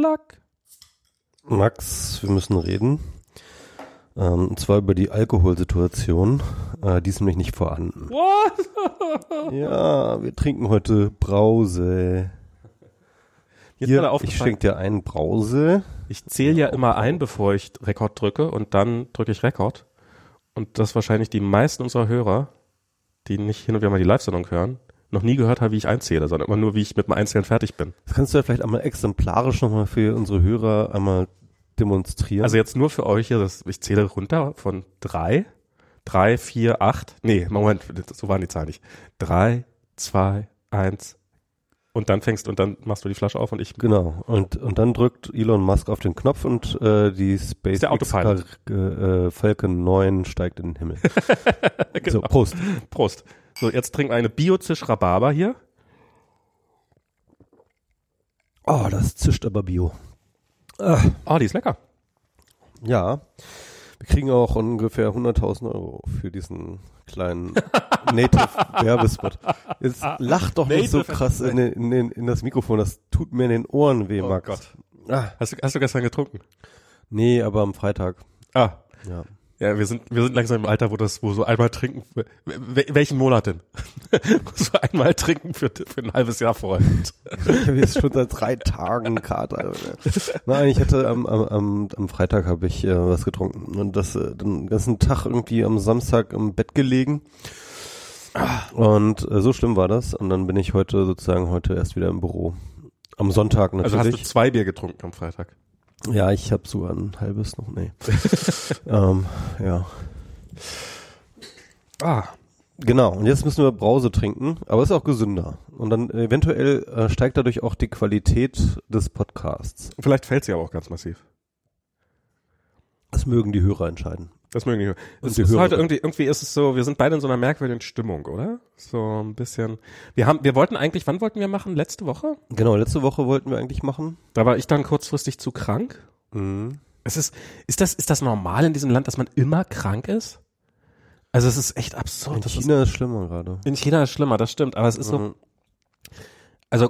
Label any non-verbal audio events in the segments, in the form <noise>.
Luck. Max, wir müssen reden. Ähm, und zwar über die Alkoholsituation. Äh, die ist nämlich nicht vorhanden. What? <laughs> Ja, wir trinken heute Brause. Jetzt Hier, ich schenke dir einen Brause. ich zähle ja immer ein, bevor ich Rekord drücke und dann drücke ich Rekord. Und das wahrscheinlich die meisten unserer Hörer, die nicht hin und wieder mal die Live-Sendung hören, noch nie gehört haben, wie ich einzähle, sondern immer nur, wie ich mit dem Einzählen fertig bin. Das kannst du ja vielleicht einmal exemplarisch nochmal für unsere Hörer einmal demonstrieren. Also jetzt nur für euch hier, das, ich zähle runter von drei, drei, vier, acht. Nee, Moment, so waren die Zahlen nicht. Drei, zwei, eins. Und dann fängst und dann machst du die Flasche auf und ich. Genau. Und, und dann drückt Elon Musk auf den Knopf und äh, die SpaceX äh, Falcon 9 steigt in den Himmel. <laughs> Genau. So, Prost. Prost. So, jetzt trinken wir eine Biozisch Rhabarber hier. Oh, das zischt aber Bio. Ah, Oh, die ist lecker. ja. Wir kriegen auch ungefähr 100.000 Euro für diesen kleinen <laughs> Native-Werbespot. Jetzt lach doch nicht so krass in, in, den- in das Mikrofon. Das tut mir in den Ohren weh, Oh Max. Gott. Ah, Hast du, hast du gestern getrunken? nee, aber am Freitag. Ah. Ja. Ja, wir sind, wir sind langsam im Alter, wo das, wo so einmal trinken, wel- welchen Monat denn? <laughs> so einmal trinken für, für ein halbes Jahr Freund. Ich habe jetzt schon seit drei Tagen Kater. Nein, ich hatte am, am, am, Freitag habe ich äh, was getrunken und das äh, den ganzen Tag irgendwie am Samstag im Bett gelegen. Und äh, so schlimm war das. Und dann bin ich heute sozusagen heute erst wieder im Büro. Am Sonntag Also natürlich. hast du zwei Bier getrunken am Freitag. Ja, ich habe sogar ein halbes noch. Nee. <laughs> ähm, ja. Ah. Genau, und jetzt müssen wir Brause trinken, aber ist auch gesünder. Und dann eventuell äh, steigt dadurch auch die Qualität des Podcasts. Vielleicht fällt sie aber auch ganz massiv. Das mögen die Hörer entscheiden. Das mögen die hören. Und Es die ist Hörer. heute irgendwie, irgendwie ist es so, wir sind beide in so einer merkwürdigen Stimmung, oder? So ein bisschen. Wir haben, wir wollten eigentlich, wann wollten wir machen? Letzte Woche? Genau, letzte Woche wollten wir eigentlich machen. Da war ich dann kurzfristig zu krank. Es ist, ist das, ist das normal in diesem Land, dass man immer krank ist? Also es ist echt absurd. In Das ist- China ist schlimmer gerade. in China ist schlimmer, das stimmt, aber es ist so, Mhm. Also,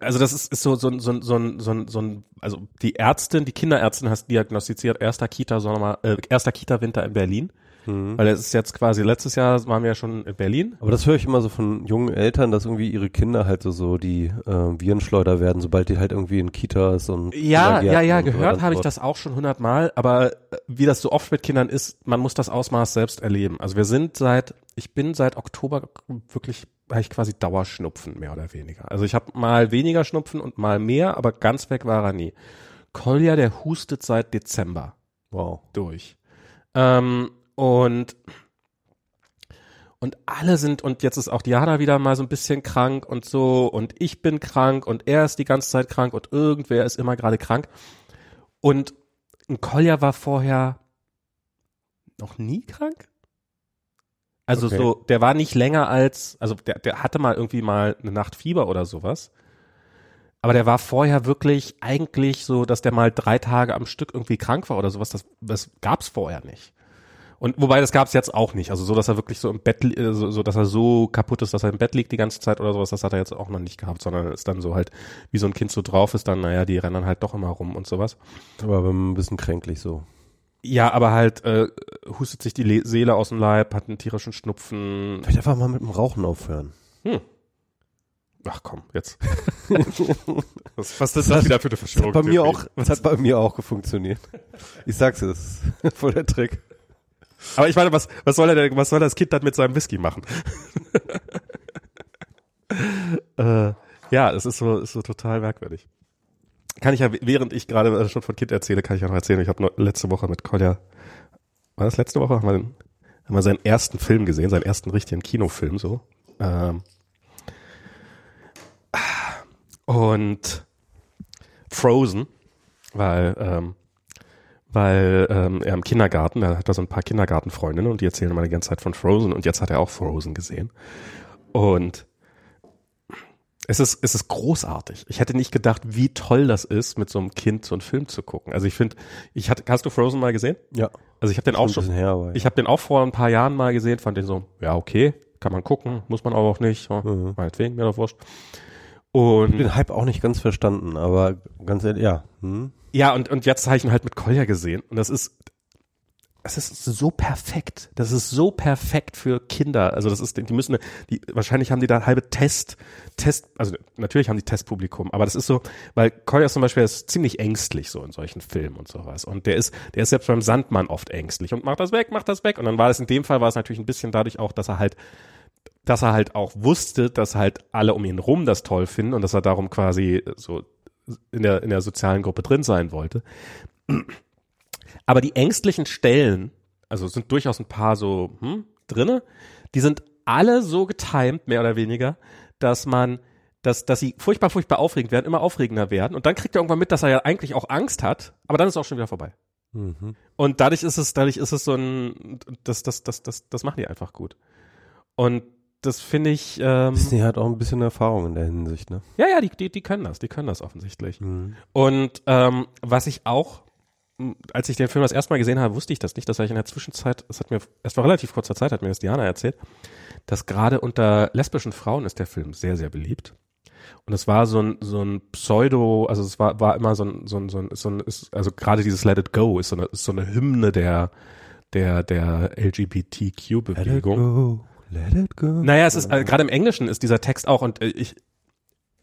also das ist, ist so, so, so, so, so, so, ein- also die Ärztin, die Kinderärztin hat diagnostiziert, erster Kita-Sommer, äh, erster Kita-Winter in Berlin. Mhm. Weil es ist jetzt quasi, letztes Jahr waren wir ja schon in Berlin. Aber das höre ich immer so von jungen Eltern, dass irgendwie ihre Kinder halt so, so die äh, Virenschleuder werden, sobald die halt irgendwie in Kitas und Ja, ja, ja, gehört habe ich das auch schon hundertmal, aber äh, wie das so oft mit Kindern ist, man muss das Ausmaß selbst erleben. Also wir sind seit, ich bin seit Oktober wirklich, habe ich quasi Dauerschnupfen, mehr oder weniger. Also ich habe mal weniger Schnupfen und mal mehr, aber ganz weg war er nie. Kolja, der hustet seit Dezember Wow. durch. Ähm, und und alle sind, und jetzt ist auch Diana wieder mal so ein bisschen krank und so, und ich bin krank und er ist die ganze Zeit krank und irgendwer ist immer gerade krank. Und ein Kolja war vorher noch nie krank? Also Okay. so, der war nicht länger als, also der, der hatte mal irgendwie mal eine Nacht Fieber oder sowas. Aber der war vorher wirklich eigentlich so, dass der mal drei Tage am Stück irgendwie krank war oder sowas. Das, das gab's vorher nicht. Und wobei das gab's jetzt auch nicht. Also so, dass er wirklich so im Bett, äh, so, so, dass er so kaputt ist, dass er im Bett liegt die ganze Zeit oder sowas, das hat er jetzt auch noch nicht gehabt, sondern ist dann so halt, wie so ein Kind so drauf ist, dann, naja, die rennen halt doch immer rum und sowas. Aber ein bisschen kränklich so. Ja, aber halt äh, hustet sich die Le Seele aus dem Leib, hat einen tierischen Schnupfen. Vielleicht einfach mal mit dem Rauchen aufhören. Ach komm, jetzt. <laughs> was, was ist das wieder für eine Das Verschwörung? hat bei mir auch, das hat bei mir auch funktioniert. Ich sag's dir, das ist <laughs> voll der Trick. Aber ich meine, was, was soll er denn, was soll das Kind dann mit seinem Whisky machen? <laughs> äh, ja, es ist so, ist so total merkwürdig. Kann ich ja, während ich gerade äh, schon von Kind erzähle, kann ich ja noch erzählen. Ich habe letzte Woche mit Kolja, war das letzte Woche? Haben wir, haben wir seinen ersten Film gesehen, seinen ersten richtigen Kinofilm so. Ähm, und Frozen, weil ähm, weil ähm, er im Kindergarten, da hat er so ein paar Kindergartenfreundinnen und die erzählen immer die ganze Zeit von Frozen und jetzt hat er auch Frozen gesehen. Und es ist, es ist großartig. Ich hätte nicht gedacht, wie toll das ist, mit so einem Kind so einen Film zu gucken. Also ich finde, ich hatte, hast du Frozen mal gesehen? Ja. Also ich habe den auch schon, her, aber ich habe den auch vor ein paar Jahren mal gesehen, fand den so, ja okay, kann man gucken, muss man aber auch nicht, so, Mhm. meinetwegen, mir doch wurscht. Und den Hype auch nicht ganz verstanden, aber ganz ehrlich, ja, Hm? Ja, und, und jetzt habe ich ihn halt mit Kolja gesehen und das ist, es ist so perfekt. Das ist so perfekt für Kinder. Also das ist, die müssen, die, wahrscheinlich haben die da halbe Test, Test, also natürlich haben die Testpublikum, aber das ist so, weil Kolja zum Beispiel ist ziemlich ängstlich so in solchen Filmen und sowas. Und der ist, der ist selbst beim Sandmann oft ängstlich und macht das weg, macht das weg. Und dann war es in dem Fall war es natürlich ein bisschen dadurch auch, dass er halt, dass er halt auch wusste, dass halt alle um ihn rum das toll finden und dass er darum quasi so in der, in der sozialen Gruppe drin sein wollte. Aber die ängstlichen Stellen, also es sind durchaus ein paar so hm, drinne, die sind alle so getimed, mehr oder weniger, dass man, dass, dass sie furchtbar, furchtbar aufregend werden, immer aufregender werden. Und dann kriegt er irgendwann mit, dass er ja eigentlich auch Angst hat, aber dann ist es auch schon wieder vorbei. Mhm. Und dadurch ist es, dadurch ist es so ein, das, das, das, das, das machen die einfach gut. Und das finde ich. Ähm, Disney hat auch ein bisschen Erfahrung in der Hinsicht, ne? ja, ja, die, die, die können das, die können das offensichtlich. Mhm. Und ähm, was ich auch, als ich den Film das erste Mal gesehen habe, wusste ich das nicht. Das habe ich in der Zwischenzeit, das hat mir erst vor relativ kurzer Zeit, hat mir das Diana erzählt, dass gerade unter lesbischen Frauen ist der Film sehr, sehr beliebt. Und es war so ein, so ein Pseudo, also es war, war immer so ein, so ein, so ein, so ein ist, also gerade dieses Let It Go ist so eine, ist so eine Hymne der, der, der Let it LGBTQ-Bewegung. go, let it go. Naja, es ist äh, gerade im Englischen ist dieser Text auch und äh, ich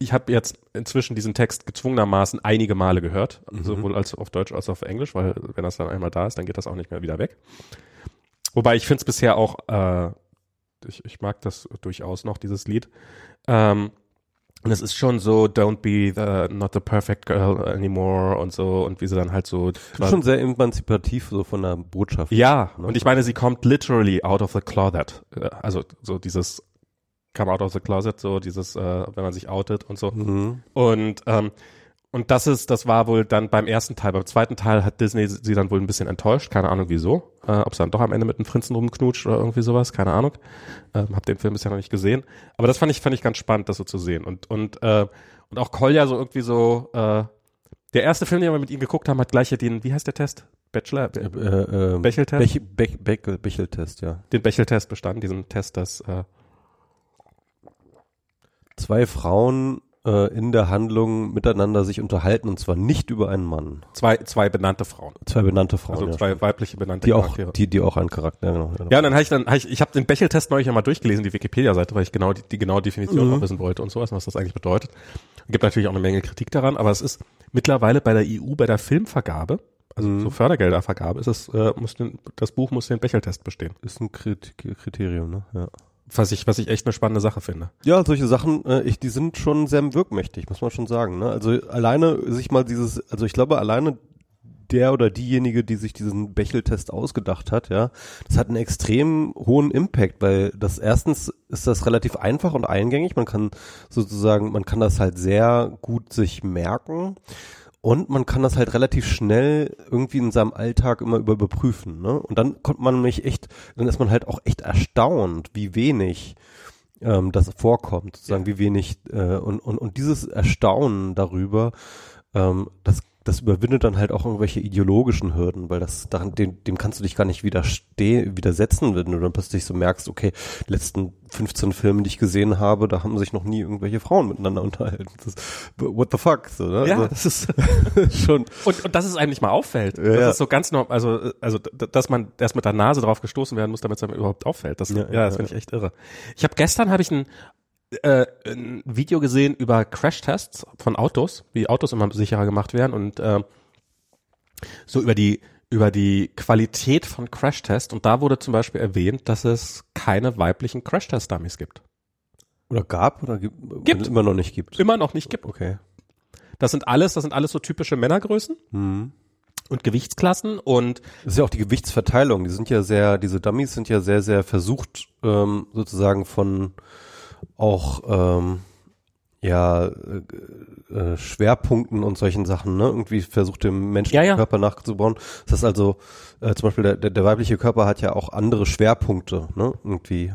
ich habe jetzt inzwischen diesen Text gezwungenermaßen einige Male gehört, Mhm. sowohl als auf Deutsch als auf Englisch, weil wenn das dann einmal da ist, dann geht das auch nicht mehr wieder weg. Wobei ich finde es bisher auch, äh, ich, ich mag das durchaus noch dieses Lied. Ähm, und es ist schon so, don't be the, not the perfect girl anymore und so und wie sie dann halt so Schon sehr emanzipativ so von der Botschaft. ja, ne? und ich meine, sie kommt literally out of the closet. Äh, Also so dieses come out of the closet, so dieses, äh, wenn man sich outet und so. Mhm. Und ähm, und das ist, das war wohl dann beim ersten Teil. Beim zweiten Teil hat Disney sie dann wohl ein bisschen enttäuscht, keine Ahnung wieso. Äh, Ob es dann doch am Ende mit einem Prinzen rumknutscht oder irgendwie sowas, keine Ahnung. Ähm, hab den Film bisher noch nicht gesehen. Aber das fand ich, fand ich ganz spannend, das so zu sehen. Und und äh, und auch Kolja so irgendwie so. Äh, der erste Film, den wir mit ihm geguckt haben, hat gleich den, wie heißt der Test? Bachelor, Äh, äh, äh, Bechdel-Test? Bech, Bech, Bechel, Bechdel-Test, ja. den Bechdel-Test bestanden, diesen Test, dass äh, Zwei Frauen äh, in der Handlung miteinander sich unterhalten und zwar nicht über einen Mann. zwei, zwei benannte Frauen. Zwei benannte Frauen. Also ja. zwei weibliche benannte die auch, Charaktere. die, die auch einen Charakter, ja, genau. genau. ja, dann habe ich dann, hab ich, ich habe den Bechdel-Test neulich einmal durchgelesen, die Wikipedia-Seite, weil ich genau die, die genaue Definition Mhm. auch wissen wollte und sowas, was das eigentlich bedeutet. Gibt natürlich auch eine Menge Kritik daran, aber es ist mittlerweile bei der EU, bei der Filmvergabe, also Mhm. so Fördergeldervergabe, ist es, äh, muss den, das Buch muss den Bechdel-Test bestehen. Ist ein Krit Kriterium, ne? Ja. Was ich, was ich echt eine spannende Sache finde. Ja, solche Sachen, äh, ich, die sind schon sehr wirkmächtig, muss man schon sagen. Ne? Also alleine sich mal dieses, also ich glaube alleine der oder diejenige, die sich diesen Bechel-Test ausgedacht hat, ja, das hat einen extrem hohen Impact, weil das erstens ist das relativ einfach und eingängig. Man kann sozusagen, man kann das halt sehr gut sich merken. Und man kann das halt relativ schnell irgendwie in seinem Alltag immer über überprüfen. Ne? Und dann kommt man nämlich echt, dann ist man halt auch echt erstaunt, wie wenig ähm, das vorkommt, sozusagen, wie wenig äh, und, und, und dieses Erstaunen darüber, ähm, das, das überwindet dann halt auch irgendwelche ideologischen Hürden, weil das daran, dem, dem kannst du dich gar nicht widerstehen, widersetzen, wenn du dann plötzlich so merkst, okay, die letzten 15 Filme, die ich gesehen habe, da haben sich noch nie irgendwelche Frauen miteinander <laughs> unterhalten. Das, what the fuck? So, ne? Ja, also, das ist <laughs> <laughs> schon. und, und dass es einem nicht mal auffällt. Ja, das ja. ist so ganz normal, also also dass man erst mit der Nase drauf gestoßen werden muss, damit es einem überhaupt auffällt. Das, ja, Ja, das finde ich echt irre. Ich habe gestern habe ich ein äh, ein Video gesehen über Crashtests von Autos, wie Autos immer sicherer gemacht werden und äh, so über die über die Qualität von Crashtests und da wurde zum Beispiel erwähnt, dass es keine weiblichen Crashtest-Dummies gibt. Oder gab oder gibt, Gibt. immer noch nicht gibt. Immer noch nicht gibt. Okay. Das sind alles, das sind alles so typische Männergrößen Mhm. und Gewichtsklassen und Das ist ja auch die Gewichtsverteilung. Die sind ja sehr, diese Dummies sind ja sehr, sehr versucht, ähm, sozusagen von auch ähm, ja äh, äh, Schwerpunkten und solchen Sachen, ne? Irgendwie versucht dem menschlichen Ja, ja. Körper nachzubauen. Das ist also äh, zum Beispiel der, der, weibliche Körper hat ja auch andere Schwerpunkte, ne? Irgendwie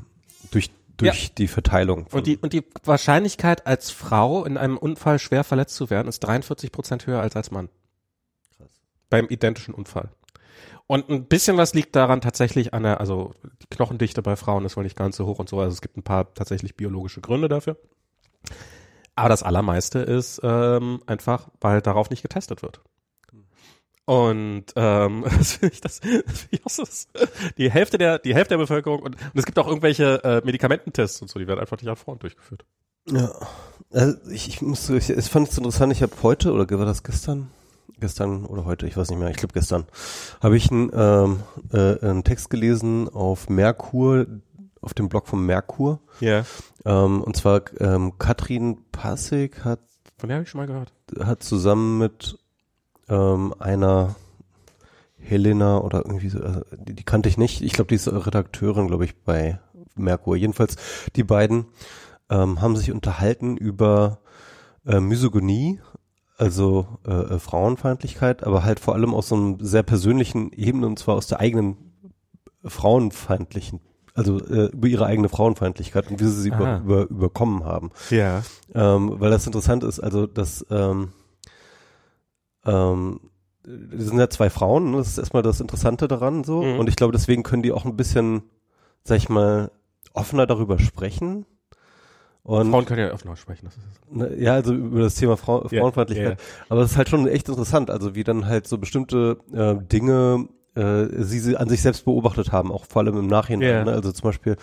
durch durch die Verteilung. Und die, und die Wahrscheinlichkeit als Frau in einem Unfall schwer verletzt zu werden, ist 43 Prozent höher als als Mann. Beim identischen Unfall. Und ein bisschen was liegt daran tatsächlich an der, also die Knochendichte bei Frauen ist wohl nicht ganz so hoch und so, also es gibt ein paar tatsächlich biologische Gründe dafür. Aber das Allermeiste ist ähm, einfach, weil darauf nicht getestet wird. Und ähm, <laughs> das finde ich, das, das find ich die Hälfte der die Hälfte der Bevölkerung und, und es gibt auch irgendwelche äh, Medikamententests und so, die werden einfach nicht an Frauen durchgeführt. Ja. Also ich, ich muss, ich, ich fand es interessant, ich habe heute, oder war das gestern? Gestern oder heute, ich weiß nicht mehr, ich glaube gestern, habe ich einen, ähm, äh, einen Text gelesen auf Merkur, auf dem Blog von Merkur. Ja. Ähm, und zwar ähm, Katrin Passig hat, Von der habe ich schon mal gehört. hat zusammen mit ähm, einer Helena oder irgendwie so, äh, die, die kannte ich nicht. Ich glaube, die ist Redakteurin, glaube ich, bei Merkur. Jedenfalls, die beiden ähm, haben sich unterhalten über äh, Misogynie, also äh, äh, Frauenfeindlichkeit, aber halt vor allem aus so einem sehr persönlichen Ebene und zwar aus der eigenen frauenfeindlichen, also äh, über ihre eigene Frauenfeindlichkeit und wie sie sie über, über, überkommen haben. Ja. Ähm, weil das interessant ist, also dass ähm, ähm, das sind ja zwei Frauen, ne? das ist erstmal das Interessante daran so. Mhm. Und ich glaube, deswegen können die auch ein bisschen, sag ich mal, offener darüber sprechen. Und Frauen können ja öfter sprechen. Das ist Ne, Ja, also über das Thema Frau, Ja, Frauenfeindlichkeit. ja. Aber es ist halt schon echt interessant, also wie dann halt so bestimmte äh, Dinge äh, sie, sie an sich selbst beobachtet haben, auch vor allem im Nachhinein. Ja. Ne? Also zum Beispiel,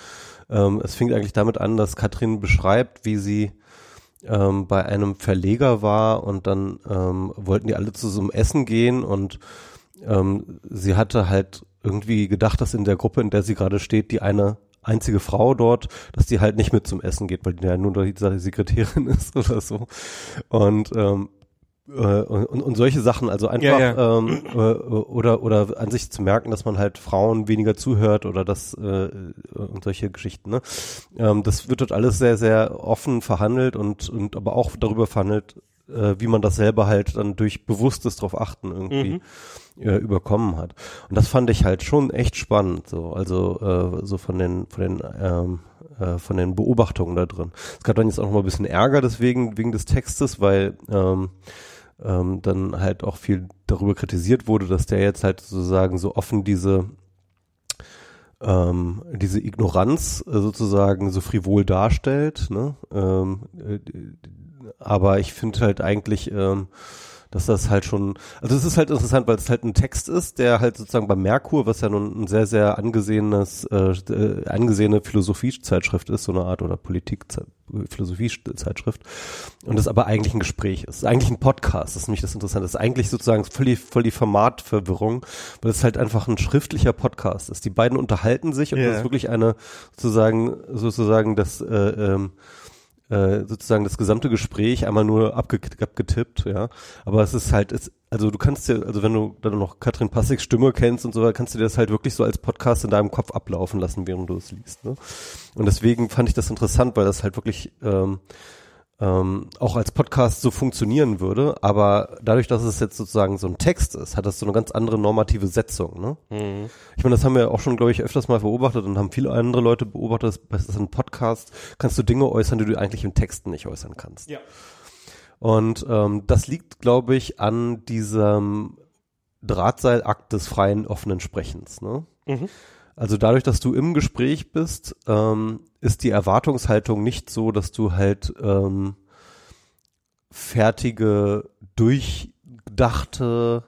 ähm, es fing eigentlich damit an, dass Katrin beschreibt, wie sie ähm, bei einem Verleger war und dann ähm, wollten die alle zu so einem Essen gehen und ähm, sie hatte halt irgendwie gedacht, dass in der Gruppe, in der sie gerade steht, die eine einzige Frau dort, dass die halt nicht mit zum Essen geht, weil die ja nur die Sekretärin <laughs> ist oder so. Und ähm, äh, und, und solche Sachen, also einfach Ja, ja. Ähm, äh, oder oder an sich zu merken, dass man halt Frauen weniger zuhört oder das äh, und solche Geschichten. Ne? Ähm, das wird dort alles sehr sehr offen verhandelt und und aber auch darüber verhandelt, äh, wie man das selber halt dann durch bewusstes drauf achten irgendwie äh, überkommen hat. Und das fand ich halt schon echt spannend, so also äh, so von den von den ähm, äh, von den Beobachtungen da drin. Es gab dann jetzt auch noch mal ein bisschen Ärger deswegen wegen des Textes, weil ähm, ähm, dann halt auch viel darüber kritisiert wurde, dass der jetzt halt sozusagen so offen diese ähm, diese Ignoranz äh, sozusagen so frivol darstellt. Ne? Ähm, äh, aber ich finde halt eigentlich, ähm, dass das halt schon, also es ist halt interessant, weil es halt ein Text ist, der halt sozusagen bei Merkur, was ja nun ein sehr, sehr angesehenes, äh, äh, angesehene Philosophiezeitschrift ist, so eine Art oder Politik, Philosophiezeitschrift, und das aber eigentlich ein Gespräch ist. Eigentlich ein Podcast, das ist nämlich das Interessante. Das ist eigentlich sozusagen voll die, voll die Formatverwirrung, weil es halt einfach ein schriftlicher Podcast ist. Die beiden unterhalten sich und Ja. das ist wirklich eine sozusagen, sozusagen das, äh, ähm, äh, sozusagen das gesamte Gespräch einmal nur abge abgetippt, ja. Aber es ist halt, es, also du kannst dir, also wenn du dann noch Katrin Passigs Stimme kennst und so, kannst du dir das halt wirklich so als Podcast in deinem Kopf ablaufen lassen, während du es liest. Ne? Und deswegen fand ich das interessant, weil das halt wirklich ähm, ähm, auch als Podcast so funktionieren würde, aber dadurch, dass es jetzt sozusagen so ein Text ist, hat das so eine ganz andere normative Setzung. Ne? Mhm. Ich meine, das haben wir auch schon, glaube ich, öfters mal beobachtet und haben viele andere Leute beobachtet, dass das ein Podcast kannst du Dinge äußern, die du eigentlich im Texten nicht äußern kannst. Ja. Und ähm, das liegt, glaube ich, an diesem Drahtseilakt des freien, offenen Sprechens. Ne? Mhm. Also dadurch, dass du im Gespräch bist, ähm, ist die Erwartungshaltung nicht so, dass du halt ähm, fertige, durchdachte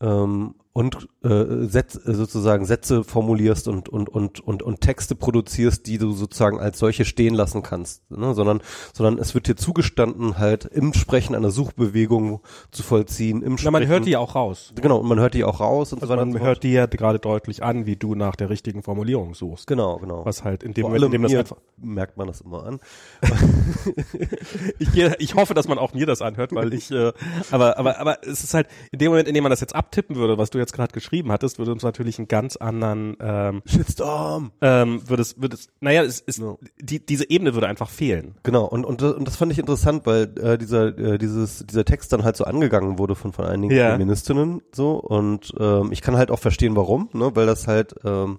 ähm, und äh, Sätze, sozusagen Sätze formulierst und, und, und, und, und Texte produzierst, die du sozusagen als solche stehen lassen kannst, ne? sondern, sondern es wird dir zugestanden, halt im Sprechen eine Suchbewegung zu vollziehen, im Sprechen. man hört die ja auch raus. Genau, und man hört die auch raus und Also so weiter. man hört die ja gerade deutlich an, wie du nach der richtigen Formulierung suchst. Genau, genau. Was halt in dem Vor Moment, in dem das einfach, merkt man das immer an. <laughs> ich, ich hoffe, dass man auch mir das anhört, weil ich, äh, aber, aber, aber es ist halt, in dem Moment, in dem man das jetzt abtippen würde, was du jetzt gerade geschrieben hattest, würde es natürlich einen ganz anderen, ähm, Shitstorm. ähm, würde es, würde es, naja, es ist, Ja. die, diese Ebene würde einfach fehlen. Genau, und, und, und das fand ich interessant, weil äh, dieser, äh, dieses, dieser Text dann halt so angegangen wurde von, von einigen Ja. Feministinnen so und ähm, ich kann halt auch verstehen, warum, ne, weil das halt ähm,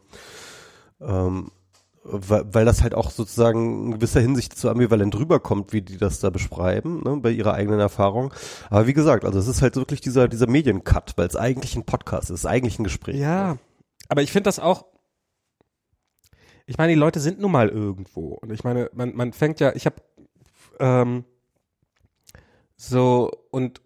ähm, weil, weil das halt auch sozusagen in gewisser Hinsicht so ambivalent rüberkommt, wie die das da beschreiben, ne, bei ihrer eigenen Erfahrung. Aber wie gesagt, also es ist halt wirklich dieser, dieser Mediencut, weil es eigentlich ein Podcast ist, eigentlich ein Gespräch. Ja, aber ich finde das auch. Ich meine, die Leute sind nun mal irgendwo. Und ich meine, man, man fängt ja, ich habe ähm, so, und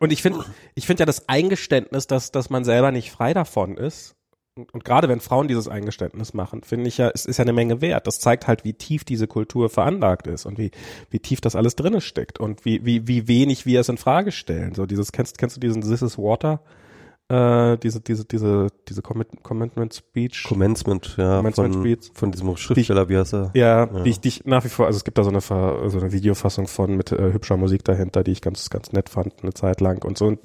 und ich finde, ich finde ja das Eingeständnis, dass, dass man selber nicht frei davon ist, und, und gerade wenn Frauen dieses Eingeständnis machen, finde ich ja, es ist ja eine Menge wert. Das zeigt halt, wie tief diese Kultur veranlagt ist und wie, wie tief das alles drinne steckt und wie, wie, wie wenig wir es in Frage stellen. So dieses, kennst, kennst du diesen This is Water? Äh, diese, diese, diese, diese Commit Commitment Speech. Commencement, ja, Commencement von, Speech. von diesem Schriftsteller, wie heißt er? Ja, die ich, die ich nach wie vor, also es gibt da so eine, so eine Videofassung von mit äh, hübscher Musik dahinter, die ich ganz, ganz nett fand, eine Zeit lang und so. Und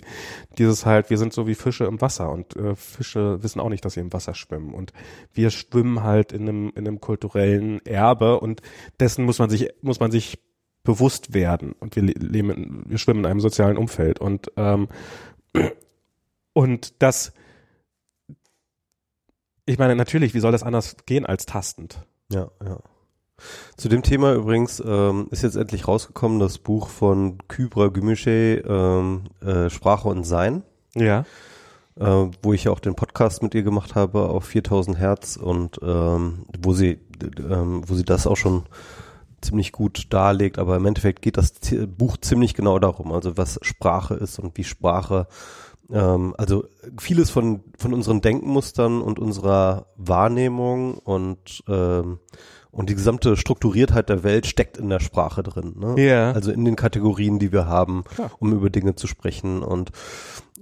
dieses halt, wir sind so wie Fische im Wasser und äh, Fische wissen auch nicht, dass sie im Wasser schwimmen und wir schwimmen halt in einem, in einem kulturellen Erbe und dessen muss man sich, muss man sich bewusst werden und wir leben, wir schwimmen in einem sozialen Umfeld und ähm, und das, ich meine, natürlich, wie soll das anders gehen als tastend? Ja, ja. Zu dem Thema übrigens ähm, ist jetzt endlich rausgekommen das Buch von Kybra Gümüşey, ähm, äh, Sprache und Sein. Ja. Äh, wo ich ja auch den Podcast mit ihr gemacht habe auf 4000 Hertz und ähm, wo sie, ähm, wo sie das auch schon ziemlich gut darlegt, aber im Endeffekt geht das Buch ziemlich genau darum, also was Sprache ist und wie Sprache ähm, also vieles von, von unseren Denkmustern und unserer Wahrnehmung und, ähm, und die gesamte Strukturiertheit der Welt steckt in der Sprache drin. Ne? Ja. Also in den Kategorien, die wir haben, Klar. um über Dinge zu sprechen. Und,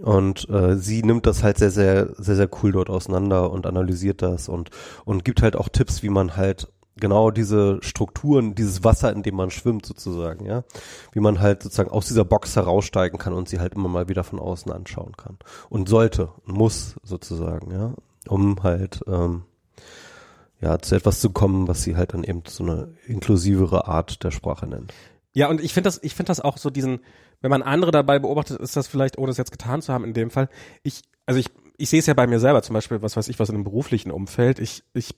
und äh, sie nimmt das halt sehr, sehr, sehr, sehr cool dort auseinander und analysiert das und, und gibt halt auch Tipps, wie man halt genau diese Strukturen, dieses Wasser, in dem man schwimmt sozusagen, ja, wie man halt sozusagen aus dieser Box heraussteigen kann und sie halt immer mal wieder von außen anschauen kann und sollte, muss sozusagen, ja, um halt ähm, ja zu etwas zu kommen, was sie halt dann eben so eine inklusivere Art der Sprache nennt. Ja, und ich finde das, ich finde das auch so diesen, wenn man andere dabei beobachtet, ist das vielleicht, ohne es jetzt getan zu haben in dem Fall. Ich, also ich ich sehe es ja bei mir selber, zum Beispiel, was weiß ich, was in einem beruflichen Umfeld. Ich, ich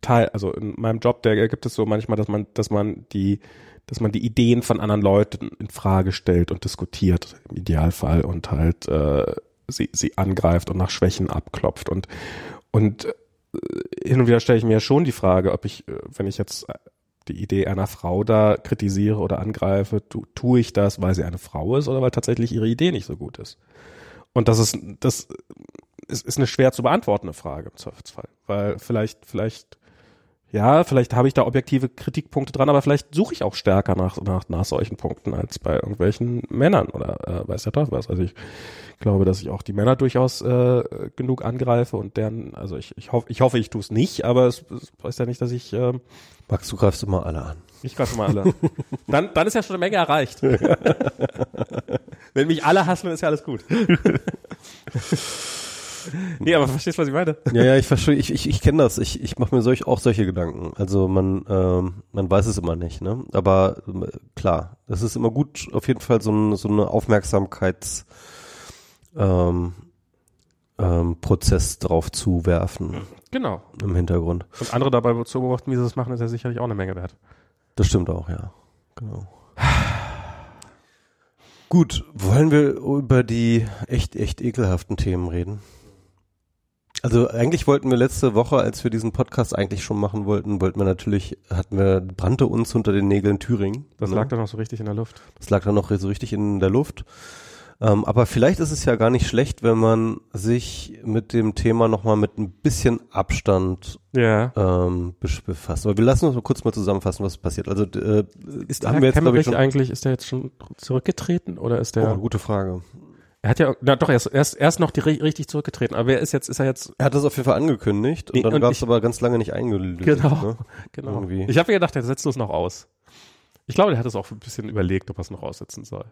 teil, also in meinem Job, der gibt es so manchmal, dass man, dass man die, dass man die Ideen von anderen Leuten in Frage stellt und diskutiert, im Idealfall, und halt äh, sie, sie angreift und nach Schwächen abklopft. Und, und äh, hin und wieder stelle ich mir schon die Frage, ob ich, äh, wenn ich jetzt die Idee einer Frau da kritisiere oder angreife, tu, tue ich das, weil sie eine Frau ist oder weil tatsächlich ihre Idee nicht so gut ist. Und das ist, das ist, ist eine schwer zu beantwortende Frage im Zweifelsfall. Weil vielleicht, vielleicht, ja, vielleicht habe ich da objektive Kritikpunkte dran, aber vielleicht suche ich auch stärker nach, nach, nach solchen Punkten als bei irgendwelchen Männern oder äh, weiß der Teufel was. Also ich glaube, dass ich auch die Männer durchaus äh, genug angreife und deren, also ich, ich hoffe, ich hoffe, ich tue es nicht, aber es, es heißt ja nicht, dass ich ähm, Max, du greifst immer alle an. Ich greife immer alle. <laughs> dann, dann ist ja schon eine Menge erreicht. <laughs> Wenn mich alle hassen, ist ja alles gut. <laughs> <laughs> nee, aber verstehst du, was ich meine? Ja, ja, ich verstehe, ich, ich, ich kenne das. Ich, ich mache mir solch, auch solche Gedanken. Also man, ähm, man weiß es immer nicht, ne? Aber äh, klar, es ist immer gut, auf jeden Fall so, ein, so eine Aufmerksamkeits ähm, ähm, Prozess drauf zu werfen. Genau. Im Hintergrund. Und andere dabei zu beobachten, wie sie das machen, ist ja sicherlich auch eine Menge wert. Das stimmt auch, ja. Genau. Gut, wollen wir über die echt, echt ekelhaften Themen reden? Also eigentlich wollten wir letzte Woche, als wir diesen Podcast eigentlich schon machen wollten, wollten wir natürlich, hatten wir, brannte uns unter den Nägeln Thüringen. Das ne? lag dann noch so richtig in der Luft. Das lag dann noch so richtig in der Luft. Ähm, aber vielleicht ist es ja gar nicht schlecht, wenn man sich mit dem Thema nochmal mit ein bisschen Abstand ja. ähm, befasst. Aber wir lassen uns mal kurz mal zusammenfassen, was passiert. Also äh, ist haben wir jetzt, ich, schon eigentlich, ist der jetzt schon zurückgetreten oder ist der? Oh, gute Frage. Er hat ja, na doch, er ist erst, erst noch die, richtig zurückgetreten. Aber wer ist jetzt, ist er jetzt? Er hat das auf jeden Fall angekündigt und nee, dann gab es aber ganz lange nicht eingelöst. Genau, ne? <laughs> genau. Irgendwie. Ich habe mir gedacht, er setzt es noch aus. Ich glaube, der hat es auch ein bisschen überlegt, ob er es noch aussetzen soll.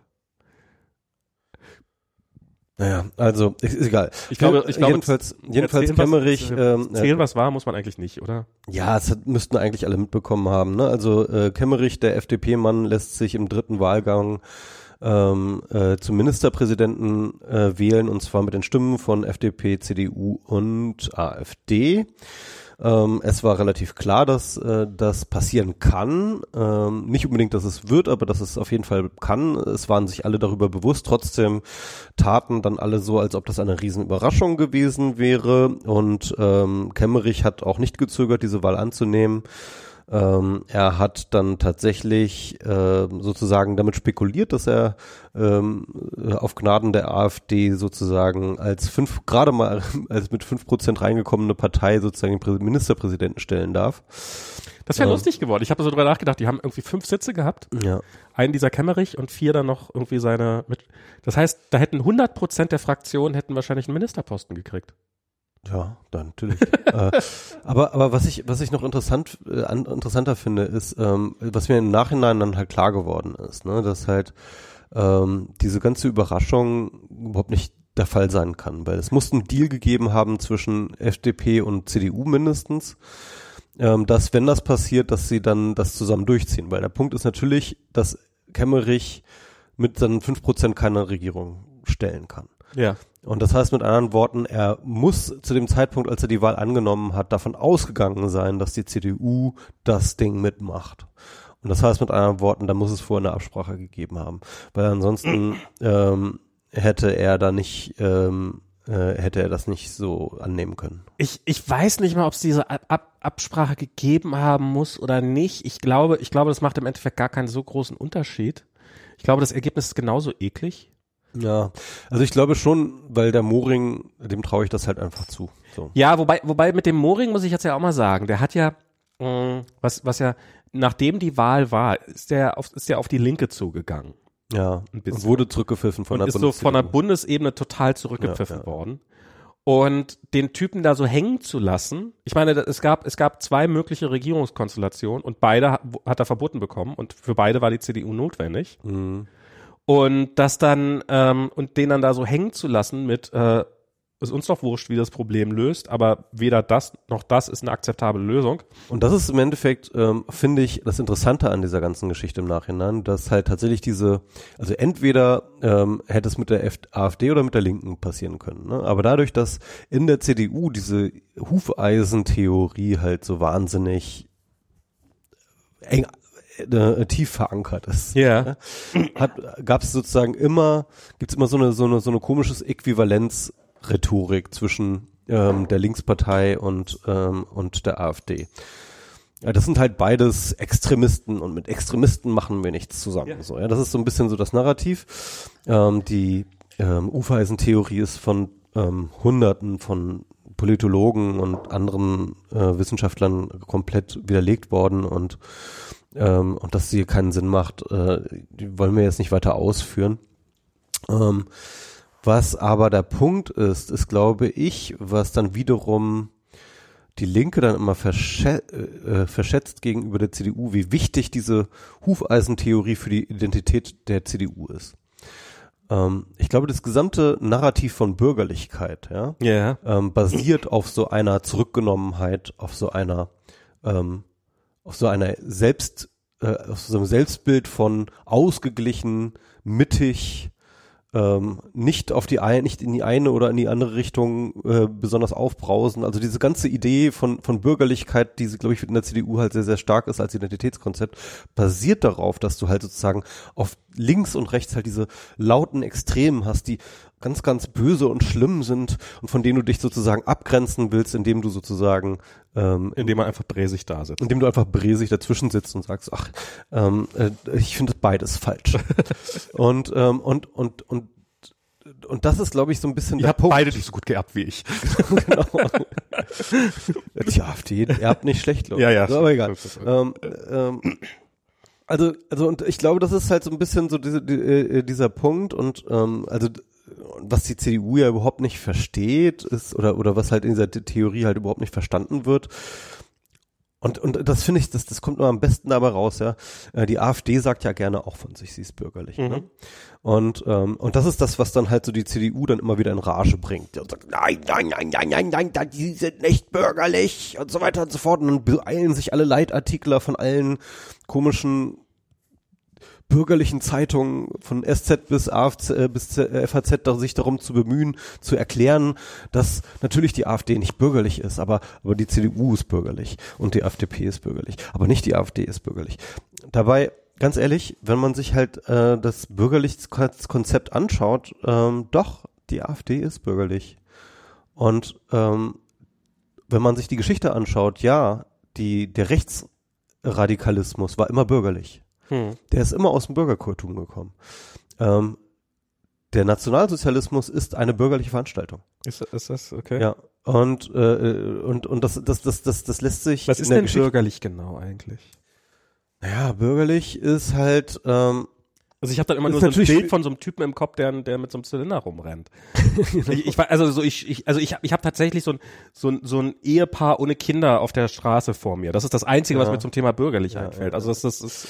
Naja, also ist, ist egal. Ich glaube, ich glaube jedenfalls, jedenfalls erzählen, Kemmerich. Was, erzählen, was war, muss man eigentlich nicht, oder? Ja, es hat, müssten eigentlich alle mitbekommen haben. Ne? Also äh, Kemmerich, der FDP-Mann, lässt sich im dritten Wahlgang ähm, äh, zum Ministerpräsidenten äh, wählen und zwar mit den Stimmen von FDP, CDU und AfD. Ähm, es war relativ klar, dass äh, das passieren kann. Ähm, nicht unbedingt, dass es wird, aber dass es auf jeden Fall kann. Es waren sich alle darüber bewusst. Trotzdem taten dann alle so, als ob das eine Riesenüberraschung gewesen wäre. Und ähm, Kemmerich hat auch nicht gezögert, diese Wahl anzunehmen. Ähm, er hat dann tatsächlich äh, sozusagen damit spekuliert, dass er ähm, auf Gnaden der AfD sozusagen als fünf, gerade mal <laughs> als mit fünf Prozent reingekommene Partei sozusagen den Ministerpräsidenten stellen darf. Das wäre Ähm. lustig geworden. Ich habe so drüber nachgedacht, die haben irgendwie fünf Sitze gehabt. Ja. Einen dieser Kämmerich und vier dann noch irgendwie seine mit. Das heißt, da hätten 100 Prozent der Fraktionen hätten wahrscheinlich einen Ministerposten gekriegt. Ja, dann natürlich. <laughs> äh, aber aber was ich was ich noch interessant äh, an, interessanter finde ist, ähm, was mir im Nachhinein dann halt klar geworden ist, ne, dass halt ähm, diese ganze Überraschung überhaupt nicht der Fall sein kann, weil es muss einen Deal gegeben haben zwischen FDP und CDU mindestens, ähm, dass wenn das passiert, dass sie dann das zusammen durchziehen, weil der Punkt ist natürlich, dass Kemmerich mit seinen 5% keine Regierung stellen kann. Ja. Und das heißt mit anderen Worten, er muss zu dem Zeitpunkt, als er die Wahl angenommen hat, davon ausgegangen sein, dass die CDU das Ding mitmacht. Und das heißt mit anderen Worten, da muss es vorher eine Absprache gegeben haben. Weil ansonsten <clears throat> ähm, hätte er da nicht, ähm, äh, hätte er das nicht so annehmen können. Ich, ich weiß nicht mal, ob es diese Ab Ab Absprache gegeben haben muss oder nicht. Ich glaube, ich glaube, das macht im Endeffekt gar keinen so großen Unterschied. Ich glaube, das Ergebnis ist genauso eklig. Ja, also ich glaube schon, weil der Moring, dem traue ich das halt einfach zu. So. Ja, wobei, wobei mit dem Moring muss ich jetzt ja auch mal sagen, der hat ja, mh, was, was ja, nachdem die Wahl war, ist der auf, ist der auf die Linke zugegangen. Ja, und wurde zurückgepfiffen von und der ist so von der. Bundesebene total zurückgepfiffen Ja, ja. worden. Und den Typen da so hängen zu lassen, ich meine, es gab, es gab zwei mögliche Regierungskonstellationen und beide ha- hat er verboten bekommen und für beide war die CDU notwendig. Mhm. Und das dann, ähm, und den dann da so hängen zu lassen mit, äh, ist uns doch wurscht, wie das Problem löst, aber weder das noch das ist eine akzeptable Lösung. Und das ist im Endeffekt, ähm, finde ich, das Interessante an dieser ganzen Geschichte im Nachhinein, dass halt tatsächlich diese, also entweder ähm, hätte es mit der AfD oder mit der Linken passieren können. Ne? Aber dadurch, dass in der CDU diese Hufeisentheorie halt so wahnsinnig eng äh, tief verankert ist, Ja. hat gab es sozusagen immer gibt's immer so eine so eine so eine komisches Äquivalenz-Rhetorik zwischen ähm, der Linkspartei und ähm, und der AfD. Ja, das sind halt beides Extremisten und mit Extremisten machen wir nichts zusammen. Ja. So, ja, das ist so ein bisschen so das Narrativ. Ähm, die ähm, Ufeisentheorie ist von ähm, Hunderten von Politologen und anderen äh, Wissenschaftlern komplett widerlegt worden und ähm, und dass sie keinen Sinn macht, äh, die wollen wir jetzt nicht weiter ausführen. Ähm, was aber der Punkt ist, ist glaube ich, was dann wiederum die Linke dann immer verschä äh, verschätzt gegenüber der CDU, wie wichtig diese Hufeisentheorie für die Identität der CDU ist. Ähm, ich glaube, das gesamte Narrativ von Bürgerlichkeit, ja, Ja. ähm, basiert auf so einer Zurückgenommenheit, auf so einer, ähm, auf so einer Selbst, äh, auf so einem Selbstbild von ausgeglichen, mittig, ähm, nicht auf die ein, nicht in die eine oder in die andere Richtung äh, besonders aufbrausen. Also diese ganze Idee von von Bürgerlichkeit, die glaube ich in der CDU halt sehr sehr stark ist als Identitätskonzept, basiert darauf, dass du halt sozusagen auf links und rechts halt diese lauten Extremen hast, die ganz ganz böse und schlimm sind und von denen du dich sozusagen abgrenzen willst, indem du sozusagen ähm, Indem man einfach bräsig da sitzt. indem du einfach bräsig dazwischen sitzt und sagst, ach, ähm, äh, ich finde beides falsch. <laughs> und, ähm, und, und, und, und das ist, glaube ich, so ein bisschen Ihr der habt beide nicht so gut geerbt wie ich. <laughs> genau. Die AfD erbt nicht schlecht, glaube ich. Ja, ja. Aber egal. Ähm, ähm, also, also und ich glaube, das ist halt so ein bisschen so diese, die, äh, dieser Punkt und ähm, also was die CDU ja überhaupt nicht versteht, ist oder oder was halt in dieser Theorie halt überhaupt nicht verstanden wird. Und, und das finde ich, das, das kommt nur am besten dabei raus, ja. Äh, Die AfD sagt ja gerne auch von sich, sie ist bürgerlich. Ne? Mhm. Und, ähm, und das ist das, was dann halt so die CDU dann immer wieder in Rage bringt. Und sagt, nein, nein, nein, nein, nein, nein, die sind nicht bürgerlich und so weiter und so fort. Und dann beeilen sich alle Leitartikler von allen komischen bürgerlichen Zeitungen von SZ bis AFZ, äh, bis äh, FAZ da sich darum zu bemühen, zu erklären, dass natürlich die AfD nicht bürgerlich ist, aber, aber die CDU ist bürgerlich und die FDP ist bürgerlich, aber nicht die AfD ist bürgerlich. Dabei, ganz ehrlich, wenn man sich halt äh, das Bürgerlichkeitskonzept anschaut, ähm, doch, die AfD ist bürgerlich. Und ähm, wenn man sich die Geschichte anschaut, ja, die, der Rechts, Radikalismus war immer bürgerlich. Hm. Der ist immer aus dem Bürgerkultum gekommen. Ähm, der Nationalsozialismus ist eine bürgerliche Veranstaltung. Ist, ist das okay? Ja. Und, äh, und, und das, das, das, das, das lässt sich. Was ist denn Geschichte- bürgerlich genau eigentlich? Naja, bürgerlich ist halt, ähm, Also ich habe dann immer nur so ein Bild von so einem Typen im Kopf, der, der mit so einem Zylinder rumrennt. <laughs> ich, ich, war- also so ich, ich also ich habe ich hab tatsächlich so ein, so ein so ein Ehepaar ohne Kinder auf der Straße vor mir. Das ist das Einzige, was Ja. mir zum Thema bürgerlich Ja, einfällt. ja, Also das, das ist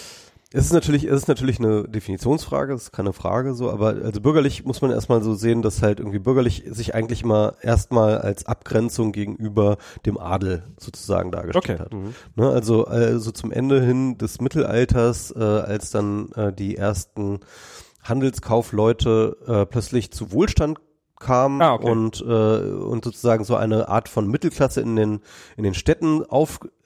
Es ist natürlich, es ist natürlich eine Definitionsfrage, das ist keine Frage so, aber also bürgerlich muss man erstmal so sehen, dass halt irgendwie bürgerlich sich eigentlich immer erstmal als Abgrenzung gegenüber dem Adel sozusagen dargestellt okay. hat. Mhm. Ne, also, also zum Ende hin des Mittelalters, äh, als dann äh, die ersten Handelskaufleute äh, plötzlich zu Wohlstand kamen Ah, okay. und äh, und sozusagen so eine Art von Mittelklasse in den in den Städten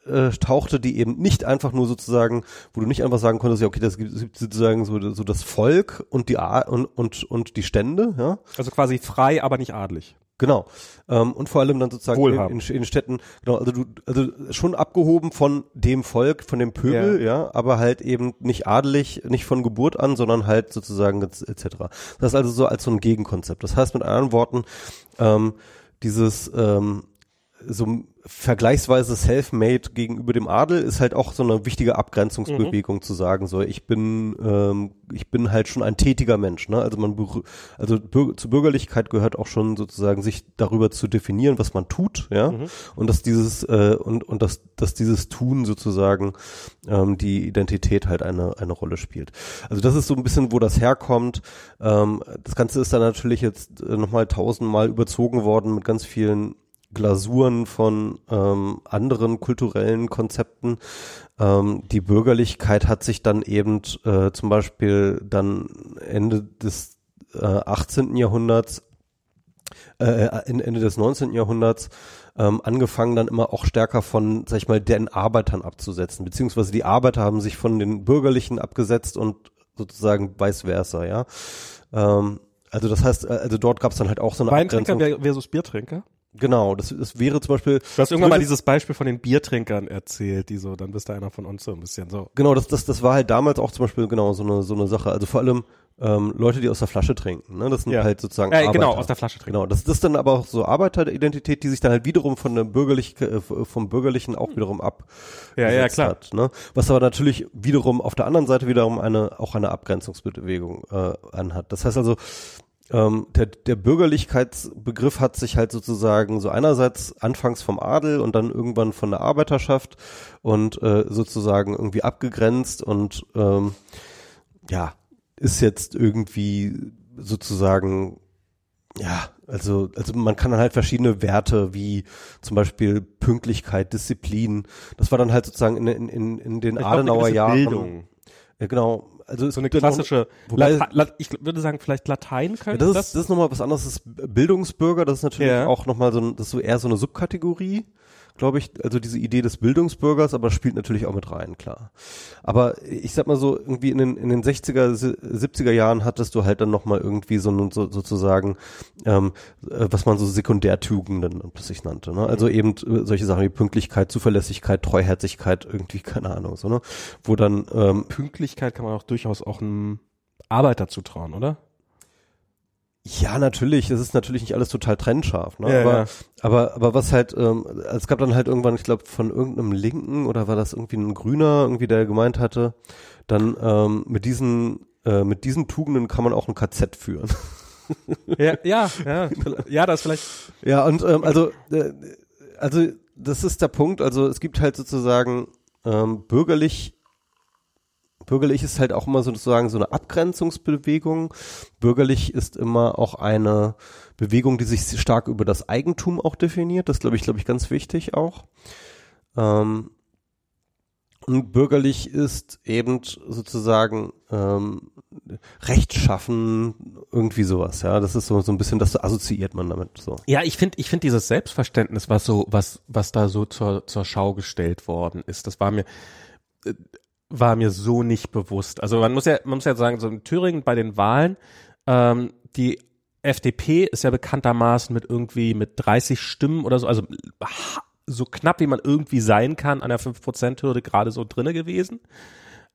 auftauchte, die eben nicht einfach nur sozusagen, wo du nicht einfach sagen konntest, ja okay, das gibt sozusagen so, so das Volk und die und und und die Stände, ja, Also quasi frei, aber nicht adlig. Genau. Ähm, und vor allem dann sozusagen in, in, Städten, genau, also du, also schon abgehoben von dem Volk, von dem Pöbel, ja. aber halt eben nicht adelig, nicht von Geburt an, sondern halt sozusagen etc. Das ist also so als so ein Gegenkonzept. Das heißt mit anderen Worten, ähm, dieses ähm, so vergleichsweise self-made gegenüber dem Adel ist halt auch so eine wichtige Abgrenzungsbewegung zu sagen, so ich bin ähm, ich bin halt schon ein tätiger Mensch, ne? Also man also bür zur Bürgerlichkeit gehört auch schon sozusagen sich darüber zu definieren, was man tut, ja? Und dass dieses äh, und und dass dass dieses Tun sozusagen ähm, die Identität halt eine eine Rolle spielt. Also das ist so ein bisschen, wo das herkommt. Ähm, das Ganze ist dann natürlich jetzt äh, nochmal tausendmal überzogen worden mit ganz vielen Glasuren von ähm, anderen kulturellen Konzepten. Ähm, die Bürgerlichkeit hat sich dann eben äh, zum Beispiel dann Ende des äh, 18. Jahrhunderts, äh, in- Ende des 19. Jahrhunderts ähm, angefangen dann immer auch stärker von, sag ich mal, den Arbeitern abzusetzen, beziehungsweise die Arbeiter haben sich von den Bürgerlichen abgesetzt und sozusagen vice versa, ja. Ähm, also das heißt, äh, also dort gab es dann halt auch so eine Weintrinker Abgrenzung. ver- versus Biertrinker? Genau, das, das wäre zum Beispiel. Du hast irgendwann mal dieses Beispiel von den Biertrinkern erzählt, die so, dann bist du einer von uns so ein bisschen so. Genau, das, das, das war halt damals auch zum Beispiel genau so eine, so eine Sache. Also vor allem ähm, Leute, die aus der Flasche trinken. Ne? Das sind Ja. halt sozusagen Äh, Arbeiter. genau, aus der Flasche trinken. Genau, das, das ist dann aber auch so Arbeiteridentität, die sich dann halt wiederum von der bürgerlich, äh, vom Bürgerlichen auch wiederum ab Ja, ja, klar. hat. Ne? Was aber natürlich wiederum auf der anderen Seite wiederum eine auch eine Abgrenzungsbewegung äh, anhat. Das heißt also, ähm, der, der Bürgerlichkeitsbegriff hat sich halt sozusagen so einerseits anfangs vom Adel und dann irgendwann von der Arbeiterschaft und äh, sozusagen irgendwie abgegrenzt und ähm, ja, ist jetzt irgendwie sozusagen ja, also, also man kann dann halt verschiedene Werte wie zum Beispiel Pünktlichkeit, Disziplin. Das war dann halt sozusagen in, in, in, den Adenauer Jahren. Bildung. Ja, genau. Also So eine klassische, wobei- ich würde sagen, vielleicht Latein Ja, könnte das, ist, das ist nochmal was anderes. Das ist Bildungsbürger, das ist natürlich Ja. auch nochmal so ein, das ist so eher so eine Subkategorie, glaube ich. Also diese Idee des Bildungsbürgers, aber spielt natürlich auch mit rein, klar. Aber ich sag mal so, irgendwie in den, in den 60er, si- 70er Jahren hattest du halt dann nochmal irgendwie so, so sozusagen, ähm, äh, was man so Sekundärtugenden plötzlich nannte. Ne? Also eben äh, solche Sachen wie Pünktlichkeit, Zuverlässigkeit, Treuherzigkeit, irgendwie, keine Ahnung, so, ne? Wo dann, ähm, Pünktlichkeit kann man auch durchaus auch einem Arbeiter zutrauen, oder? Ja, natürlich. Es ist natürlich nicht alles total trennscharf. Ne? Ja, aber, ja. aber aber was halt, ähm, es gab dann halt irgendwann, ich glaube, von irgendeinem Linken oder war das irgendwie ein Grüner, irgendwie der gemeint hatte, dann ähm, mit diesen äh, mit diesen Tugenden kann man auch ein KZ führen. Ja, ja, <laughs> ja, ja, das ist vielleicht. ja, und ähm, also äh, also das ist der Punkt. Also es gibt halt sozusagen ähm, bürgerlich Bürgerlich ist halt auch immer sozusagen so eine Abgrenzungsbewegung. Bürgerlich ist immer auch eine Bewegung, die sich stark über das Eigentum auch definiert. Das glaube ich, glaube ich, ganz wichtig auch. Ähm, und bürgerlich ist eben sozusagen ähm, rechtschaffen, irgendwie sowas. Ja, das ist so so ein bisschen, das assoziiert man damit. So. Ja, ich finde, ich finde dieses Selbstverständnis, was so, was, was da so zur, zur Schau gestellt worden ist, das war mir, äh, war mir so nicht bewusst. Also man muss ja, man muss ja sagen, so in Thüringen bei den Wahlen, ähm, die FDP ist ja bekanntermaßen mit irgendwie mit 30 Stimmen oder so, also so knapp wie man irgendwie sein kann an der 5%-Hürde gerade so drinne gewesen.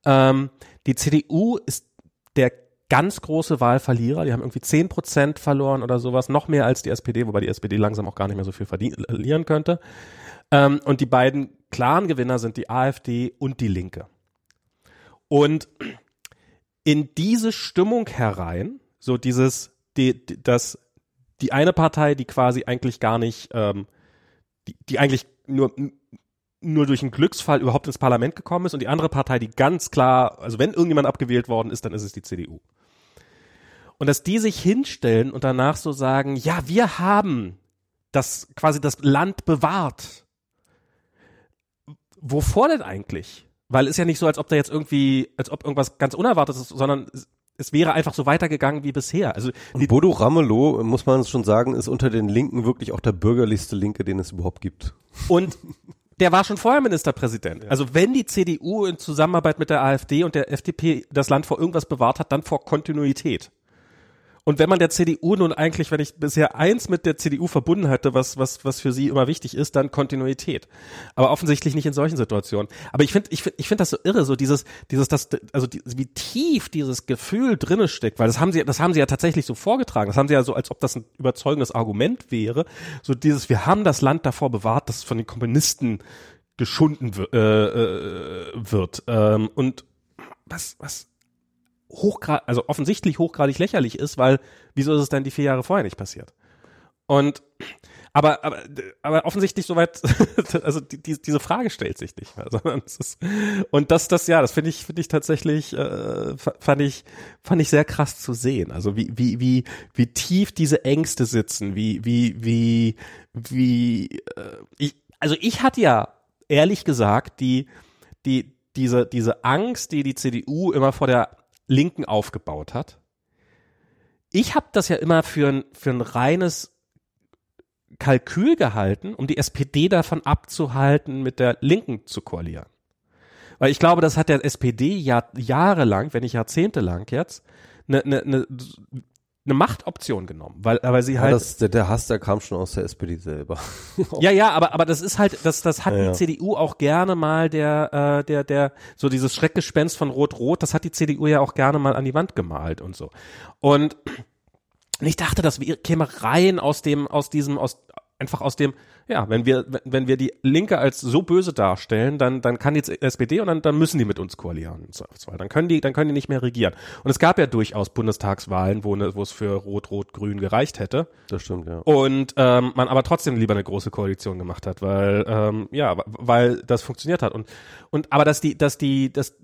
Ähm, die CDU ist der ganz große Wahlverlierer. Die haben irgendwie 10% verloren oder sowas, noch mehr als die SPD, wobei die SPD langsam auch gar nicht mehr so viel verlieren könnte. Ähm, und die beiden klaren Gewinner sind die AfD und die Linke. Und in diese Stimmung herein, so dieses, die, die, das, die eine Partei, die quasi eigentlich gar nicht, ähm, die, die eigentlich nur nur durch einen Glücksfall überhaupt ins Parlament gekommen ist und die andere Partei, die ganz klar, also wenn irgendjemand abgewählt worden ist, dann ist es die CDU. Und dass die sich hinstellen und danach so sagen, ja, wir haben das quasi das Land bewahrt. Wovor denn eigentlich? Weil es ist ja nicht so, als ob da jetzt irgendwie, als ob irgendwas ganz Unerwartetes ist, sondern es wäre einfach so weitergegangen wie bisher. Also und Bodo Ramelow, muss man schon sagen, ist unter den Linken wirklich auch der bürgerlichste Linke, den es überhaupt gibt. Und der war schon vorher Ministerpräsident. Ja. Also wenn die CDU in Zusammenarbeit mit der AfD und der FDP das Land vor irgendwas bewahrt hat, dann vor Kontinuität. Und wenn man der CDU nun eigentlich, wenn ich bisher eins mit der CDU verbunden hatte, was, was, was für sie immer wichtig ist, dann Kontinuität. Aber offensichtlich nicht in solchen Situationen. Aber ich finde, ich finde, ich finde das so irre, so dieses, dieses, das, also die, wie tief dieses Gefühl drinne steckt, weil das haben sie, das haben sie ja tatsächlich so vorgetragen. Das haben sie ja so, als ob das ein überzeugendes Argument wäre. So dieses, wir haben das Land davor bewahrt, dass es von den Kommunisten geschunden äh, äh, wird. Ähm, und was, was, hochgrad, also offensichtlich hochgradig lächerlich ist, weil wieso ist es denn die vier Jahre vorher nicht passiert? Und aber aber aber offensichtlich soweit, <laughs> also die, die, diese Frage stellt sich nicht mehr, <laughs> sondern es ist, und das das ja, das finde ich finde ich tatsächlich äh, fand ich fand ich sehr krass zu sehen. Also wie wie wie wie tief diese Ängste sitzen, wie wie wie wie äh, ich also ich hatte ja ehrlich gesagt die die diese diese Angst, die die CDU immer vor der Linken aufgebaut hat. Ich habe das ja immer für ein, für ein reines Kalkül gehalten, um die SPD davon abzuhalten, mit der Linken zu koalieren. Weil ich glaube, das hat der SPD ja jahrelang, wenn nicht jahrzehntelang jetzt, eine, eine, eine eine Machtoption genommen, weil, weil sie halt. Ja, das, der, der Hass, der kam schon aus der SPD selber. <laughs> ja, ja, aber, aber das ist halt, das, das hat ja, die ja. CDU auch gerne mal der, äh, der, der, so dieses Schreckgespenst von Rot-Rot, das hat die CDU ja auch gerne mal an die Wand gemalt und so. Und ich dachte, das käme rein aus dem, aus diesem, aus, einfach aus dem, ja, wenn wir, wenn wir die Linke als so böse darstellen, dann, dann kann die SPD und dann, dann müssen die mit uns koalieren. Dann können die, dann können die nicht mehr regieren. Und es gab ja durchaus Bundestagswahlen, wo, ne, wo es für Rot, Rot, Grün gereicht hätte. Das stimmt, ja. Und ähm, man aber trotzdem lieber eine große Koalition gemacht hat, weil, ähm, ja, weil das funktioniert hat. Und, und aber dass die, dass die, dass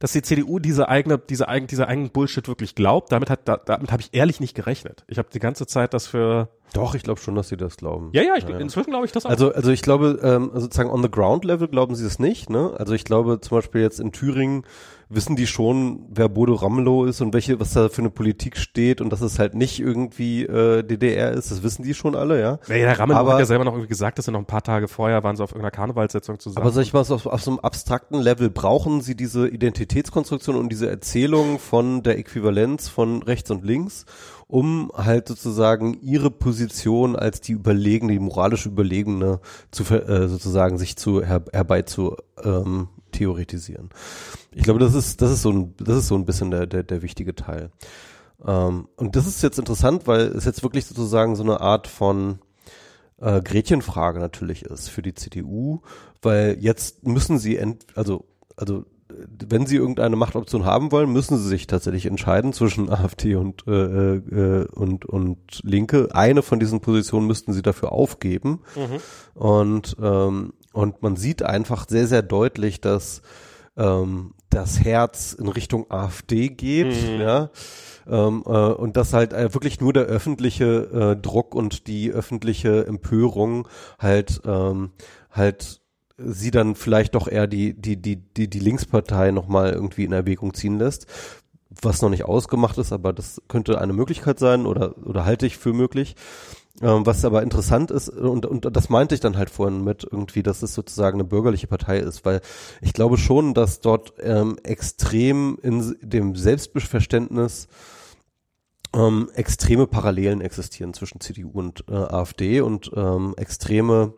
dass die CDU diese eigene, diese eigene, diese eigenen Bullshit wirklich glaubt, damit hat, da, damit habe ich ehrlich nicht gerechnet. Ich habe die ganze Zeit das für doch, ich glaube schon, dass sie das glauben. Ja, ja, ich, ja, inzwischen glaube ich das auch. Also, also ich glaube, ähm, sozusagen on the ground level glauben sie das nicht. Ne? Also ich glaube zum Beispiel jetzt in Thüringen wissen die schon, wer Bodo Ramelow ist und welche, was da für eine Politik steht und dass es halt nicht irgendwie äh, DDR ist. Das wissen die schon alle, ja. Ja, der Ramelow aber, hat ja selber noch irgendwie gesagt, dass er noch ein paar Tage vorher waren sie auf irgendeiner Karnevalssitzung zusammen. Aber sag ich mal, auf, auf so einem abstrakten Level brauchen sie diese Identitätskonstruktion und diese Erzählung von der Äquivalenz von rechts und links um halt sozusagen ihre Position als die überlegene, die moralisch überlegene zu äh, sozusagen sich zu her, herbei zu ähm, theoretisieren. Ich glaube, das ist das ist so ein das ist so ein bisschen der der, der wichtige Teil. Ähm, und das ist jetzt interessant, weil es jetzt wirklich sozusagen so eine Art von äh, Gretchenfrage natürlich ist für die CDU, weil jetzt müssen sie ent also also wenn sie irgendeine Machtoption haben wollen, müssen sie sich tatsächlich entscheiden zwischen <laughs> AfD und, äh, äh, und, und Linke. Eine von diesen Positionen müssten sie dafür aufgeben. Mhm. Und, ähm, und man sieht einfach sehr, sehr deutlich, dass ähm, das Herz in Richtung AfD geht, mhm. ja. Ähm, äh, und dass halt äh, wirklich nur der öffentliche äh, Druck und die öffentliche Empörung halt ähm, halt sie dann vielleicht doch eher die, die, die, die, die Linkspartei nochmal irgendwie in Erwägung ziehen lässt. Was noch nicht ausgemacht ist, aber das könnte eine Möglichkeit sein oder, oder halte ich für möglich. Ähm, was aber interessant ist, und, und das meinte ich dann halt vorhin mit irgendwie, dass es sozusagen eine bürgerliche Partei ist, weil ich glaube schon, dass dort ähm, extrem in dem Selbstverständnis ähm, extreme Parallelen existieren zwischen CDU und äh, AfD und ähm, extreme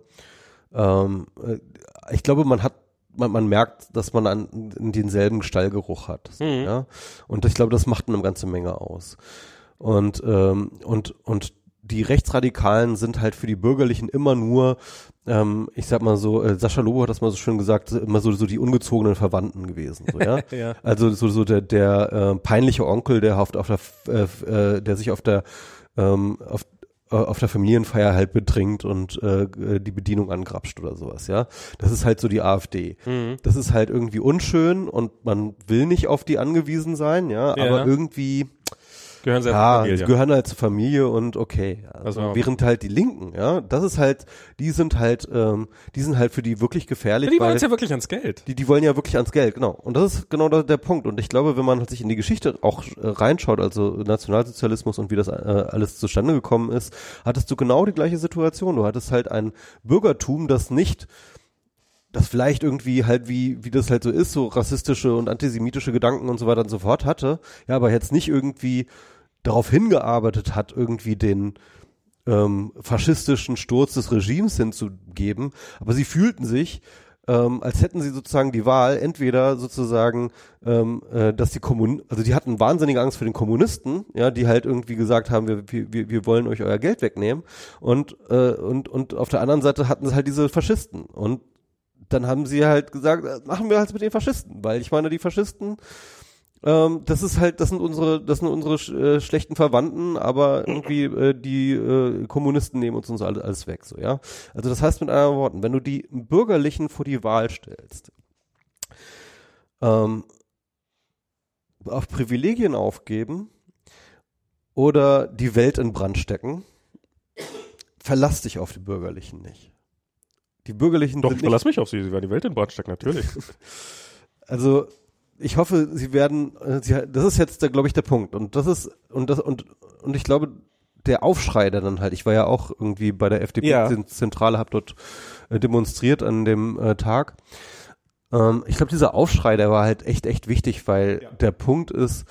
ähm, äh, ich glaube, man hat man, man merkt, dass man an, denselben Stallgeruch hat. So, Mhm. ja? Und ich glaube, das macht eine ganze Menge aus. Und, ähm, und, und die Rechtsradikalen sind halt für die Bürgerlichen immer nur, ähm, ich sag mal so, äh, Sascha Lobo hat das mal so schön gesagt, immer so, so die ungezogenen Verwandten gewesen. So, ja? <laughs> Ja. Also so, so der, der äh, peinliche Onkel, der auf, auf der, äh, äh, der sich auf der ähm, auf, äh, auf der Familienfeier halt betrinkt und äh, äh, die Bedienung angrapscht oder sowas, ja. Das ist halt so die AfD. Mhm. Das ist halt irgendwie unschön und man will nicht auf die angewiesen sein, ja, Ja. aber irgendwie, Gehören sie ja, zur sie Familie. gehören halt zur Familie und okay. Also, Also- während halt die Linken, ja, das ist halt, die sind halt, ähm, die sind halt für die wirklich gefährlich, die weil wollen ja wirklich ans Geld. die, die wollen ja wirklich ans Geld, genau. Und das ist genau der, der Punkt. Und ich glaube, wenn man sich in die Geschichte auch äh, reinschaut, also Nationalsozialismus und wie das äh, alles zustande gekommen ist, hattest du genau die gleiche Situation. Du hattest halt ein Bürgertum, das nicht das vielleicht irgendwie halt wie wie das halt so ist, so rassistische und antisemitische Gedanken und so weiter und so fort hatte, ja, aber jetzt nicht irgendwie darauf hingearbeitet hat, irgendwie den ähm, faschistischen Sturz des Regimes hinzugeben, aber sie fühlten sich, ähm, als hätten sie sozusagen die Wahl, entweder sozusagen, ähm, äh, dass die Kommun, also die hatten wahnsinnige Angst vor den Kommunisten, ja, die halt irgendwie gesagt haben, wir, wir, wir wollen euch euer Geld wegnehmen. Und, äh, und, und auf der anderen Seite hatten sie halt diese Faschisten. Und dann haben sie halt gesagt, äh, machen wir halt mit den Faschisten, weil ich meine, die Faschisten, ähm, das ist halt, das sind unsere, das sind unsere sch- äh, schlechten Verwandten, aber irgendwie äh, die äh, Kommunisten nehmen uns uns alles, alles weg, so ja. Also das heißt mit anderen Worten, wenn du die Bürgerlichen vor die Wahl stellst, ähm, auf Privilegien aufgeben oder die Welt in Brand stecken, verlass dich auf die Bürgerlichen nicht. Die Bürgerlichen Doch, sind ich verlass mich auf sie. Sie werden die Welt in Brand stecken, natürlich. <laughs> also ich hoffe, sie werden, äh, sie, das ist jetzt, glaube ich, der Punkt. Und das ist, und das, und, und ich glaube, der Aufschrei, der dann halt, ich war ja auch irgendwie bei der Ja. FDP-Zentrale, habe dort äh, demonstriert an dem äh, Tag. Ähm, ich glaube, dieser Aufschrei, der war halt echt, echt wichtig, weil Ja. der Punkt ist,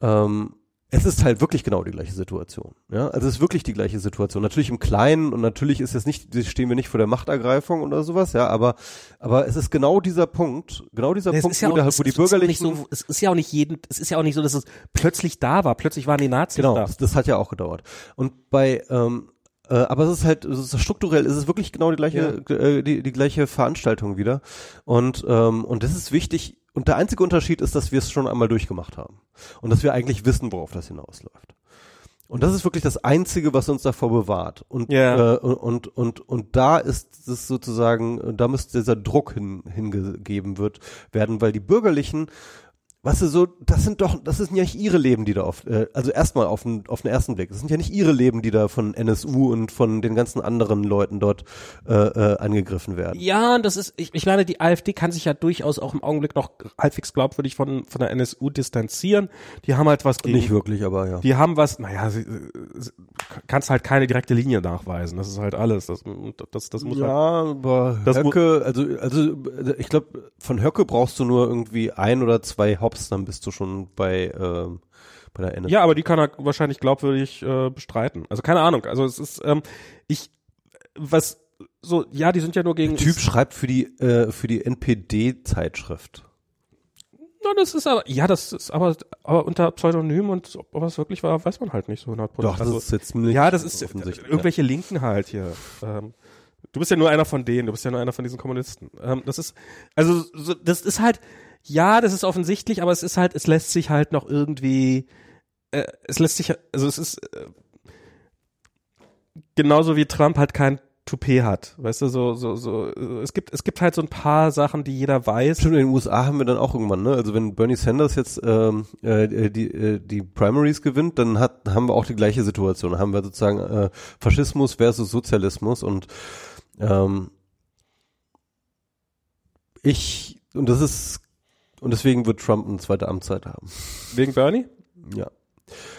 ähm, es ist halt wirklich genau die gleiche Situation. Ja, also es ist wirklich die gleiche Situation. Natürlich im Kleinen und natürlich ist jetzt nicht, stehen wir nicht vor der Machtergreifung oder sowas, ja, aber, aber es ist genau dieser Punkt, genau dieser Es Punkt, ja wo, auch, es wo die ist auch nicht Bürgerlichen, so, es ist ja auch nicht jeden, es ist ja auch nicht so, dass es plötzlich da war. Plötzlich waren die Nazis genau, da. das, das hat ja auch gedauert. Und bei, ähm, äh, aber es ist halt, es ist strukturell, es ist wirklich genau die gleiche, äh, die, die gleiche Veranstaltung wieder. Und, ähm, und das ist wichtig. Und der einzige Unterschied ist, dass wir es schon einmal durchgemacht haben. Und dass wir eigentlich wissen, worauf das hinausläuft. Und das ist wirklich das Einzige, was uns davor bewahrt. Und, Ja. äh, und, und, und, und da ist es sozusagen, da müsste dieser Druck hin, hingegeben wird, werden, weil die Bürgerlichen, weißt du, so, das sind doch, das sind ja nicht ihre Leben, die da auf, äh, also erstmal auf den, auf den ersten Blick, das sind ja nicht ihre Leben, die da von NSU und von den ganzen anderen Leuten dort äh, äh, angegriffen werden. Ja, das ist, ich, ich meine, die AfD kann sich ja durchaus auch im Augenblick noch halbwegs glaubwürdig von, von der NSU distanzieren. Die haben halt was gegen, Nicht wirklich, aber ja. die haben was, naja, sie, sie, kannst halt keine direkte Linie nachweisen. Das ist halt alles. Das, das, das muss ja, halt, aber Das Höcke, also, also ich glaube, von Höcke brauchst du nur irgendwie ein oder zwei Hops, dann bist du schon bei, ähm, bei der NSU. ja, aber die kann er wahrscheinlich glaubwürdig äh, bestreiten. Also keine Ahnung. Also es ist, ähm, ich, was, so, ja, die sind ja nur gegen. Der Typ schreibt für die, äh, für die NPD-Zeitschrift. Ja, das ist aber, ja, das ist aber, aber unter Pseudonym und ob was wirklich war, weiß man halt nicht so 100 Doch, das also, ist jetzt ziemlich Ja, das ist offensichtlich. irgendwelche Linken halt hier. Ähm, du bist ja nur einer von denen, du bist ja nur einer von diesen Kommunisten. Ähm, das ist, also so, das ist halt, ja, das ist offensichtlich, aber es ist halt, es lässt sich halt noch irgendwie, äh, es lässt sich, also es ist äh, genauso wie Trump halt kein Toupet hat, weißt du, so, so, so, äh, es gibt, es gibt halt so ein paar Sachen, die jeder weiß. Stimmt, in den USA haben wir dann auch irgendwann, ne? Also wenn Bernie Sanders jetzt ähm, äh, die, äh, die Primaries gewinnt, dann hat, haben wir auch die gleiche Situation. Haben wir sozusagen äh, Faschismus versus Sozialismus und ähm, ich und das ist und deswegen wird Trump eine zweite Amtszeit haben. Wegen Bernie? Ja.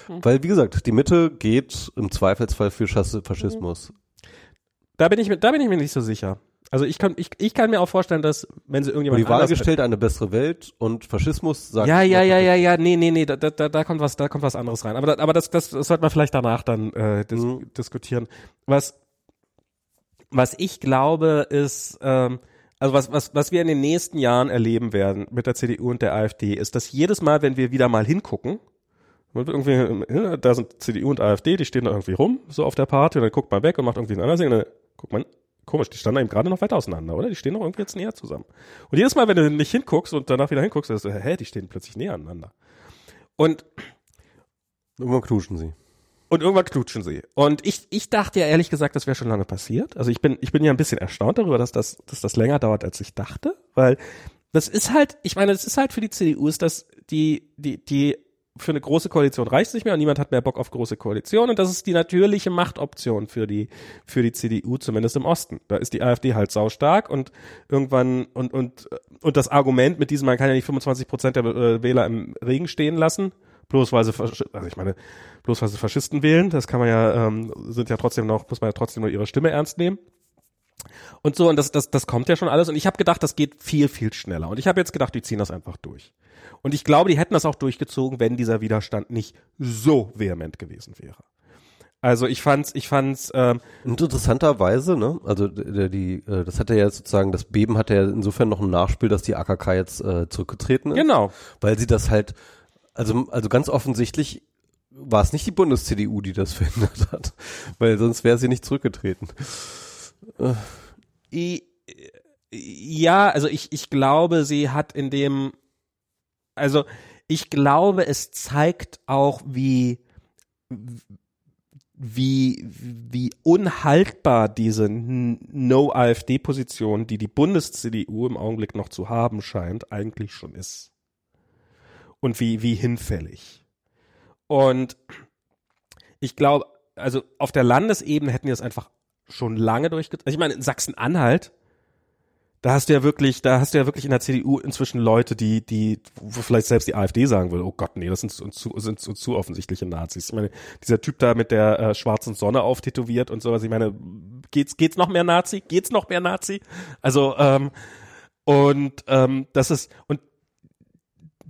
Weil, wie gesagt, die Mitte geht im Zweifelsfall für Faschismus. Da bin ich mir, da bin ich mir nicht so sicher. Also ich kann, ich, ich kann mir auch vorstellen, dass wenn sie irgendjemand die Wahl gestellt eine bessere Welt und Faschismus sagt. Ja, ja, ja, ja, ja, nee, nee, nee, da, da, da da kommt was, da kommt was anderes rein. Aber, da, aber das, das, das sollte man vielleicht danach dann äh, dis Mhm. diskutieren. Was, was ich glaube, ist, ähm, also was, was, was wir in den nächsten Jahren erleben werden mit der CDU und der AfD, ist, dass jedes Mal, wenn wir wieder mal hingucken, irgendwie, da sind CDU und AfD, die stehen da irgendwie rum, so auf der Party, und dann guckt man weg und macht irgendwie ein anderes Ding, und dann guckt man, komisch, die standen eben gerade noch weiter auseinander, oder? Die stehen noch irgendwie jetzt näher zusammen. Und jedes Mal, wenn du nicht hinguckst und danach wieder hinguckst, ist so, hä, die stehen plötzlich näher aneinander. Und Irgendwann knuschen sie. Und irgendwann knutschen sie. Und ich, ich dachte ja ehrlich gesagt, das wäre schon lange passiert. Also ich bin, ich bin ja ein bisschen erstaunt darüber, dass das, dass das länger dauert, als ich dachte, weil das ist halt, ich meine, das ist halt für die CDU, ist das die, die, die für eine große Koalition reicht nicht mehr und niemand hat mehr Bock auf große Koalition und das ist die natürliche Machtoption für die für die CDU zumindest im Osten. Da ist die AfD halt saustark und irgendwann und und und das Argument mit diesem man kann ja nicht 25 Prozent der äh, Wähler im Regen stehen lassen, bloß weil sie Fasch- also ich meine bloß weil sie Faschisten wählen, das kann man ja ähm, sind ja trotzdem noch muss man ja trotzdem nur ihre Stimme ernst nehmen. Und so, und das, das, das kommt ja schon alles. Und ich habe gedacht, das geht viel, viel schneller. Und ich habe jetzt gedacht, die ziehen das einfach durch. Und ich glaube, die hätten das auch durchgezogen, wenn dieser Widerstand nicht so vehement gewesen wäre. Also ich fand's, ich fand's, ähm, Und interessanterweise, ne, also der, die, äh, das hatte ja sozusagen, das Beben hatte ja insofern noch ein Nachspiel, dass die AKK jetzt äh, zurückgetreten ist. genau. Weil sie das halt, also, also ganz offensichtlich war es nicht die Bundes-CDU, die das <laughs> verhindert hat. Weil sonst wäre sie nicht zurückgetreten. I, ja, also ich, ich glaube, sie hat in dem, also ich glaube, es zeigt auch, wie, wie, wie unhaltbar diese No-AfD-Position, die die Bundes-CDU im Augenblick noch zu haben scheint, eigentlich schon ist. Und wie, wie hinfällig. Und ich glaube, also auf der Landesebene hätten die das einfach schon lange durchgezogen. Also ich meine, in Sachsen-Anhalt, da hast du ja wirklich, da hast du ja wirklich in der CDU inzwischen Leute, die, die, wo vielleicht selbst die AfD sagen will, oh Gott, nee, das sind uns zu, sind uns zu offensichtliche Nazis. Ich meine, dieser Typ da mit der äh, schwarzen Sonne auftätowiert und sowas, ich meine, geht's, geht's noch mehr Nazi? Geht's noch mehr Nazi? Also, ähm, und ähm, das ist, und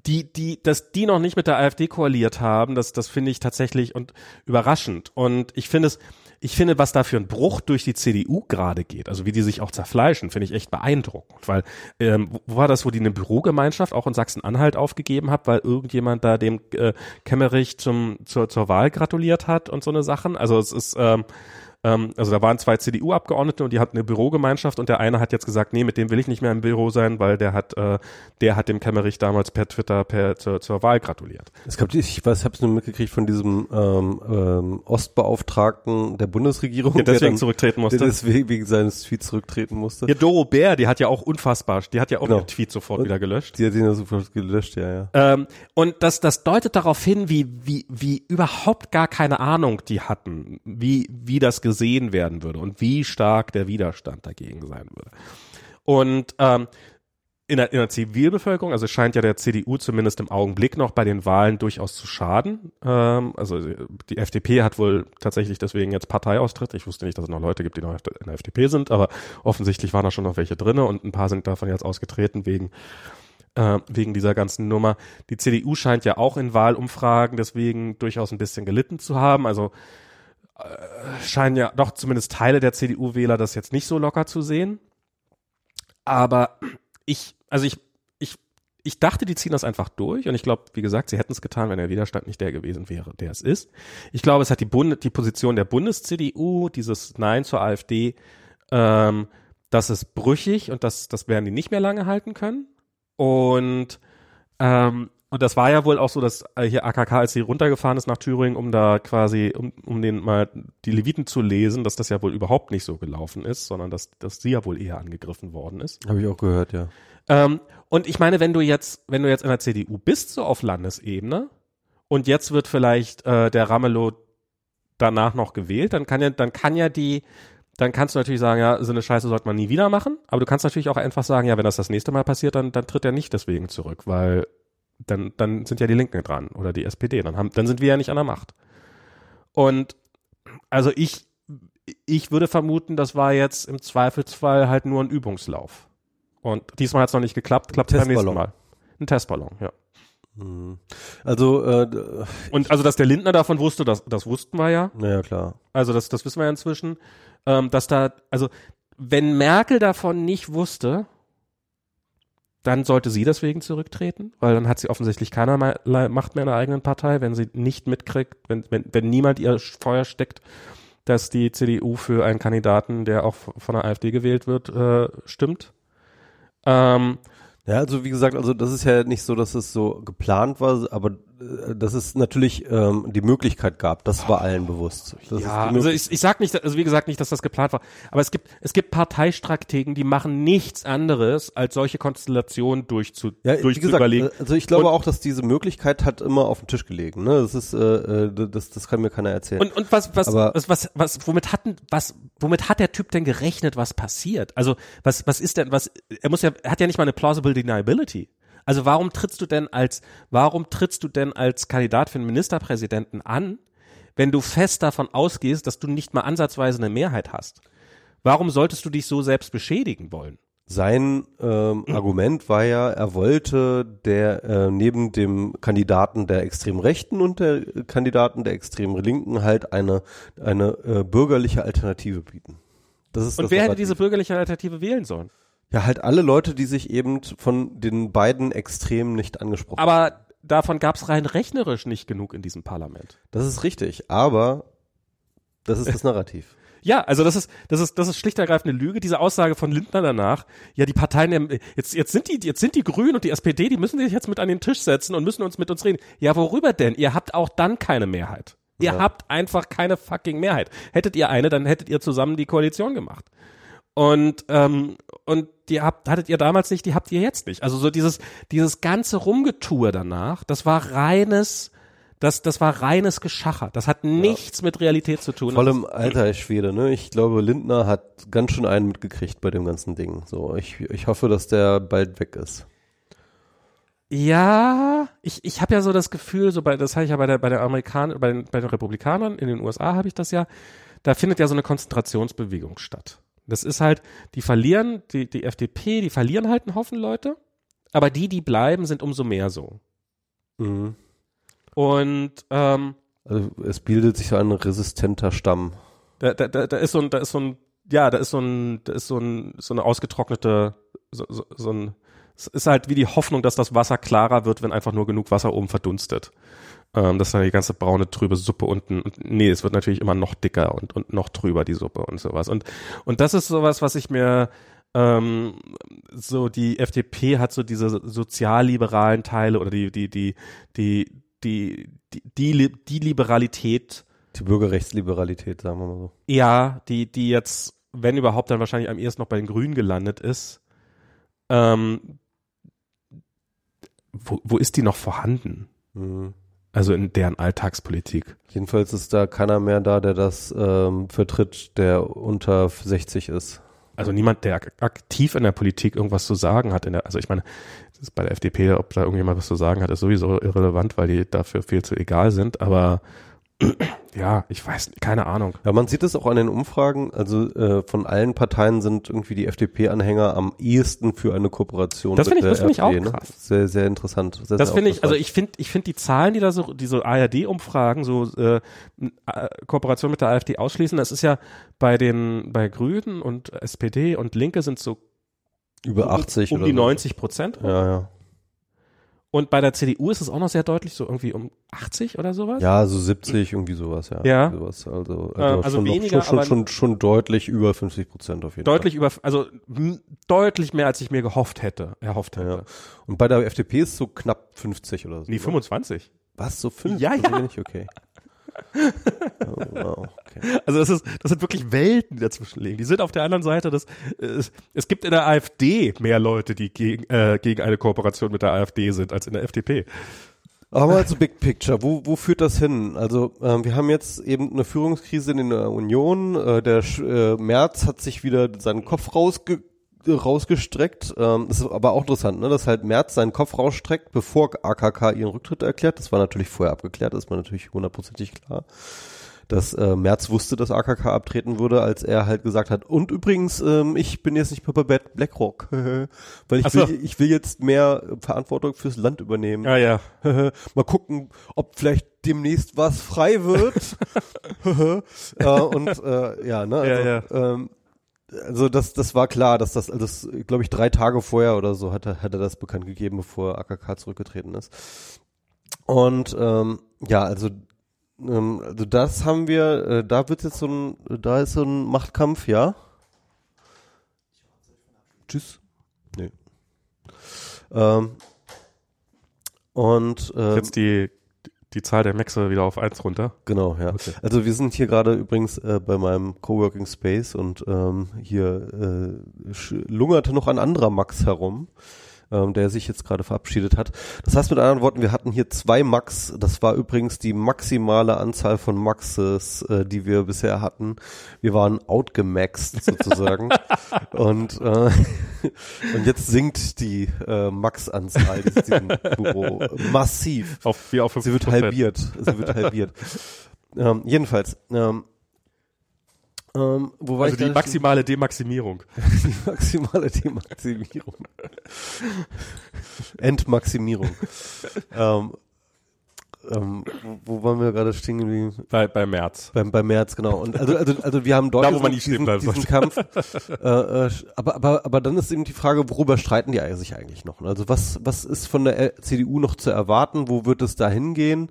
die, die, dass die noch nicht mit der AfD koaliert haben, das, das finde ich tatsächlich und überraschend. Und ich finde es, ich finde, was da für ein Bruch durch die CDU gerade geht, also wie die sich auch zerfleischen, finde ich echt beeindruckend. Weil, ähm, wo war das, wo die eine Bürogemeinschaft auch in Sachsen-Anhalt aufgegeben hat, weil irgendjemand da dem äh, Kemmerich zum, zur, zur Wahl gratuliert hat und so eine Sachen. Also es ist, ähm, ähm, also da waren zwei CDU-Abgeordnete und die hatten eine Bürogemeinschaft und der eine hat jetzt gesagt, nee, mit dem will ich nicht mehr im Büro sein, weil der hat, äh, der hat dem Kemmerich damals per Twitter per, zur, zur Wahl gratuliert. Es gab, ich weiß, ich habe es nur mitgekriegt von diesem ähm, ähm, Ostbeauftragten der Bundesregierung, Der deswegen dann, zurücktreten musste. der deswegen wegen seines Tweets zurücktreten musste. Ja, Doro Bär, die hat ja auch unfassbar, die hat ja auch Genau. ihren Tweet sofort wieder gelöscht. Die hat ihn ja sofort gelöscht, ja, ja. Ähm, und das, das deutet darauf hin, wie, wie, wie überhaupt gar keine Ahnung die hatten, wie, wie das gesehen werden würde und wie stark der Widerstand dagegen sein würde. Und ähm, in der, in der Zivilbevölkerung, also scheint ja der CDU zumindest im Augenblick noch bei den Wahlen durchaus zu schaden. Ähm, also die FDP hat wohl tatsächlich deswegen jetzt Parteiaustritt. Ich wusste nicht, dass es noch Leute gibt, die noch in der FDP sind, aber offensichtlich waren da schon noch welche drinne und ein paar sind davon jetzt ausgetreten wegen äh, wegen dieser ganzen Nummer. Die CDU scheint ja auch in Wahlumfragen deswegen durchaus ein bisschen gelitten zu haben. Also scheinen ja doch zumindest Teile der CDU-Wähler das jetzt nicht so locker zu sehen. Aber ich, also ich, ich, ich dachte, die ziehen das einfach durch und ich glaube, wie gesagt, sie hätten es getan, wenn der Widerstand nicht der gewesen wäre, der es ist. Ich glaube, es hat die, Bund die Position der Bundes-CDU, dieses Nein zur AfD, ähm, das ist brüchig und das, das werden die nicht mehr lange halten können. Und ähm, und das war ja wohl auch so, dass äh, hier AKK, als sie runtergefahren ist nach Thüringen, um da quasi, um, um den mal die Leviten zu lesen, dass das ja wohl überhaupt nicht so gelaufen ist, sondern dass, dass sie ja wohl eher angegriffen worden ist. Habe ich auch gehört, ja. Ähm, und ich meine, wenn du jetzt, wenn du jetzt in der CDU bist, so auf Landesebene, und jetzt wird vielleicht äh, der Ramelow danach noch gewählt, dann kann ja, dann kann ja die, dann kannst du natürlich sagen, ja, so eine Scheiße sollte man nie wieder machen, aber du kannst natürlich auch einfach sagen, ja, wenn das das nächste Mal passiert, dann, dann tritt er nicht deswegen zurück, weil dann, dann sind ja die Linken dran oder die SPD, dann haben, dann sind wir ja nicht an der Macht. Und also ich, ich würde vermuten, das war jetzt im Zweifelsfall halt nur ein Übungslauf. Und diesmal hat es noch nicht geklappt, klappt beim nächsten. Mal. Ein Testballon, ja. Also, äh, Und also, dass der Lindner davon wusste, das, das wussten wir ja. naja, klar. Also das, das wissen wir ja inzwischen, ähm, dass da, also wenn Merkel davon nicht wusste, dann sollte sie deswegen zurücktreten, weil dann hat sie offensichtlich keiner Ma- Le- Macht mehr in der eigenen Partei, wenn sie nicht mitkriegt, wenn, wenn, wenn niemand ihr Feuer steckt, dass die CDU für einen Kandidaten, der auch von der AfD gewählt wird, äh, stimmt. Ähm, Ja, also wie gesagt, also das ist ja nicht so, dass es so geplant war, aber dass es natürlich ähm, die Möglichkeit gab, das war allen bewusst. Das ja, also ich, ich sag nicht, also wie gesagt nicht, dass das geplant war, aber es gibt es gibt Parteistrategen, die machen nichts anderes, als solche Konstellationen durchzu, ja, wie gesagt, durchzuüberlegen. äh, also ich glaube Und- auch, dass diese Möglichkeit hat immer auf dem Tisch gelegen. Ne? Das ist, äh, äh, das, das kann mir keiner erzählen. Und, und was, was, Aber- was, was, was, womit hatten, was, womit hat der Typ denn gerechnet, was passiert? Also, was, was ist denn, was, er muss ja, er hat ja nicht mal eine plausible deniability. Also, warum trittst du denn als, warum trittst du denn als Kandidat für den Ministerpräsidenten an, wenn du fest davon ausgehst, dass du nicht mal ansatzweise eine Mehrheit hast? Warum solltest du dich so selbst beschädigen wollen? Sein ähm, Argument war ja, er wollte der äh, neben dem Kandidaten der extrem Rechten und der Kandidaten der extrem Linken halt eine eine äh, bürgerliche Alternative bieten. Das ist Und das wer hätte diese bürgerliche Alternative wählen sollen? Ja, halt alle Leute, die sich eben von den beiden Extremen nicht angesprochen haben. Aber davon gab es rein rechnerisch nicht genug in diesem Parlament. Das ist richtig, aber das ist das Narrativ. <laughs> Ja, also das ist, das ist, das ist schlicht und ergreifend eine Lüge. Diese Aussage von Lindner danach, ja, die Parteien, der- jetzt, jetzt sind die, jetzt sind die Grünen und die SPD, die müssen sich jetzt mit an den Tisch setzen und müssen uns mit uns reden. Ja, worüber denn? Ihr habt auch dann keine Mehrheit. Ihr Ja. habt einfach keine fucking Mehrheit. Hättet ihr eine, dann hättet ihr zusammen die Koalition gemacht. Und, ähm, und die habt, hattet ihr damals nicht, die habt ihr jetzt nicht. Also so dieses, dieses ganze Rumgetue danach, das war reines, das, das war reines Geschacher. Das hat nichts mit Realität zu tun. Vor allem alter Schwede, ne? Ich glaube, Lindner hat ganz schön einen mitgekriegt bei dem ganzen Ding. So, ich, ich hoffe, dass der bald weg ist. Ja, ich, ich habe ja so das Gefühl, so bei, das habe ich ja bei der bei der Amerikaner, bei den, bei den Republikanern in den USA habe ich das ja, da findet ja so eine Konzentrationsbewegung statt. Das ist halt, die verlieren, die, die FDP, die verlieren halt einen Haufen Leute, aber die, die bleiben, sind umso mehr so. Mhm. Und ähm, Also es bildet sich so ein resistenter Stamm. da, da, da, da ist so ein, da ist so ein, ja, da ist so ein, da ist so ein, so eine ausgetrocknete, so, so, so ein, es ist halt wie die Hoffnung, dass das Wasser klarer wird, wenn einfach nur genug Wasser oben verdunstet. Ähm, das ist dann die ganze braune, trübe Suppe unten. Und nee, es wird natürlich immer noch dicker und, und noch trüber, die Suppe und sowas. Und, und das ist sowas, was ich mir, ähm, so die FDP hat so diese sozialliberalen Teile oder die, die, die, die, die, die, die, die Liberalität, Die Bürgerrechtsliberalität, sagen wir mal so. ja, die, die jetzt, wenn überhaupt, dann wahrscheinlich am ehesten noch bei den Grünen gelandet ist. Ähm, wo, wo ist die noch vorhanden? Mhm. Also in deren Alltagspolitik. Jedenfalls ist da keiner mehr da, der das ähm, vertritt, der unter 60 ist. Also niemand, der ak- aktiv in der Politik irgendwas zu sagen hat. In der, also ich meine, bei der FDP, ob da irgendjemand was zu sagen hat, ist sowieso irrelevant, weil die dafür viel zu egal sind. Aber ja, ich weiß, keine Ahnung. Ja, man sieht es auch an den Umfragen. Also äh, von allen Parteien sind irgendwie die FDP-Anhänger am ehesten für eine Kooperation Das mit finde ich- das finde ich auch ne? krass. Sehr, sehr interessant. Sehr, Das finde ich, also ich finde, ich finde die Zahlen, die da so, diese ARD-Umfragen, so äh, äh, Kooperation mit der AfD ausschließen, das ist ja bei den, bei Grünen und SPD und Linke sind so über 80 um oder die so. 90 Prozent. Ja, ja. Und bei der CDU ist es auch noch sehr deutlich, so irgendwie um 80 oder sowas. Ja, so 70, irgendwie sowas, ja. Ja. Sowas, also, also, also schon, noch- weniger, schon, aber- schon, schon, schon deutlich über 50 Prozent auf jeden Deutlich über, also deutlich mehr, als ich mir gehofft hätte, erhofft hätte. Ja. Fall. Und bei der FDP ist so knapp 50 oder so. Nee, ne? 25. Was, so 5? Ja, ja. Okay. Oh, wow, okay. Also das ist, das sind wirklich Welten, die dazwischen liegen. Die sind auf der anderen Seite, das, es, es gibt in der AfD mehr Leute, die gegen, äh, gegen eine Kooperation mit der AfD sind, als in der FDP. Aber mal zu Big Picture, wo, wo führt das hin? Also ähm, wir haben jetzt eben eine Führungskrise in der Union. Äh, der Sch- äh, Merz hat sich wieder seinen Kopf rausge rausgestreckt. Ähm, das ist aber auch interessant, ne? dass halt Merz seinen Kopf rausstreckt, bevor AKK ihren Rücktritt erklärt. Das war natürlich vorher abgeklärt, das ist mir natürlich hundertprozentig klar. dass äh, Merz wusste, dass AKK abtreten würde, als er halt gesagt hat, und übrigens, ähm, ich bin jetzt nicht mehr bei BlackRock, <laughs> weil ich, so. will, ich will jetzt mehr Verantwortung fürs Land übernehmen. Ja, ja. <laughs> Mal gucken, ob vielleicht demnächst was frei wird. <laughs> äh, und äh, ja, ne? Also, Ja, ja. Ähm, also das, das war klar, dass das, also das, glaube ich, drei Tage vorher oder so hat er, hat er das bekannt gegeben, bevor AKK zurückgetreten ist. Und ähm, ja, also ähm, also das haben wir, äh, da wird jetzt so ein, da ist so ein Machtkampf, ja. Tschüss. Nee. Ähm, und ähm, Jetzt die, die Zahl der Maxe wieder auf eins runter. Genau, ja. Okay. Also wir sind hier gerade übrigens äh, bei meinem Coworking Space und ähm, hier äh, lungerte noch ein anderer Max herum, ähm, der sich jetzt gerade verabschiedet hat. Das heißt mit anderen Worten, wir hatten hier zwei Max. Das war übrigens die maximale Anzahl von Maxes, äh, die wir bisher hatten. Wir waren outgemaxt sozusagen. <laughs> und äh, <laughs> und jetzt sinkt die äh, Max-Anzahl in diesem Büro massiv. Auf, wie auf Sie wird 50%. halbiert. Sie wird halbiert. <laughs> ähm, jedenfalls, ähm, ähm, Also <laughs> die maximale Demaximierung. die maximale Demaximierung. Entmaximierung. ähm, ähm, wo waren wir gerade stehen geblieben? Bei, bei März. Beim, beim März, genau. Und also, also, also wir haben dort Da, wo man diesen- nicht bleiben diesen Kampf. äh, äh, aber, aber, aber dann ist eben die Frage, worüber streiten die sich eigentlich noch? Also was, was ist von der CDU noch zu erwarten? Wo wird es da hingehen?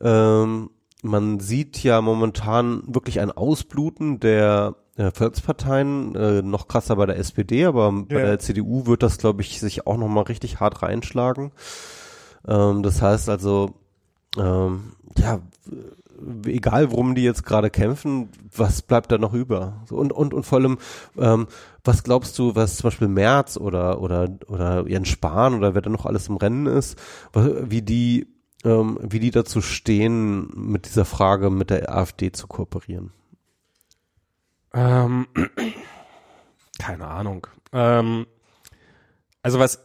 Ähm, man sieht ja momentan wirklich ein Ausbluten der äh, Volksparteien, äh, noch krasser bei der SPD, aber bei Ja. der CDU wird das, glaube ich, sich auch nochmal richtig hart reinschlagen. Ähm, das heißt also, ähm, ja, egal worum die jetzt gerade kämpfen, was bleibt da noch über? Und, und, und vor allem, ähm, was glaubst du, was zum Beispiel Merz oder, oder, oder Jens Spahn oder wer da noch alles im Rennen ist, wie die, ähm, wie die dazu stehen, mit dieser Frage mit der AfD zu kooperieren? Ähm, <clears throat> keine Ahnung. Ähm, also was,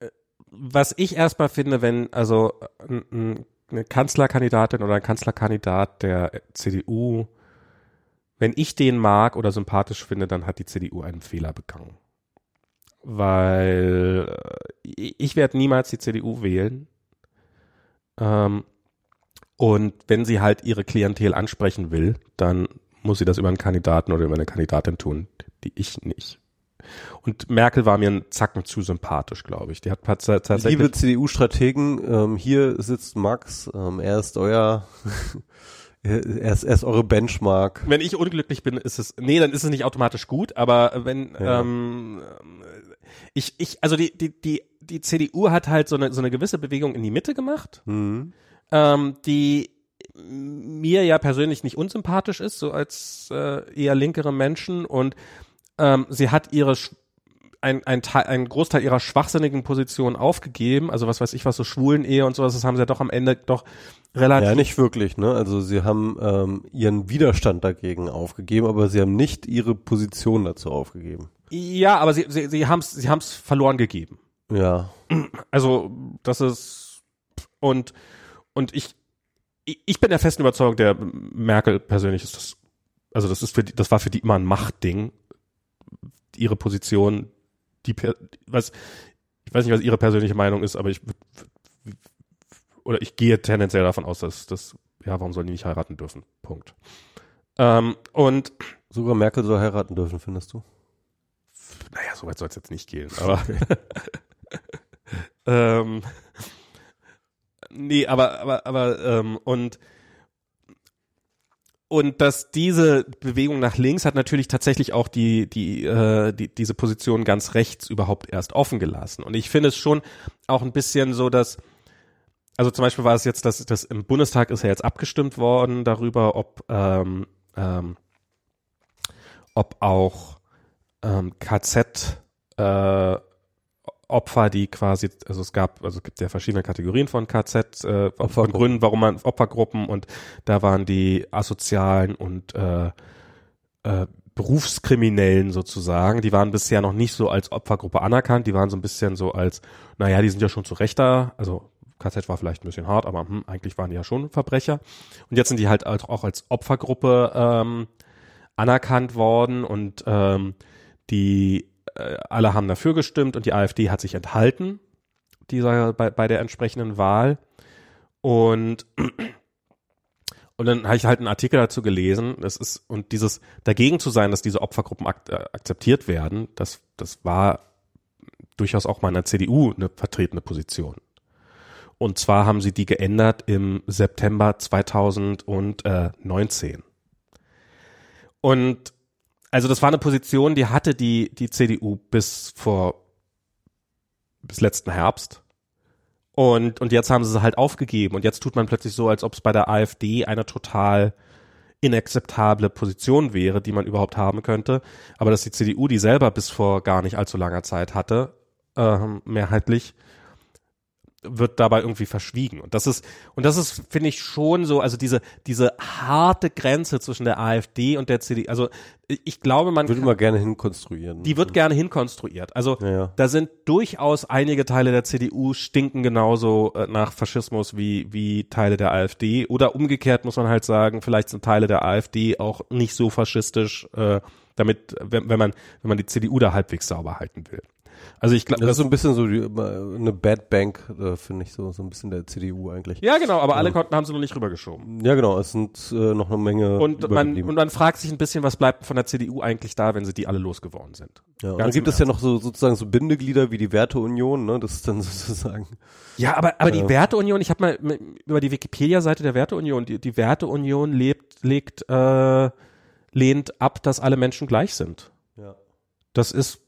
äh, was ich erstmal finde, wenn also äh, eine Kanzlerkandidatin oder ein Kanzlerkandidat der CDU, wenn ich den mag oder sympathisch finde, dann hat die CDU einen Fehler begangen. Weil äh, ich werde niemals die CDU wählen. Ähm, und wenn sie halt ihre Klientel ansprechen will, dann muss sie das über einen Kandidaten oder über eine Kandidatin tun, die ich nicht. Und Merkel war mir einen Zacken zu sympathisch, glaube ich. Die hat tats- tatsächlich. Liebe CDU-Strategen, ähm, hier sitzt Max, ähm, er ist euer, <laughs> er ist, er ist eure Benchmark. wenn ich unglücklich bin, ist es, nee, dann ist es nicht automatisch gut, aber wenn, Ja. ähm, ich, ich, also die, die, die, die CDU hat halt so eine, so eine gewisse Bewegung in die Mitte gemacht, Mhm. ähm, die mir ja persönlich nicht unsympathisch ist, so als äh, eher linkere Menschen und ähm, sie hat ihre ein, ein, Teil, ein Großteil ihrer schwachsinnigen Position aufgegeben, also was weiß ich was, so Schwulen-Ehe und sowas, das haben sie ja doch am Ende doch relativ Ja, nicht wirklich, ne? Also sie haben ähm, ihren Widerstand dagegen aufgegeben, aber sie haben nicht ihre Position dazu aufgegeben. Ja, aber sie, sie, sie haben es sie haben's verloren gegeben. Ja. Also, das ist und und ich ich bin der festen Überzeugung, der Merkel persönlich ist das also das ist für die, das war für die immer ein Machtding ihre Position die was ich weiß nicht, was ihre persönliche Meinung ist, aber ich oder ich gehe tendenziell davon aus, dass das ja, warum sollen die nicht heiraten dürfen? Punkt. Ähm, und Sogar Merkel soll heiraten dürfen, findest du? Naja, so weit soll es jetzt nicht gehen, aber <laughs> ähm, nee, aber aber aber ähm, und und dass diese Bewegung nach links hat natürlich tatsächlich auch die die äh, die diese Position ganz rechts überhaupt erst offen gelassen. Und ich finde es schon auch ein bisschen so, dass also zum Beispiel war es jetzt, dass das im Bundestag ist ja jetzt abgestimmt worden darüber, ob ähm, ähm, ob auch ähm, KZ äh, Opfer, die quasi, also es gab, also es gibt ja verschiedene Kategorien von KZ, äh, von. Gründen, warum man Opfergruppen und da waren die asozialen und äh, äh, Berufskriminellen sozusagen, die waren bisher noch nicht so als Opfergruppe anerkannt, die waren so ein bisschen so als, naja, die sind ja schon zu Rechter, also KZ war vielleicht ein bisschen hart, aber hm, eigentlich waren die ja schon Verbrecher. Und jetzt sind die halt auch als Opfergruppe ähm, anerkannt worden und ähm, die äh, alle haben dafür gestimmt und die AfD hat sich enthalten dieser bei, bei der entsprechenden Wahl und <clears throat> und dann habe ich halt einen Artikel dazu gelesen. Das ist und dieses dagegen zu sein, dass diese Opfergruppen ak äh, akzeptiert werden, das das war durchaus auch mal in der CDU eine vertretene Position. Und zwar haben sie die geändert im September 2019. Und also das war eine Position, die hatte die, die CDU bis vor, bis letzten Herbst. Und, und jetzt haben sie sie halt aufgegeben. Und jetzt tut man plötzlich so, als ob es bei der AfD eine total inakzeptable Position wäre, die man überhaupt haben könnte. Aber dass die CDU die selber bis vor gar nicht allzu langer Zeit hatte, äh, mehrheitlich, wird dabei irgendwie verschwiegen. Und das ist, und das ist, finde ich, schon so, also diese, diese harte Grenze zwischen der AfD und der CDU, also ich glaube, man würde immer gerne hinkonstruieren. Die wird gerne hinkonstruiert. Also Ja, ja. da sind durchaus einige Teile der CDU stinken genauso äh, nach Faschismus wie, wie Teile der AfD. Oder umgekehrt muss man halt sagen, vielleicht sind Teile der AfD auch nicht so faschistisch, äh, damit, wenn, wenn man, wenn man die CDU da halbwegs sauber halten will. Also ich glaube, Das ist so ein bisschen so die, eine Bad Bank, äh, finde ich so, so ein bisschen der CDU eigentlich. ja genau, aber alle konnten, haben sie noch nicht rübergeschoben. Ja, genau, es sind äh, noch eine Menge Und man, und man fragt sich ein bisschen, was bleibt von der CDU eigentlich da, wenn sie die alle losgeworden sind. ja, und dann gibt es ja noch so sozusagen so Bindeglieder wie die Werteunion, ne? Das ist dann <laughs> sozusagen Ja, aber, aber die Ja. Werteunion, ich habe mal über die Wikipedia-Seite der Werteunion, die, die Werteunion lebt, legt, äh, lehnt ab, dass alle Menschen gleich sind. ja. Das ist,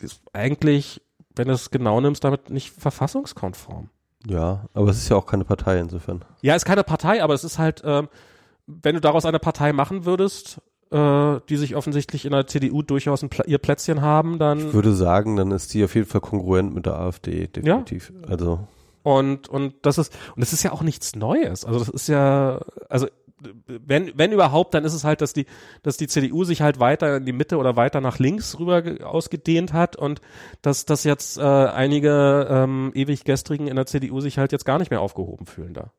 ist eigentlich, wenn du es genau nimmst, damit nicht verfassungskonform. Ja, aber es ist ja auch keine Partei insofern. Ja, ist keine Partei, aber es ist halt, ähm, wenn du daraus eine Partei machen würdest, äh, die sich offensichtlich in der CDU durchaus Pla ihr Plätzchen haben, dann Ich würde sagen, dann ist die auf jeden Fall kongruent mit der AfD, definitiv. Also Und, und das ist, und das ist ja auch nichts Neues. Also das ist ja, also wenn, wenn überhaupt, dann ist es halt, dass die, dass die CDU sich halt weiter in die Mitte oder weiter nach links rüber ge- ausgedehnt hat und dass, dass jetzt äh, einige ähm, ewig gestrigen in der CDU sich halt jetzt gar nicht mehr aufgehoben fühlen da.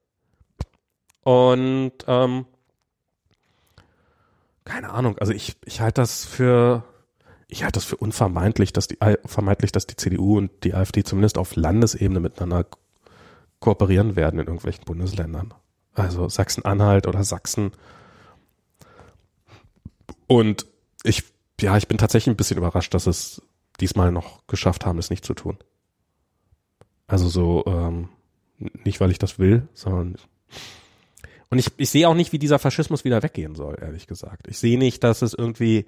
Und ähm, keine Ahnung, also ich, ich halte das für, ich halte das für unvermeidlich, dass die vermeintlich, dass die CDU und die AfD zumindest auf Landesebene miteinander ko- kooperieren werden in irgendwelchen Bundesländern. Also Sachsen-Anhalt oder Sachsen. Und ich, ja, ich bin tatsächlich ein bisschen überrascht, dass es diesmal noch geschafft haben, es nicht zu tun. Also so, ähm, nicht weil ich das will, sondern und ich, ich sehe auch nicht, wie dieser Faschismus wieder weggehen soll, ehrlich gesagt. Ich sehe nicht, dass es irgendwie,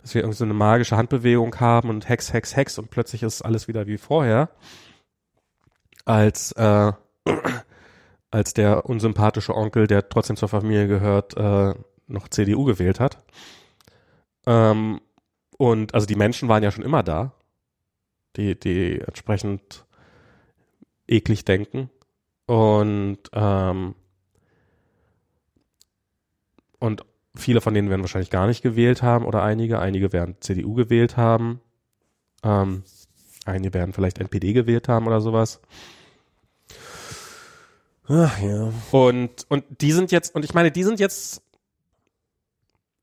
dass wir irgendwie so eine magische Handbewegung haben und Hex, Hex, Hex und plötzlich ist alles wieder wie vorher. Als, äh, als der unsympathische Onkel, der trotzdem zur Familie gehört, äh, noch CDU gewählt hat. Ähm, und also die Menschen waren ja schon immer da, die, die entsprechend eklig denken. Und ähm, und viele von denen werden wahrscheinlich gar nicht gewählt haben oder einige. Einige werden CDU gewählt haben. Ähm, einige werden vielleicht NPD gewählt haben oder sowas. Ach ja. Und, und die sind jetzt, und ich meine, die sind jetzt,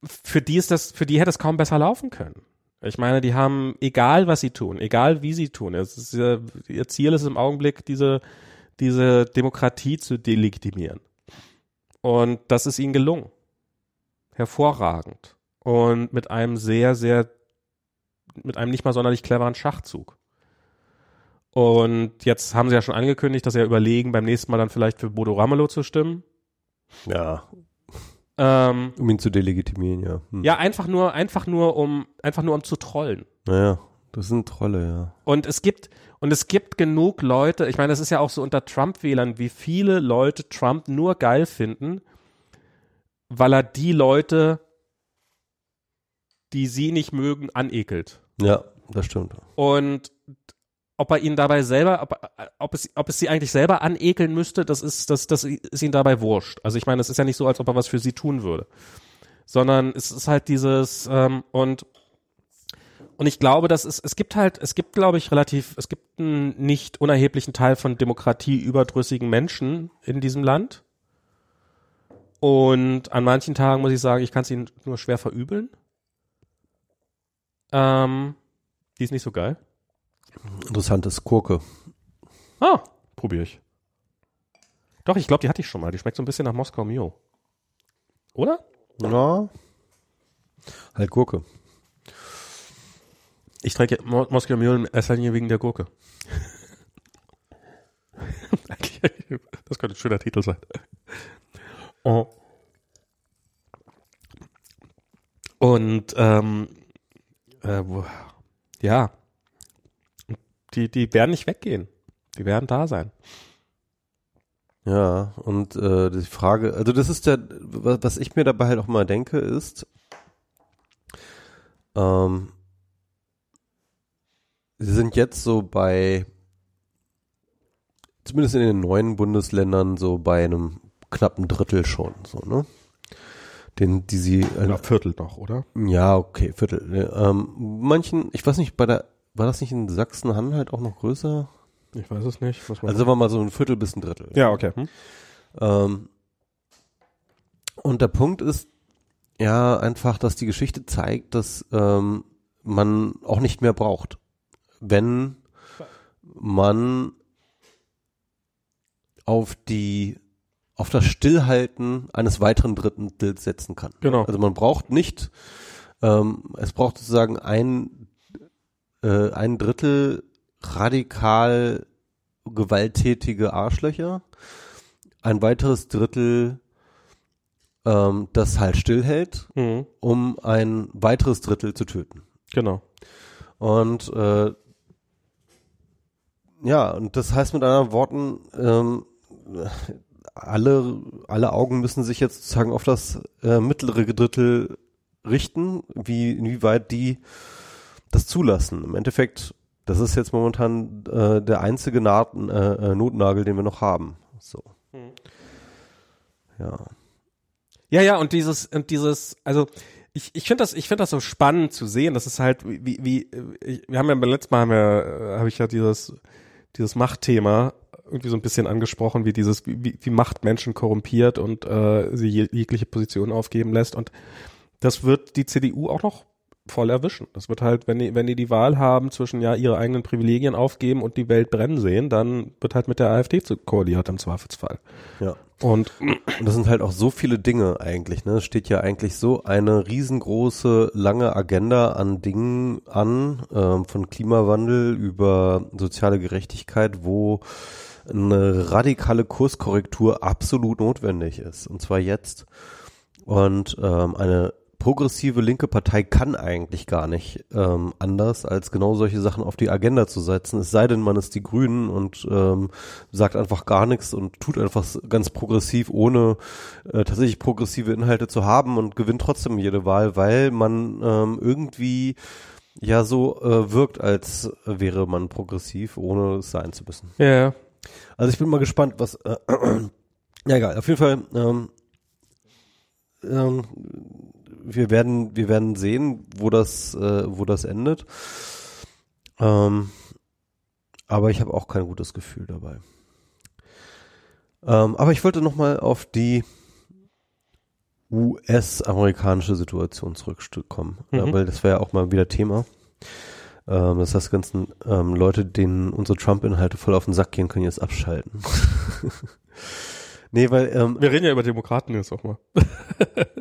für die ist das, für die hätte es kaum besser laufen können. Ich meine, die haben, egal was sie tun, egal wie sie tun, ist, ihr Ziel ist im Augenblick, diese, diese Demokratie zu delegitimieren. Und das ist ihnen gelungen. Hervorragend. Und mit einem sehr, sehr, mit einem nicht mal sonderlich cleveren Schachzug. Und jetzt haben sie ja schon angekündigt, dass sie ja überlegen, beim nächsten Mal dann vielleicht für Bodo Ramelow zu stimmen. Ja, Ähm, um ihn zu delegitimieren, ja. Hm. ja, einfach nur, einfach nur um, einfach nur um zu trollen. Naja, das sind Trolle, ja. Und es gibt, und es gibt genug Leute, ich meine, das ist ja auch so unter Trump-Wählern, wie viele Leute Trump nur geil finden, weil er die Leute, die sie nicht mögen, anekelt. Ja, das stimmt. Und ob er ihn dabei selber, ob, ob, es, ob es sie eigentlich selber anekeln müsste, das ist, das, das ist ihm dabei wurscht. Also ich meine, es ist ja nicht so, als ob er was für sie tun würde. Sondern es ist halt dieses, ähm, und, und ich glaube, dass es, es gibt halt, es gibt, glaube ich, relativ, es gibt einen nicht unerheblichen Teil von demokratieüberdrüssigen Menschen in diesem Land. Und an manchen Tagen muss ich sagen, ich kann es ihnen nur schwer verübeln. Ähm, die ist nicht so geil. Interessantes Gurke. Ah, probiere ich. Doch, ich glaube, die hatte ich schon mal. Die schmeckt so ein bisschen nach Moskau Mio. Oder? Ja. Halt Gurke. Ich trinke Mo Moskau Mule in erster Linie wegen der Gurke. <laughs> das könnte ein schöner Titel sein. Oh. Und ähm, äh, ja, die, die werden nicht weggehen. Die werden da sein. Ja, und äh, die Frage, also das ist der, was ich mir dabei halt auch mal denke, ist, ähm, sie sind jetzt so bei, zumindest in den neuen Bundesländern, so bei einem knappen Drittel schon, so, ne? Den, die sie. Äh, Viertel noch, oder? Ja, okay, Viertel. Ähm, manchen, ich weiß nicht, bei der, war das nicht in Sachsen-Anhalt auch noch größer? Ich weiß es nicht. also sagen wir mal so ein Viertel bis ein Drittel. Ja, okay. Hm? Ähm, und der Punkt ist ja einfach, dass die Geschichte zeigt, dass ähm, man auch nicht mehr braucht wenn man auf die auf das Stillhalten eines weiteren Drittels setzen kann. Genau. Also man braucht nicht, ähm, es braucht sozusagen ein äh, ein Drittel radikal gewalttätige Arschlöcher, ein weiteres Drittel, ähm, das halt stillhält, mhm. um ein weiteres Drittel zu töten. Genau. Und äh, ja, und das heißt mit anderen Worten, ähm, alle, alle Augen müssen sich jetzt sozusagen auf das äh, mittlere Drittel richten, wie, inwieweit die das zulassen. Im Endeffekt, das ist jetzt momentan äh, der einzige Naht, äh, äh, Notnagel, den wir noch haben. So. Hm. Ja. Ja, ja, und dieses, und dieses, also ich, ich finde das, ich finde das so spannend zu sehen. Das ist halt, wie, wie, ich, wir haben ja beim letzten Mal haben wir, äh, habe ich ja dieses dieses Machtthema irgendwie so ein bisschen angesprochen, wie dieses, wie, wie Macht Menschen korrumpiert und äh, sie jegliche Position aufgeben lässt. Und das wird die CDU auch noch voll erwischen. Das wird halt, wenn die, wenn die die Wahl haben zwischen ja ihre eigenen Privilegien aufgeben und die Welt brennen sehen, dann wird halt mit der AfD zu koaliert im Zweifelsfall. Ja. Und, und das sind halt auch so viele Dinge eigentlich, ne? Es steht ja eigentlich so eine riesengroße, lange Agenda an Dingen an, ähm, von Klimawandel über soziale Gerechtigkeit, wo eine radikale Kurskorrektur absolut notwendig ist. Und zwar jetzt. Und ähm, eine progressive linke Partei kann eigentlich gar nicht ähm, anders, als genau solche Sachen auf die Agenda zu setzen. Es sei denn, man ist die Grünen und ähm, sagt einfach gar nichts und tut einfach ganz progressiv, ohne äh, tatsächlich progressive Inhalte zu haben und gewinnt trotzdem jede Wahl, weil man ähm, irgendwie ja so äh, wirkt, als wäre man progressiv, ohne es sein zu müssen. Ja. Also ich bin mal gespannt, was äh, <clears throat> ja egal, auf jeden Fall ähm, ähm, wir werden, wir werden sehen, wo das, äh, wo das endet. Ähm, aber ich habe auch kein gutes Gefühl dabei. Ähm, aber ich wollte noch mal auf die US-amerikanische Situation zurückkommen, mhm. ja, weil das wäre ja auch mal wieder Thema. Ähm, das heißt, ganzen ähm, Leute, denen unsere Trump-Inhalte voll auf den Sack gehen, können jetzt abschalten. <laughs> nee, weil ähm, wir reden ja über Demokraten jetzt auch mal. <laughs>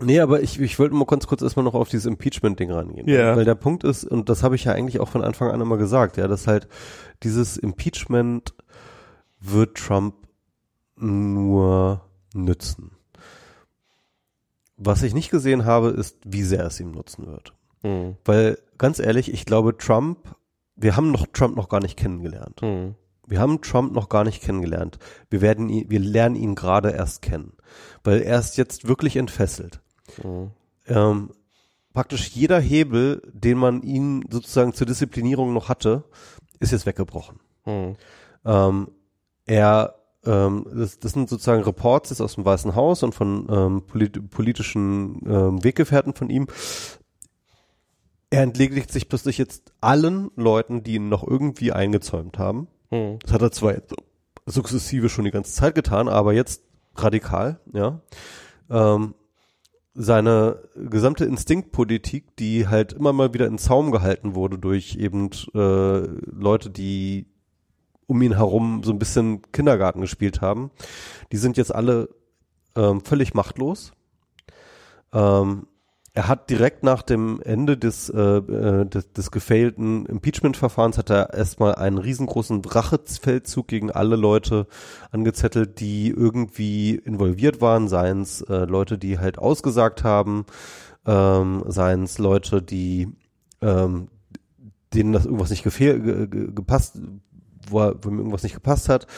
Nee, aber ich, ich wollte mal ganz kurz erstmal noch auf dieses Impeachment-Ding rangehen. Ja. Weil der Punkt ist, und das habe ich ja eigentlich auch von Anfang an immer gesagt, ja, dass halt dieses Impeachment wird Trump nur nützen. Was ich nicht gesehen habe, ist, wie sehr es ihm nutzen wird. Mhm. Weil, ganz ehrlich, ich glaube, Trump, wir haben noch Trump noch gar nicht kennengelernt. Mhm. Wir haben Trump noch gar nicht kennengelernt. Wir werden ihn, wir lernen ihn gerade erst kennen. Weil er ist jetzt wirklich entfesselt. Mhm. Ähm, praktisch jeder Hebel, den man ihn sozusagen zur Disziplinierung noch hatte, ist jetzt weggebrochen. Mhm. Ähm, er, ähm, das, das sind sozusagen Reports jetzt aus dem Weißen Haus und von ähm, polit politischen ähm, Weggefährten von ihm. er entledigt sich plötzlich jetzt allen Leuten, die ihn noch irgendwie eingezäumt haben. Hm. Das hat er zwar sukzessive schon die ganze Zeit getan, aber jetzt radikal, ja. Ähm, seine gesamte Instinktpolitik, die halt immer mal wieder in Zaum gehalten wurde durch eben äh, Leute, die um ihn herum so ein bisschen Kindergarten gespielt haben, die sind jetzt alle ähm, völlig machtlos. Ähm, er hat direkt nach dem Ende des, äh, äh, des, des gefailten Impeachment-Verfahrens hat er erstmal einen riesengroßen Rachefeldzug gegen alle Leute angezettelt, die irgendwie involviert waren, seien es äh, Leute, die halt ausgesagt haben, ähm, seien es Leute, die ähm, denen das irgendwas nicht ge, ge, gepasst, wo, er, wo ihm irgendwas nicht gepasst hat.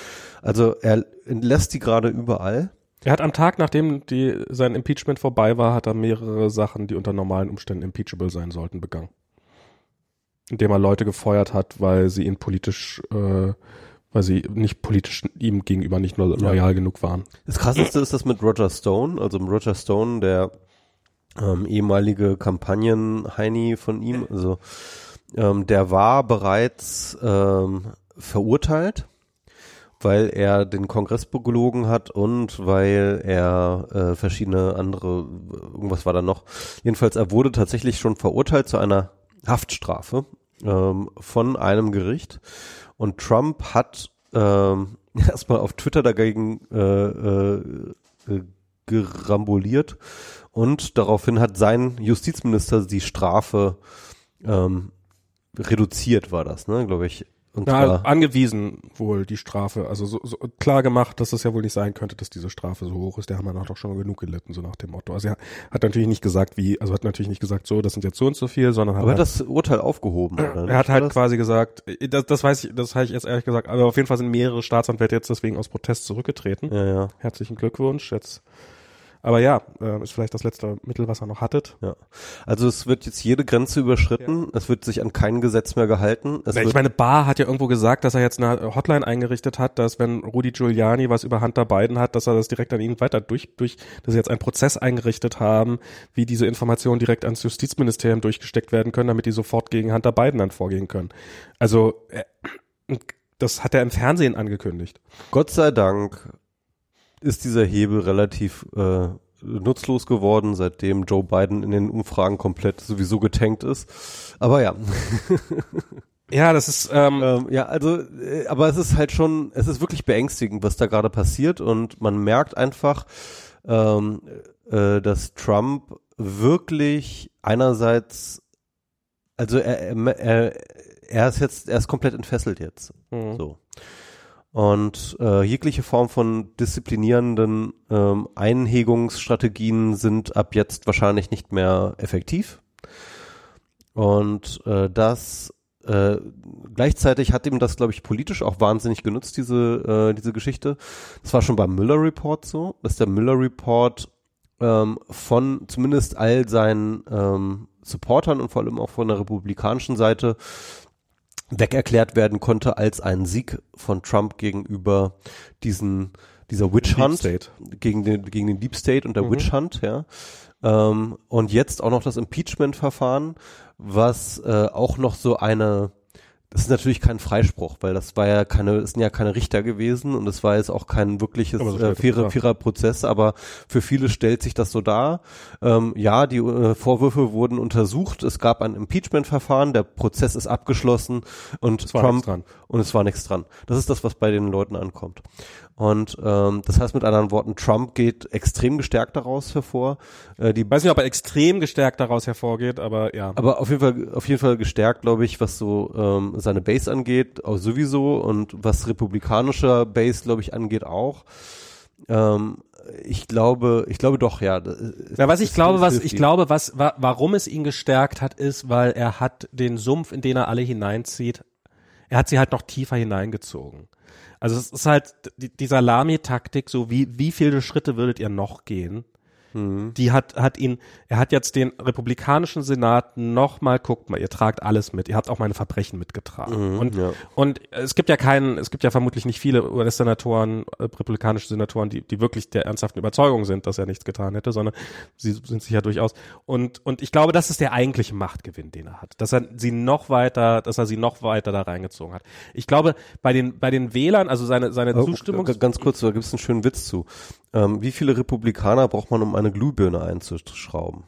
Also er entlässt die gerade überall. Er hat am Tag, nachdem die, sein Impeachment vorbei war, hat er mehrere Sachen, die unter normalen Umständen impeachable sein sollten, begangen. Indem er Leute gefeuert hat, weil sie ihn politisch, äh, weil sie nicht politisch ihm gegenüber nicht nur loyal genug waren. Das krasseste ist das mit Roger Stone, also Roger Stone, der ähm, ehemalige Kampagnen-Heini von ihm, also ähm, der war bereits ähm, verurteilt, weil er den Kongress belogen hat und weil er äh, verschiedene andere, irgendwas war da noch. Jedenfalls, er wurde tatsächlich schon verurteilt zu einer Haftstrafe ähm, von einem Gericht und Trump hat ähm, <laughs> erstmal auf Twitter dagegen äh, äh, äh, geramboliert und daraufhin hat sein Justizminister die Strafe ähm, reduziert, war das, ne, glaube ich. Und Ja, zwar, angewiesen wohl die Strafe. Also so, so klar gemacht, dass es ja wohl nicht sein könnte, dass diese Strafe so hoch ist. Der Hammer hat doch schon genug gelitten, so nach dem Motto. Also er hat natürlich nicht gesagt, wie, also hat natürlich nicht gesagt, so, das sind jetzt so und so viel, sondern hat aber halt, hat das Urteil aufgehoben, oder? er hat halt das? quasi gesagt, das, das weiß ich, das habe ich jetzt ehrlich gesagt, aber auf jeden Fall sind mehrere Staatsanwälte jetzt deswegen aus Protest zurückgetreten. Ja, ja, Herzlichen Glückwunsch. Jetzt, aber ja, äh, ist vielleicht das letzte Mittel, was er noch hattet. ja. Also es wird jetzt jede Grenze überschritten. Es wird sich an kein Gesetz mehr gehalten. Es Na, ich meine, Barr hat ja irgendwo gesagt, dass er jetzt eine Hotline eingerichtet hat, dass wenn Rudi Giuliani was über Hunter Biden hat, dass er das direkt an ihn weiter durch, durch, dass sie jetzt einen Prozess eingerichtet haben, wie diese Informationen direkt ans Justizministerium durchgesteckt werden können, damit die sofort gegen Hunter Biden dann vorgehen können. Also, äh, das hat er im Fernsehen angekündigt. Gott sei Dank ist dieser Hebel relativ äh, nutzlos geworden, seitdem Joe Biden in den Umfragen komplett sowieso getankt ist. Aber ja, <laughs> Ja, das ist, ähm, ähm, ja, also, äh, aber es ist halt schon, es ist wirklich beängstigend, was da gerade passiert und man merkt einfach, ähm, äh, dass Trump wirklich einerseits, also er, er, er, ist jetzt, er ist komplett entfesselt jetzt. mhm. So. Und äh, jegliche Form von disziplinierenden ähm, Einhegungsstrategien sind ab jetzt wahrscheinlich nicht mehr effektiv. Und äh, das äh, gleichzeitig hat ihm das, glaube ich, politisch auch wahnsinnig genutzt, diese, äh, diese Geschichte. Das war schon beim Müller Report so, dass der Müller Report ähm, von zumindest all seinen ähm, Supportern und vor allem auch von der republikanischen Seite weg erklärt werden konnte als ein Sieg von Trump gegenüber diesen dieser Witch Hunt gegen den gegen den Deep State und der Mhm. Witch Hunt, ja. Ähm, und jetzt auch noch das Impeachment-Verfahren, was äh, auch noch so eine das ist natürlich kein Freispruch, weil das war ja keine, es sind ja keine Richter gewesen und es war jetzt auch kein wirkliches so äh, fairer, fairer Prozess, aber für viele stellt sich das so dar. Ähm, ja, die äh, Vorwürfe wurden untersucht, es gab ein Impeachment-Verfahren, der Prozess ist abgeschlossen und Es war Trump nichts dran. und es war nichts dran. Das ist das, was bei den Leuten ankommt. Und ähm, das heißt mit anderen Worten, Trump geht extrem gestärkt daraus hervor. Äh, die Ich weiß nicht, ob er extrem gestärkt daraus hervorgeht, aber ja. aber auf jeden Fall, auf jeden Fall gestärkt, glaube ich, was so ähm, seine Base angeht, auch sowieso und was republikanischer Base, glaube ich, angeht auch. Ähm, ich glaube, ich glaube doch, ja. Ja, was ich glaube, was ich glaube, was wa warum es ihn gestärkt hat, ist, weil er hat den Sumpf, in den er alle hineinzieht, er hat sie halt noch tiefer hineingezogen. Also es ist halt die, die Salami-Taktik, so wie wie viele Schritte würdet ihr noch gehen? Die hat, hat ihn, er hat jetzt den republikanischen Senat nochmal, guckt mal, ihr tragt alles mit, ihr habt auch meine Verbrechen mitgetragen. und, ja. und es gibt ja keinen, es gibt ja vermutlich nicht viele US-Senatoren, äh, republikanische Senatoren, die, die wirklich der ernsthaften Überzeugung sind, dass er nichts getan hätte, sondern sie sind sich ja durchaus. Und, und ich glaube, das ist der eigentliche Machtgewinn, den er hat. Dass er sie noch weiter, dass er sie noch weiter da reingezogen hat. Ich glaube, bei den, bei den Wählern, also seine, seine Oh, Zustimmung. Ganz kurz, da gibt es einen schönen Witz zu. Ähm, wie viele Republikaner braucht man, um eine Glühbirne einzuschrauben?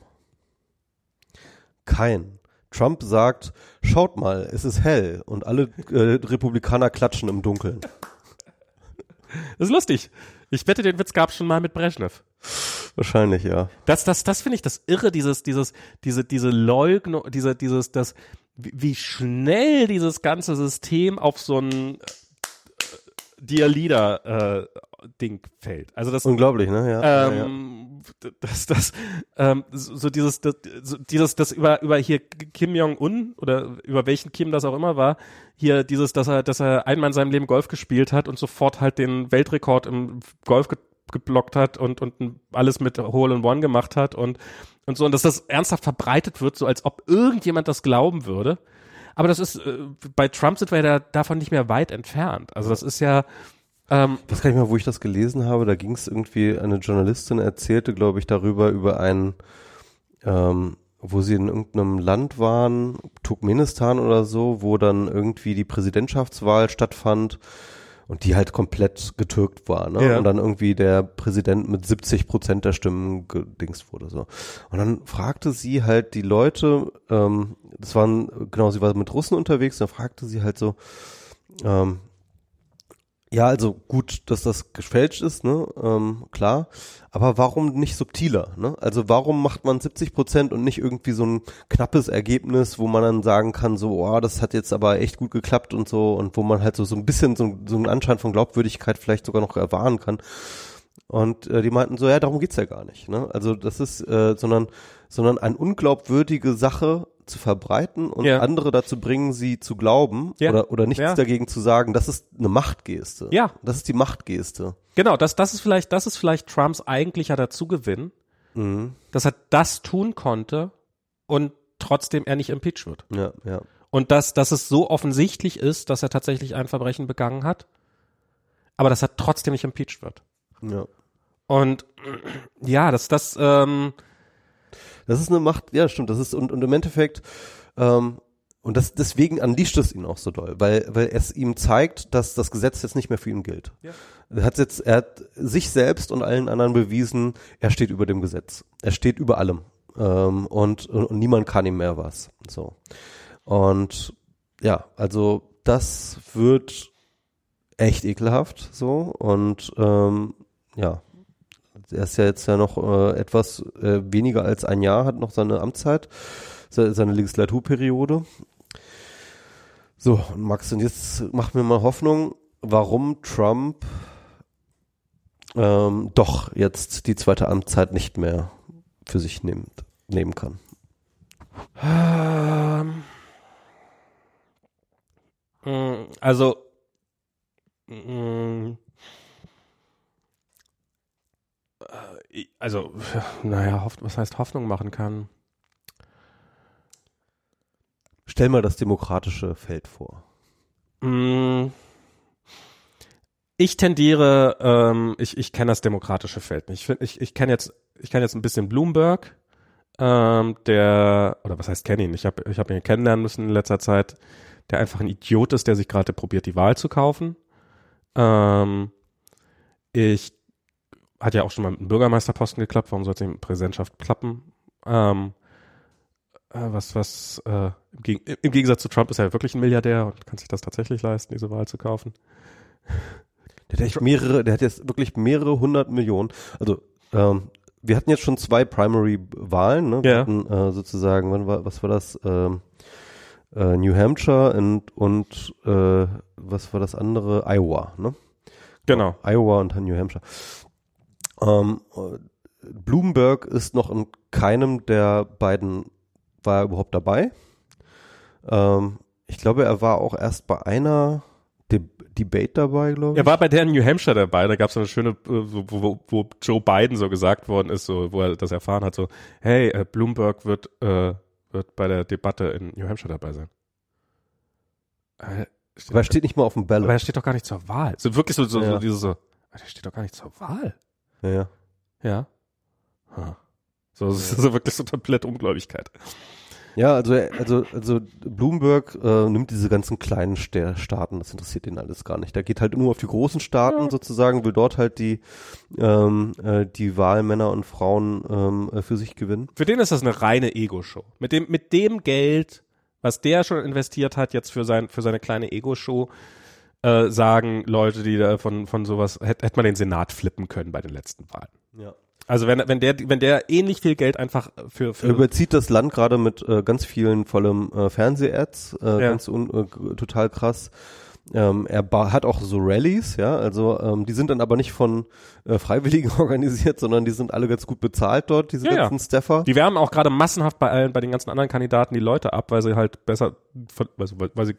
Kein. Trump sagt, schaut mal, es ist hell und alle äh, Republikaner klatschen im Dunkeln. Das ist lustig. Ich wette, den Witz gab's schon mal mit Brezhnev. Wahrscheinlich, ja. Das, das, das finde ich das Irre, dieses, dieses, diese, diese Leugnung, diese, dieses, das, wie, schnell dieses ganze System auf so ein äh, Dear Leader äh, Ding fällt. Also das, Unglaublich, ne? Ja, ja, ja. ähm, das, das, ähm, so so dieses, das, so dieses, das über, über hier Kim Jong-un oder über welchen Kim das auch immer war, hier dieses, dass er, dass er einmal in seinem Leben Golf gespielt hat und sofort halt den Weltrekord im Golf ge geblockt hat und, und alles mit Hole in One gemacht hat und, und so, und dass das ernsthaft verbreitet wird, so als ob irgendjemand das glauben würde. Aber das ist, äh, bei Trump sind wir ja da, davon nicht mehr weit entfernt. Also das ist ja, ähm, Ich weiß gar nicht mehr, wo ich das gelesen habe. Da ging es irgendwie, eine Journalistin erzählte, glaube ich, darüber, über einen, ähm, wo sie in irgendeinem Land waren, Turkmenistan oder so, wo dann irgendwie die Präsidentschaftswahl stattfand und die halt komplett getürkt war, ne? Ja. Und dann irgendwie der Präsident mit 70 Prozent der Stimmen gedingst wurde, so. Und dann fragte sie halt die Leute, ähm, das waren, genau, sie war mit Russen unterwegs, dann fragte sie halt so, ähm, ja, also gut, dass das gefälscht ist, ne, ähm, klar. Aber warum nicht subtiler, ne? Also warum macht man 70 Prozent und nicht irgendwie so ein knappes Ergebnis, wo man dann sagen kann, so, oh, das hat jetzt aber echt gut geklappt und so und wo man halt so so ein bisschen so, so einen Anschein von Glaubwürdigkeit vielleicht sogar noch erwahren kann. Und äh, die meinten so, ja, darum geht's ja gar nicht, ne? Also das ist, äh, sondern sondern eine unglaubwürdige Sache zu verbreiten und Ja. andere dazu bringen, sie zu glauben Ja. oder oder nichts Ja. dagegen zu sagen, das ist eine Machtgeste. Ja. Das ist die Machtgeste. Genau, das, das ist vielleicht, das ist vielleicht Trumps eigentlicher Dazugewinn, Mhm. dass er das tun konnte und trotzdem er nicht impeached wird. Ja, ja. Und dass, dass es so offensichtlich ist, dass er tatsächlich ein Verbrechen begangen hat, aber dass er trotzdem nicht impeached wird. Ja. Und ja, das, das, ähm, Das ist eine Macht, ja, stimmt, das ist, und, und im Endeffekt, ähm, und das, deswegen unleasht es ihn auch so doll, weil, weil es ihm zeigt, dass das Gesetz jetzt nicht mehr für ihn gilt. Ja. Er hat jetzt, er hat sich selbst und allen anderen bewiesen, er steht über dem Gesetz. Er steht über allem. Ähm, und, und, und niemand kann ihm mehr was. So. Und ja, also das wird echt ekelhaft so und ähm, ja, er ist ja jetzt ja noch äh, etwas äh, weniger als ein Jahr, hat noch seine Amtszeit, se- seine Legislaturperiode. So, und Max, und jetzt mach mir mal Hoffnung, warum Trump ähm, doch jetzt die zweite Amtszeit nicht mehr für sich nimmt, nehmen kann. ähm, mh, also, mh, äh, also, <laughs> naja, Hoff- was heißt Hoffnung machen kann? Stell mal das demokratische Feld vor. Mm. Ich tendiere, ähm, ich, ich kenne das demokratische Feld nicht. Ich, find- ich, ich kenne jetzt, ich kenne jetzt ein bisschen Bloomberg, ähm, der, oder was heißt kenne ihn? Ich habe ich hab ihn kennenlernen müssen in letzter Zeit, der einfach ein Idiot ist, der sich gerade probiert, die Wahl zu kaufen. Ähm, ich hat ja auch schon mal mit einem Bürgermeisterposten geklappt, warum soll es in Präsidentschaft klappen? Ähm, äh, was, was, äh, im, Geg im Gegensatz zu Trump ist er ja wirklich ein Milliardär und kann sich das tatsächlich leisten, diese Wahl zu kaufen. Der hat echt mehrere, der hat jetzt wirklich mehrere hundert Millionen. Also ähm, wir hatten jetzt schon zwei Primary-Wahlen, ne? Wir Ja. hatten äh, sozusagen, wann war, was war das? Ähm, äh, New Hampshire und, und äh, was war das andere? Iowa, ne? Genau. Iowa und dann New Hampshire. Ähm, äh, Bloomberg ist noch in keinem der beiden, war er überhaupt dabei. Ähm, ich glaube, er war auch erst bei einer De Debate dabei, glaube ich. Er war bei der in New Hampshire dabei, da gab es eine schöne, äh, wo, wo, wo Joe Biden so gesagt worden ist, so, wo er das erfahren hat, so, hey, äh, Bloomberg wird, äh, wird bei der Debatte in New Hampshire dabei sein. Äh, steht, Aber er steht nicht mal auf dem aber er Ballot. steht doch gar nicht zur Wahl. So wirklich so, so, so Ja. dieses so, er steht doch gar nicht zur Wahl. Ja, ja. Ja. Huh. So, das ist so wirklich so komplett Ungläubigkeit. Ja, also, also, also Bloomberg äh, nimmt diese ganzen kleinen Sta- Staaten, das interessiert ihn alles gar nicht. Der geht halt nur auf die großen Staaten Ja. sozusagen, will dort halt die, ähm, äh, die Wahlmänner und Frauen ähm, äh, für sich gewinnen. Für den ist das eine reine Ego-Show. Mit dem, mit dem Geld, was der schon investiert hat, jetzt für sein, für seine kleine Ego-Show, äh, sagen Leute, die da von, von sowas, hätte hätte man den Senat flippen können bei den letzten Wahlen. Ja. Also wenn, wenn der, wenn der ähnlich viel Geld einfach für, Er für überzieht das Land gerade mit äh, ganz vielen vollem äh, Fernseh-Ads, äh, Ja. ganz un, äh, total krass. Ähm, er hat auch so Rallyes, ja, also ähm, die sind dann aber nicht von äh, Freiwilligen <laughs> organisiert, sondern die sind alle ganz gut bezahlt dort, diese Ja, ja. ganzen Staffer. Die wärmen auch gerade massenhaft bei allen, bei den ganzen anderen Kandidaten die Leute ab, weil sie halt besser, also, weil, weil sie,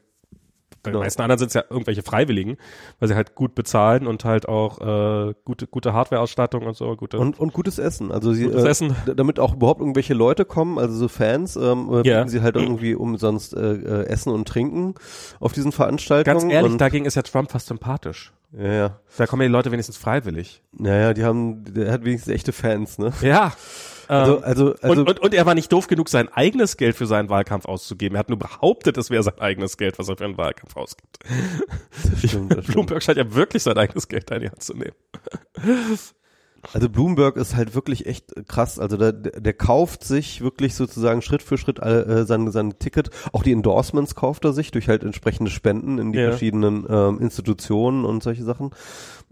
bei den meisten anderen sind es ja irgendwelche Freiwilligen, weil sie halt gut bezahlen und halt auch äh, gute, gute Hardware-Ausstattung und so, gute Und, und gutes Essen. Also sie, Gutes äh, Essen. damit auch überhaupt irgendwelche Leute kommen, also so Fans, ähm, äh, Ja. bieten sie halt irgendwie umsonst äh, äh, Essen und Trinken auf diesen Veranstaltungen. Ganz ehrlich, dagegen ist ja Trump fast sympathisch. ja, ja. Da kommen ja die Leute wenigstens freiwillig. Naja, die haben, der hat wenigstens echte Fans, ne? Ja. Also, also, also, und, und, und er war nicht doof genug, sein eigenes Geld für seinen Wahlkampf auszugeben. Er hat nur behauptet, es wäre sein eigenes Geld, was er für einen Wahlkampf ausgibt. stimmt. <laughs> Bloomberg scheint ja wirklich sein eigenes Geld in die Hand zu nehmen. Also Bloomberg ist halt wirklich echt krass. Also der, der kauft sich wirklich sozusagen Schritt für Schritt äh, sein, sein Ticket. Auch die Endorsements kauft er sich durch halt entsprechende Spenden in die Ja. verschiedenen ähm, Institutionen und solche Sachen.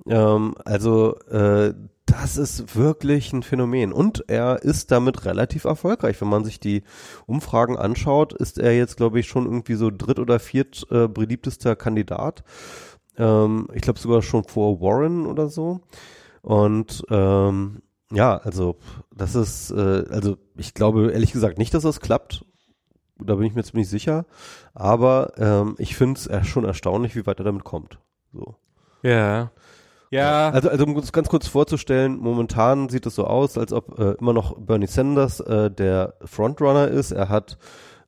Ähm, also äh, das ist wirklich ein Phänomen. Und er ist damit relativ erfolgreich. Wenn man sich die Umfragen anschaut, ist er jetzt, glaube ich, schon irgendwie so dritt- oder viert äh, beliebtester Kandidat. Ähm, ich glaube sogar schon vor Warren oder so. Und ähm, ja, also das ist, äh, also ich glaube ehrlich gesagt nicht, dass das klappt. Da bin ich mir ziemlich sicher. Aber ähm, ich finde es schon erstaunlich, wie weit er damit kommt. So. Ja. Ja. Also, also um uns ganz kurz vorzustellen, momentan sieht es so aus, als ob äh, immer noch Bernie Sanders äh, der Frontrunner ist. Er hat,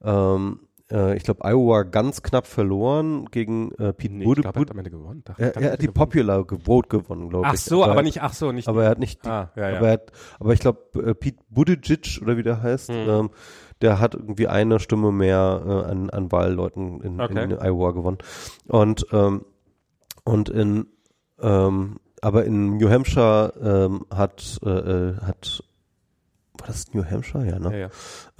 ähm, äh, ich glaube, Iowa ganz knapp verloren gegen äh, Pete nee, Buttigieg. er hat am Ende gewonnen. Dachte- er, er hat die gewonnen. Popular Vote gewonnen, glaube ich. Ach so, aber nicht, ach so, nicht. Aber er hat nicht die, ah, ja, ja. aber, er hat, aber ich glaube, äh, Pete Buttigieg oder wie der heißt, Hm. ähm, der hat irgendwie eine Stimme mehr äh, an, an Wahlleuten in, Okay. in Iowa gewonnen. Und ähm, und in ähm, aber in New Hampshire ähm, hat äh, äh, hat war das New Hampshire ja ne ja,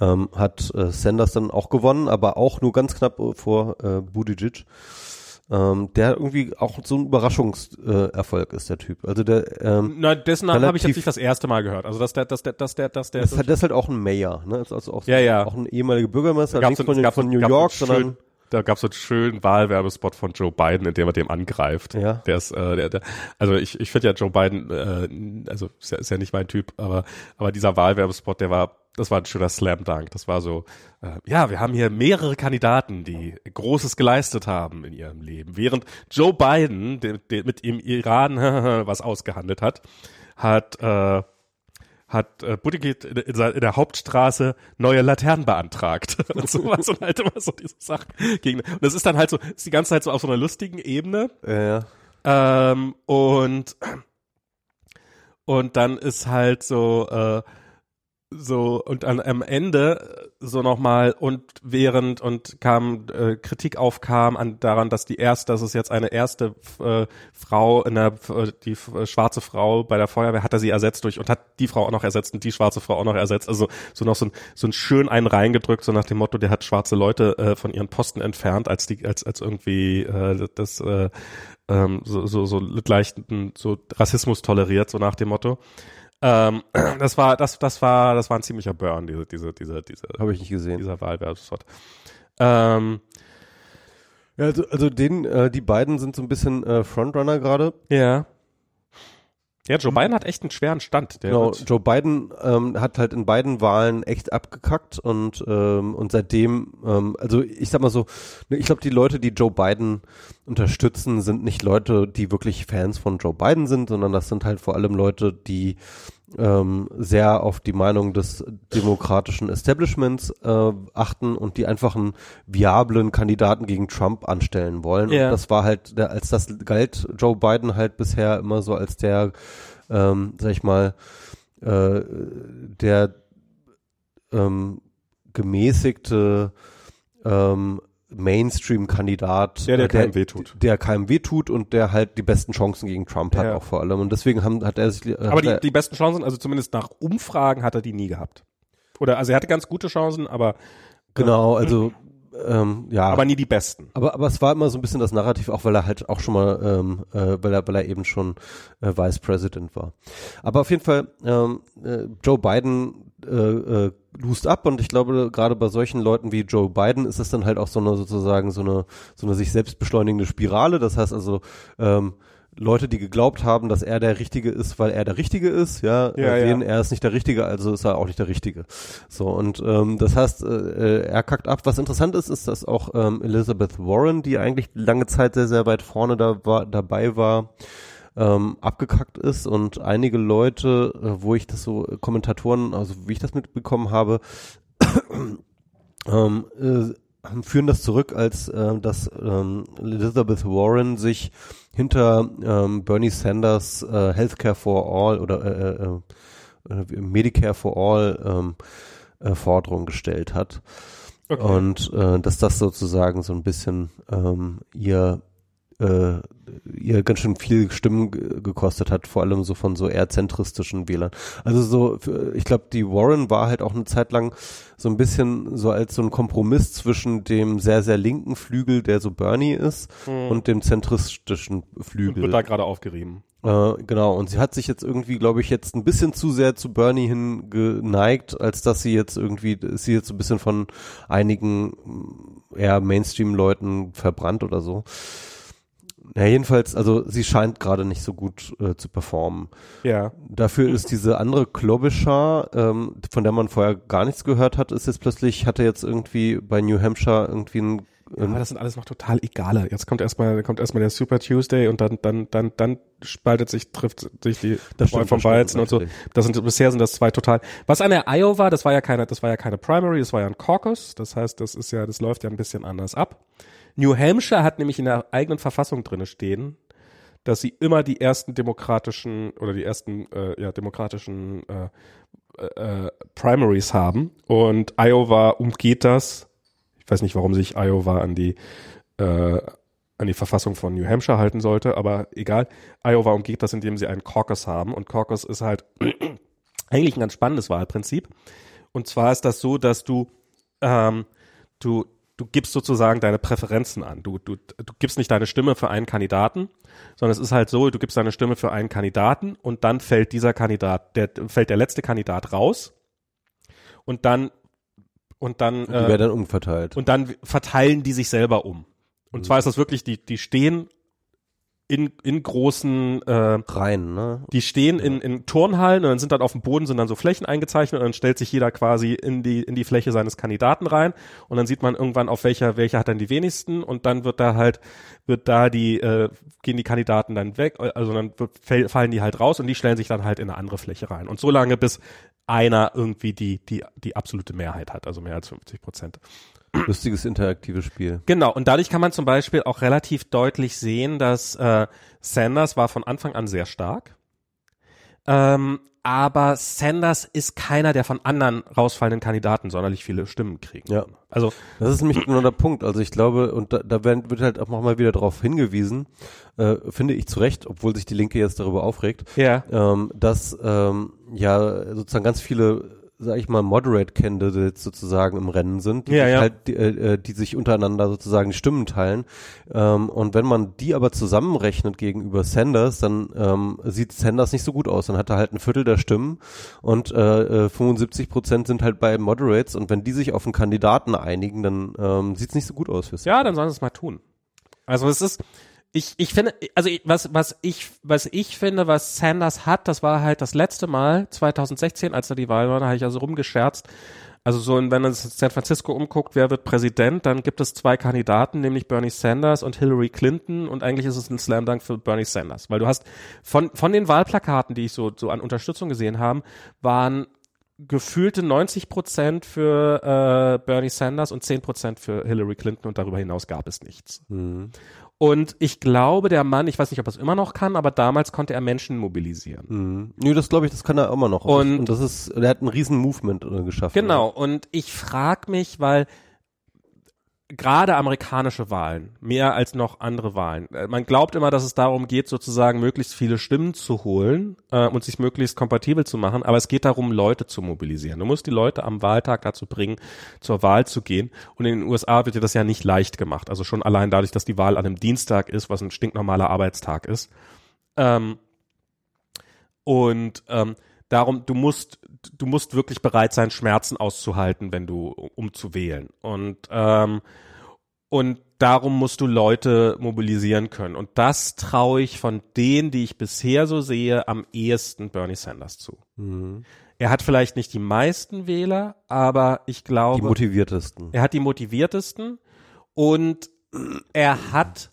ja. ähm, hat äh, Sanders dann auch gewonnen, aber auch nur ganz knapp äh, vor äh, Buttigieg. Ähm, der irgendwie auch so ein Überraschungserfolg äh, ist, der Typ. Also der, ähm, Na, dessen Namen habe ich jetzt nicht das erste Mal gehört. Also, dass der, dass der, dass der, dass der, das, hat, das ist halt auch ein Mayor, ne? Also auch, Ja, ja. auch ein ehemaliger Bürgermeister, nicht von, von New York, sondern da gab es so einen schönen Wahlwerbespot von Joe Biden, in dem er dem angreift. Ja. Der ist, äh, der, der, also ich, ich finde ja Joe Biden, äh, also ist ja, ist ja nicht mein Typ, aber, aber dieser Wahlwerbespot, der war, das war ein schöner Slam Dunk. Das war so, äh, ja, wir haben hier mehrere Kandidaten, die Großes geleistet haben in ihrem Leben. Während Joe Biden, der, der mit im Iran <laughs> was ausgehandelt hat, hat, äh, hat äh, Buttigieg in, in, in der Hauptstraße neue Laternen beantragt <laughs> und sowas und <laughs> halt immer so diese Sachen gegen. Und das ist dann halt so, ist die ganze Zeit so auf so einer lustigen Ebene ja. ähm, und und dann ist halt so äh, so und an, am Ende so nochmal und während und kam äh, Kritik aufkam an daran, dass die erste, dass es jetzt eine erste äh, Frau in der äh, die äh, schwarze Frau bei der Feuerwehr hat er sie ersetzt durch und hat die Frau auch noch ersetzt und die schwarze Frau auch noch ersetzt. Also so noch so ein so ein schön einen reingedrückt, so nach dem Motto, der hat schwarze Leute äh, von ihren Posten entfernt, als die als als irgendwie äh, das äh, ähm, so so so leichten so Rassismus toleriert, so nach dem Motto. Ähm, <clears throat> das war, das, das war, das war ein ziemlicher Burn, diese, diese, diese, diese, Habe ich nicht gesehen. dieser Wahlwerbespot. Ähm, Ja, also, also den, äh, die beiden sind so ein bisschen äh, Frontrunner gerade. ja. Ja, Joe Biden hat echt einen schweren Stand. Genau, Joe Biden ähm, hat halt in beiden Wahlen echt abgekackt und ähm, und seitdem, ähm, also ich sag mal so, ne, ich glaube die Leute, die Joe Biden unterstützen, sind nicht Leute, die wirklich Fans von Joe Biden sind, sondern das sind halt vor allem Leute, die ähm, sehr auf die Meinung des demokratischen Establishments äh, achten und die einfach einen viablen Kandidaten gegen Trump anstellen wollen. Ja. Und das war halt, der, als das galt Joe Biden halt bisher immer so als der, ähm, sag ich mal, äh, der ähm, gemäßigte ähm, Mainstream-Kandidat, Der, der äh, keinem wehtut. der keinem wehtut und der halt die besten Chancen gegen Trump hat Ja. auch vor allem. Und deswegen haben, hat er sich, äh, Aber hat die, er, die besten Chancen, also zumindest nach Umfragen, hat er die nie gehabt. Oder also er hatte ganz gute Chancen, aber, genau, also ähm, ja. aber nie die besten. Aber, aber es war immer so ein bisschen das Narrativ, auch weil er halt auch schon mal, ähm, äh, weil er, weil er eben schon äh, Vice President war. Aber auf jeden Fall, ähm, äh, Joe Biden äh, äh, lust ab und ich glaube, gerade bei solchen Leuten wie Joe Biden ist es dann halt auch so eine sozusagen so eine so eine sich selbst beschleunigende Spirale. Das heißt also, ähm, Leute, die geglaubt haben, dass er der Richtige ist, weil er der Richtige ist, ja, Ja, äh, ja. sehen, er ist nicht der Richtige, also ist er auch nicht der Richtige. So, und ähm, das heißt, äh, er kackt ab. Was interessant ist, ist, dass auch ähm, Elizabeth Warren, die eigentlich lange Zeit sehr, sehr weit vorne da war, dabei war, ähm, abgekackt ist und einige Leute, äh, wo ich das so äh, Kommentatoren, also wie ich das mitbekommen habe, ähm, äh, führen das zurück, als äh, dass ähm, Elizabeth Warren sich hinter ähm, Bernie Sanders äh, Healthcare for All oder äh, äh, äh, Medicare for All ähm, äh, Forderung gestellt hat. Okay. Und äh, dass das sozusagen so ein bisschen ähm, ihr äh, ihr ganz schön viel Stimmen ge- gekostet hat, vor allem so von so eher zentristischen Wählern. Also so, ich glaube, die Warren war halt auch eine Zeit lang so ein bisschen so als so ein Kompromiss zwischen dem sehr, sehr linken Flügel, der so Bernie ist, und dem zentristischen Flügel. Wird da gerade aufgerieben. Äh, genau, und sie hat sich jetzt irgendwie, glaube ich, jetzt ein bisschen zu sehr zu Bernie hin geneigt, als dass sie jetzt irgendwie, ist sie jetzt so ein bisschen von einigen eher Mainstream-Leuten verbrannt oder so. Ja, jedenfalls, also sie scheint gerade nicht so gut äh, zu performen. Ja. Dafür ist diese andere Klobuchar, ähm, von der man vorher gar nichts gehört hat, ist jetzt plötzlich, hatte jetzt irgendwie bei New Hampshire irgendwie ein, Aber ein das sind alles noch total egale. Jetzt kommt erstmal, kommt erstmal der Super Tuesday und dann, dann, dann, dann spaltet sich, trifft sich die Das Spreu vom Weizen und so. Das sind, bisher sind das zwei total. Was an der Iowa, das war ja keine, das war ja keine Primary, das war ja ein Caucus. Das heißt, das ist ja, das läuft ja ein bisschen anders ab. New Hampshire hat nämlich in der eigenen Verfassung drinne stehen, dass sie immer die ersten demokratischen oder die ersten äh, ja, demokratischen äh, äh, Primaries haben und Iowa umgeht das. Ich weiß nicht, warum sich Iowa an die äh, an die Verfassung von New Hampshire halten sollte, aber egal. Iowa umgeht das, indem sie einen Caucus haben und Caucus ist halt <clears throat> eigentlich ein ganz spannendes Wahlprinzip. Und zwar ist das so, dass du ähm, du du gibst sozusagen deine Präferenzen an. Du, du, du gibst nicht deine Stimme für einen Kandidaten, sondern es ist halt so, du gibst deine Stimme für einen Kandidaten und dann fällt dieser Kandidat, der fällt der letzte Kandidat raus und dann und dann die äh, werden dann umverteilt. und dann verteilen die sich selber um. Und zwar ist das wirklich, die, die stehen in, in großen, äh, rein, ne? die stehen in, in Turnhallen und dann sind dann auf dem Boden sind dann so Flächen eingezeichnet und dann stellt sich jeder quasi in die, in die Fläche seines Kandidaten rein und dann sieht man irgendwann auf welcher, welcher hat dann die wenigsten und dann wird da halt, wird da die, äh, gehen die Kandidaten dann weg, also dann wird, fallen die halt raus und die stellen sich dann halt in eine andere Fläche rein. Und so lange bis einer irgendwie die, die, die absolute Mehrheit hat, also mehr als 50 Prozent. Lustiges interaktives Spiel. Genau, und dadurch kann man zum Beispiel auch relativ deutlich sehen, dass äh, Sanders war von Anfang an sehr stark. Ähm, aber Sanders ist keiner, der von anderen rausfallenden Kandidaten sonderlich viele Stimmen kriegen. Ja. Also Das ist nämlich genau der Punkt. Also ich glaube, und da, da werden, wird halt auch nochmal wieder darauf hingewiesen, äh, finde ich zu Recht, obwohl sich die Linke jetzt darüber aufregt, ja, ähm, dass ähm, ja sozusagen ganz viele sag ich mal, Moderate Candidates sozusagen im Rennen sind, die, Ja, sich ja. halt, die, äh, die sich untereinander sozusagen die Stimmen teilen. Ähm, und wenn man die aber zusammenrechnet gegenüber Sanders, dann ähm, sieht Sanders nicht so gut aus. Dann hat er halt ein Viertel der Stimmen und äh, äh, 75 Prozent sind halt bei Moderates. Und wenn die sich auf einen Kandidaten einigen, dann ähm, sieht es nicht so gut aus für Sanders. ja, dann sollen sie es mal tun. Also es ist, ich, ich finde, also ich- was, was ich, was ich finde, was Sanders hat, das war halt das letzte Mal 2016, als er die Wahl war, da habe ich also rumgescherzt. Also so, wenn man sich San Francisco umguckt, wer wird Präsident, dann gibt es zwei Kandidaten, nämlich Bernie Sanders und Hillary Clinton und eigentlich ist es ein Slam Dunk für Bernie Sanders, weil du hast von von den Wahlplakaten, die ich so so an Unterstützung gesehen haben, waren gefühlte 90 Prozent für äh, Bernie Sanders und 10 Prozent für Hillary Clinton und darüber hinaus gab es nichts. Mhm. Und ich glaube, der Mann, ich weiß nicht, ob er es immer noch kann, aber damals konnte er Menschen mobilisieren. Mhm. Nö, das glaube ich, das kann er immer noch. Und- und das ist, er hat einen riesen Movement äh, geschaffen. Genau, und ich frage mich, weil gerade amerikanische Wahlen, mehr als noch andere Wahlen, äh, man glaubt immer, dass es darum geht, sozusagen möglichst viele Stimmen zu holen äh, und sich möglichst kompatibel zu machen, aber es geht darum, Leute zu mobilisieren. Du musst die Leute am Wahltag dazu bringen, zur Wahl zu gehen. Und in den USA wird dir das ja nicht leicht gemacht. Also schon allein dadurch, dass die Wahl an einem Dienstag ist, was ein stinknormaler Arbeitstag ist. Ähm, und ähm, darum, du musst, du musst wirklich bereit sein, Schmerzen auszuhalten, wenn du, um zu wählen. Und, ähm, und darum musst du Leute mobilisieren können. Und das traue ich von denen, die ich bisher so sehe, am ehesten Bernie Sanders zu. Mhm. Er hat vielleicht nicht die meisten Wähler, aber ich Die glaube, motiviertesten. er hat die motiviertesten und er hat,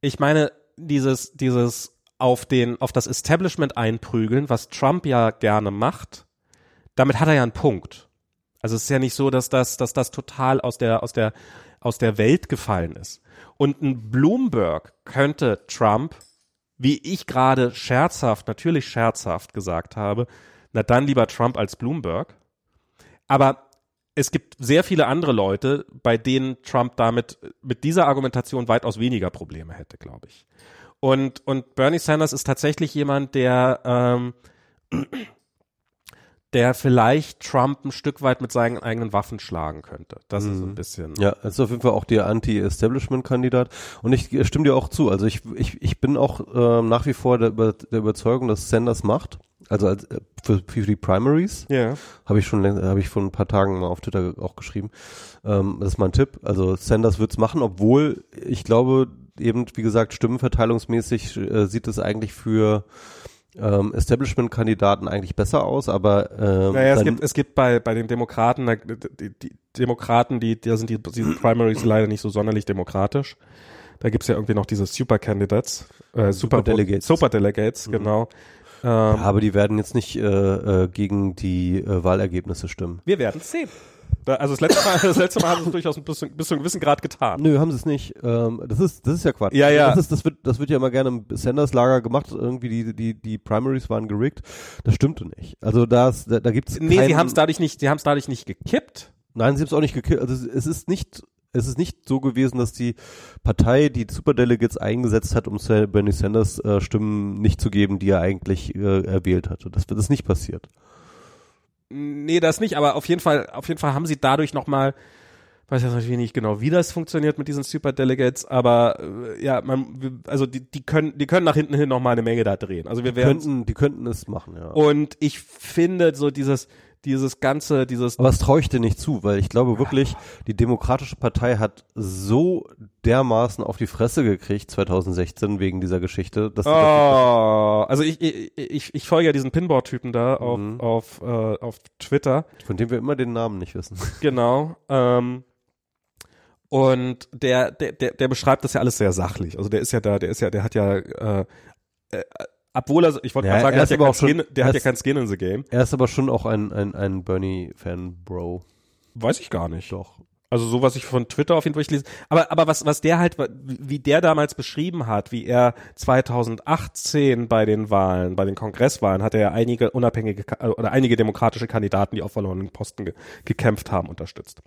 ich meine, dieses, dieses auf den, auf das Establishment einprügeln, was Trump ja gerne macht, damit hat er ja einen Punkt. Also es ist ja nicht so, dass das, dass das total aus der, aus der, aus der Welt gefallen ist. Und ein Bloomberg könnte Trump, wie ich gerade scherzhaft, natürlich scherzhaft gesagt habe, na dann lieber Trump als Bloomberg. Aber es gibt sehr viele andere Leute, bei denen Trump damit mit dieser Argumentation weitaus weniger Probleme hätte, glaube ich. Und, und Bernie Sanders ist tatsächlich jemand, der, ähm, der vielleicht Trump ein Stück weit mit seinen eigenen Waffen schlagen könnte. Das ist so ein bisschen. Ja, es ist auf jeden Fall auch der Anti-Establishment-Kandidat. Und ich äh, stimme dir auch zu. Also ich, ich, ich bin auch ähm, nach wie vor der, der Überzeugung, dass Sanders macht. Also als, äh, für, für die Primaries Ja. habe ich schon habe ich vor ein paar Tagen mal auf Twitter auch geschrieben. Ähm, das ist mein Tipp. Also Sanders wird's machen, obwohl ich glaube eben wie gesagt stimmenverteilungsmäßig äh, sieht es eigentlich für ähm, Establishment-Kandidaten eigentlich besser aus, aber ähm, Naja, es gibt, es gibt bei, bei den Demokraten, die, die Demokraten, die, da sind die, diese Primaries leider nicht so sonderlich demokratisch. Da gibt's ja irgendwie noch diese Super Candidates, äh, Super Superdelegates. Super Delegates, genau. Ähm, ja, aber die werden jetzt nicht äh, äh, gegen die äh, Wahlergebnisse stimmen. Wir werden sehen. Da, also das letzte Mal, das letzte Mal haben sie es durchaus ein bisschen, bis zu einem gewissen Grad getan. Nö, haben sie es nicht. Ähm, das ist das ist ja Quatsch. Ja, ja. Das, ist, das wird das wird ja immer gerne im Sanders Lager gemacht. Irgendwie die die die Primaries waren gerickt. Das stimmte nicht. Also das da, da gibt's Nee, keinen, sie haben es dadurch nicht, sie haben es dadurch nicht gekippt. Nein, sie haben es auch nicht gekillt. Also es- ist nicht es ist nicht so gewesen, dass die Partei die Superdelegates eingesetzt hat, um Bernie Sanders äh, Stimmen nicht zu geben, die er eigentlich äh, erwählt hatte. Das wird das ist nicht passiert. Nee, das nicht, aber auf jeden Fall, auf jeden Fall haben sie dadurch nochmal, weiß jetzt natürlich nicht genau, wie das funktioniert mit diesen Super Delegates, aber äh, ja, man, also die, die können, die können nach hinten hin nochmal eine Menge da drehen. Also wir werden Könnten, die könnten es machen, ja. und ich finde so dieses, dieses ganze, dieses Aber das traue ich dir nicht zu, weil ich glaube wirklich, die Demokratische Partei hat so dermaßen auf die Fresse gekriegt 2016 wegen dieser Geschichte, dass Oh, also ich, ich, ich, ich folge ja diesen Pinboard-Typen da auf, Mhm. auf, äh, auf Twitter. von dem wir immer den Namen nicht wissen. <laughs> Genau. Ähm, und der, der, der, der beschreibt das ja alles sehr sachlich. Also der ist ja da, der ist ja, der hat ja, äh, äh, obwohl er, ich wollte Ja, gerade sagen, er der hat, ja kein auch schon- Skin, der er hat ja kein Skin in the Game. Er ist aber schon auch ein, ein, ein Bernie-Fan-Bro. Weiß ich gar nicht. Doch. Also so, was ich von Twitter auf jeden Fall lese. Aber, aber was, was der halt, wie der damals beschrieben hat, wie er 2018 bei den Wahlen, bei den Kongresswahlen, hat er ja einige unabhängige oder einige demokratische Kandidaten, die auf verlorenen Posten ge gekämpft haben, unterstützt.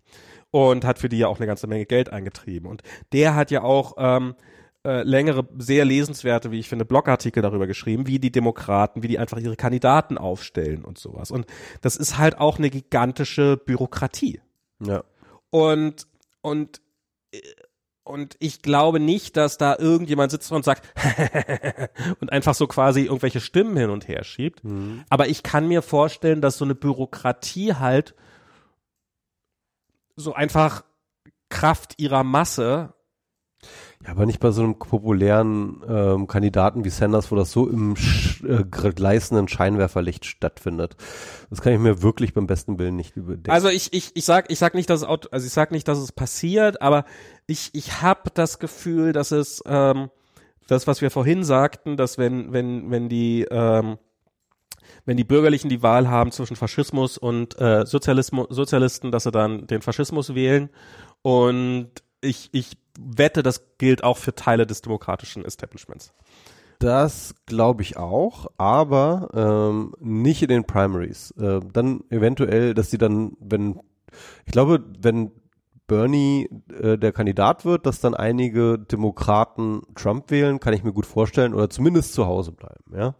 Und hat für die ja auch eine ganze Menge Geld eingetrieben. Und der hat ja auch ähm, äh, längere, sehr lesenswerte, wie ich finde, Blogartikel darüber geschrieben, wie die Demokraten, wie die einfach ihre Kandidaten aufstellen und sowas. Und das ist halt auch eine gigantische Bürokratie. Ja. Und, und, äh, und ich glaube nicht, dass da irgendjemand sitzt und sagt <laughs> und einfach so quasi irgendwelche Stimmen hin und her schiebt. Aber ich kann mir vorstellen, dass so eine Bürokratie halt so einfach Kraft ihrer Masse Ja, aber nicht bei so einem populären ähm, Kandidaten wie Sanders, wo das so im sch äh, gleißenden Scheinwerferlicht stattfindet. Das kann ich mir wirklich beim besten Willen nicht überdenken. Also ich, ich, ich sag, ich sag nicht, dass es, also ich sag nicht, dass es passiert, aber ich, ich habe das Gefühl, dass es, ähm, das, was wir vorhin sagten, dass wenn, wenn, wenn die, ähm, wenn die Bürgerlichen die Wahl haben zwischen Faschismus und äh, Sozialismus, Sozialisten, dass sie dann den Faschismus wählen. Und ich, ich wette, das gilt auch für Teile des demokratischen Establishments. Das glaube ich auch, aber ähm, nicht in den Primaries. Äh, dann eventuell, dass sie dann, wenn, ich glaube, wenn Bernie äh, der Kandidat wird, dass dann einige Demokraten Trump wählen, kann ich mir gut vorstellen, oder zumindest zu Hause bleiben, ja.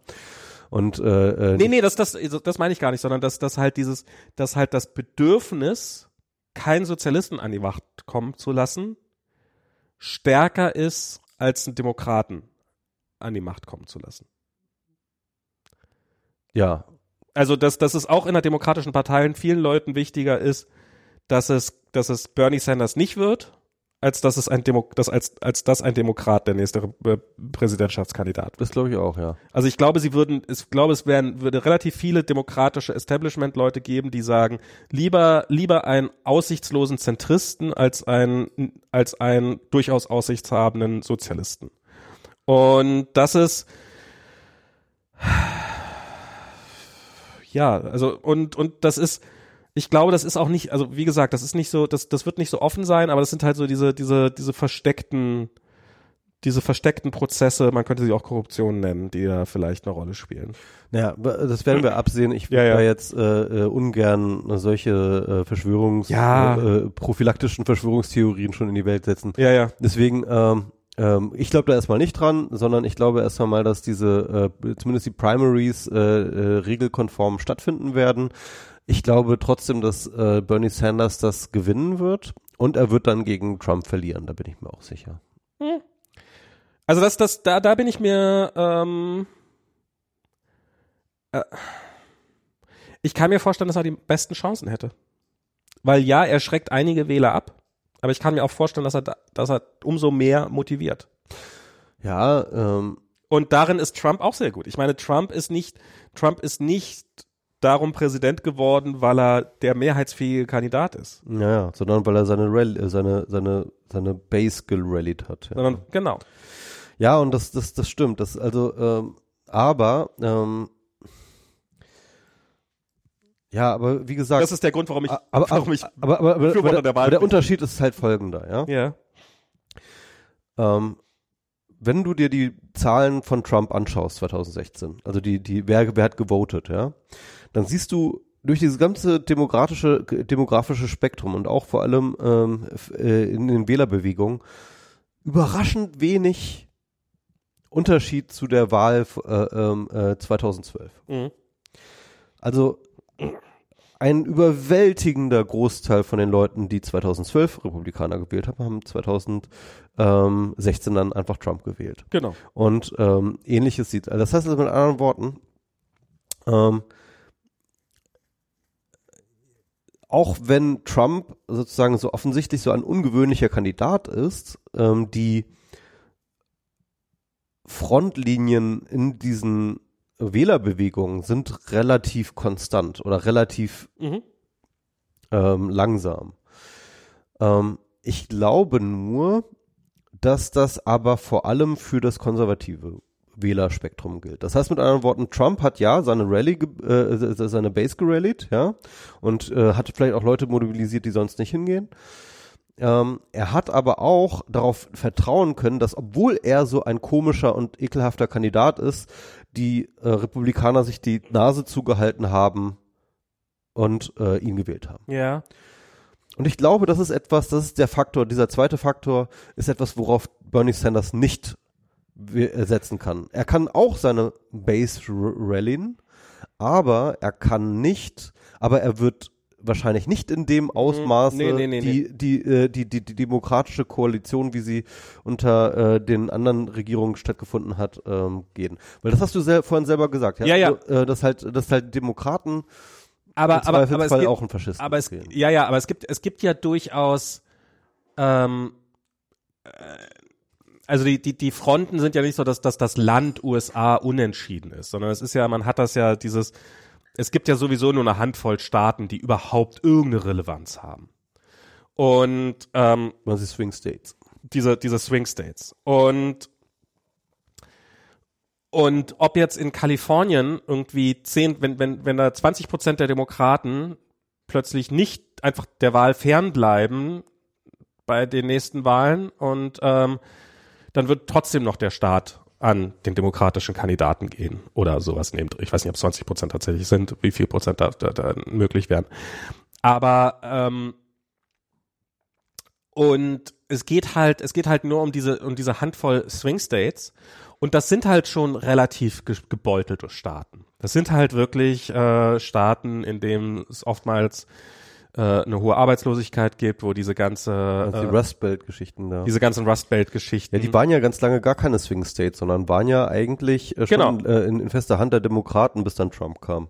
Und äh, äh, Nee, nee, das, das, also das meine ich gar nicht, sondern dass, dass halt dieses, dass halt das Bedürfnis, keinen Sozialisten an die Macht kommen zu lassen, stärker ist, als einen Demokraten an die Macht kommen zu lassen. ja, Also, dass, dass es auch in der demokratischen Partei vielen Leuten wichtiger ist, dass es, dass es Bernie Sanders nicht wird, als dass es ein Demo, dass, als, als dass ein Demokrat der nächste äh, Präsidentschaftskandidat wird. das glaube ich auch, ja. Also ich glaube, sie würden, ich glaube, es werden, würde relativ viele demokratische Establishment-Leute geben, die sagen, lieber, lieber einen aussichtslosen Zentristen als einen, als einen durchaus aussichtshabenden Sozialisten. Und das ist, ja, also, und, und das ist, ich glaube, das ist auch nicht, also wie gesagt, das ist nicht so, das, das wird nicht so offen sein, aber das sind halt so diese, diese, diese versteckten, diese versteckten Prozesse, man könnte sie auch Korruption nennen, die da vielleicht eine Rolle spielen. Naja, das werden wir absehen. Ich will Ja, ja. da jetzt äh, äh, ungern solche äh, Verschwörungs Ja. äh, prophylaktischen Verschwörungstheorien schon in die Welt setzen. Ja, ja. Deswegen, ähm, ähm, ich glaube da erstmal nicht dran, sondern ich glaube erstmal mal, dass diese, äh, zumindest die Primaries äh, äh, regelkonform stattfinden werden. Ich glaube trotzdem, dass äh, Bernie Sanders das gewinnen wird und er wird dann gegen Trump verlieren, da bin ich mir auch sicher. Also das, das, da, da bin ich mir, ähm, äh, ich kann mir vorstellen, dass er die besten Chancen hätte. Weil ja, er schreckt einige Wähler ab, aber ich kann mir auch vorstellen, dass er, da, dass er umso mehr motiviert. Ja, ähm, Und darin ist Trump auch sehr gut. Ich meine, Trump ist nicht, Trump ist nicht darum Präsident geworden, weil er der mehrheitsfähige Kandidat ist, ja, sondern weil er seine Rally, äh, seine, seine, seine Base gerallied hat. Ja. sondern genau. Ja, und das, das, das stimmt. Das, also, ähm, aber, ähm, ja, aber wie gesagt, Das ist der Grund, warum ich, aber, <laughs> warum ich, aber, aber, aber, aber, der, Wahl aber der. Unterschied ist halt folgender, ja. ja, Ähm, wenn du dir die Zahlen von Trump anschaust 2016, also die, die, wer, wer hat gewotet, ja, dann siehst du durch dieses ganze demografische, demografische Spektrum und auch vor allem ähm, äh, in den Wählerbewegungen überraschend wenig Unterschied zu der Wahl äh, ähm, äh, 2012. mhm. Also ein überwältigender Großteil von den Leuten, die 2012 Republikaner gewählt haben, haben 2016 dann einfach Trump gewählt. genau. Und ähm, ähnliches sieht. Also das heißt also mit anderen Worten, ähm, auch wenn Trump sozusagen so offensichtlich so ein ungewöhnlicher Kandidat ist, ähm, die Frontlinien in diesen Wählerbewegungen sind relativ konstant oder relativ Mhm. ähm, langsam. Ähm, ich glaube nur, dass das aber vor allem für das konservative Wählerspektrum gilt. Das heißt mit anderen Worten, Trump hat ja seine Rallye, ge- äh, seine Base gerallied, ja, und äh, hat vielleicht auch Leute mobilisiert, die sonst nicht hingehen. Ähm, er hat aber auch darauf vertrauen können, dass obwohl er so ein komischer und ekelhafter Kandidat ist, die äh, Republikaner sich die Nase zugehalten haben und äh, ihn gewählt haben. Ja. Und ich glaube, das ist etwas, das ist der Faktor, dieser zweite Faktor ist etwas, worauf Bernie Sanders nicht setzen kann. Er kann auch seine Base rallyen, aber er kann nicht, aber er wird wahrscheinlich nicht in dem Ausmaße Nee, nee, nee, die, die, äh, die, die, die demokratische Koalition, wie sie unter äh, den anderen Regierungen stattgefunden hat, ähm, gehen. Weil das hast du sel vorhin selber gesagt, ja? Ja, ja. Also, äh, dass halt, dass halt Demokraten Aber, im aber, aber es gibt, auch einen Faschisten aber es, wählen. ja, ja, aber es gibt, es gibt ja durchaus, ähm, äh, also die, die, die Fronten sind ja nicht so, dass, dass das Land USA unentschieden ist, sondern es ist ja, man hat das ja dieses, es gibt ja sowieso nur eine Handvoll Staaten, die überhaupt irgendeine Relevanz haben. Und ähm, Was ist Swing States? diese, diese Swing States. Und und ob jetzt in Kalifornien irgendwie zehn, wenn, wenn, wenn da 20 Prozent der Demokraten plötzlich nicht einfach der Wahl fernbleiben bei den nächsten Wahlen und ähm, dann wird trotzdem noch der Staat an den demokratischen Kandidaten gehen oder sowas nehmt. Ich weiß nicht, ob es 20 Prozent tatsächlich sind, wie viel Prozent da, da, da möglich wären. Aber ähm, und es geht halt, es geht halt nur um diese, um diese Handvoll Swing States. Und das sind halt schon relativ ge gebeutelte Staaten. Das sind halt wirklich äh, Staaten, in denen es oftmals äh, eine hohe Arbeitslosigkeit gibt, wo diese ganze Also die äh, Rust Belt Geschichten da. diese ganzen Rust Belt Geschichten. Ja, die waren ja ganz lange gar keine Swing States, sondern waren ja eigentlich äh, schon Genau. äh, in, in fester Hand der Demokraten, bis dann Trump kam.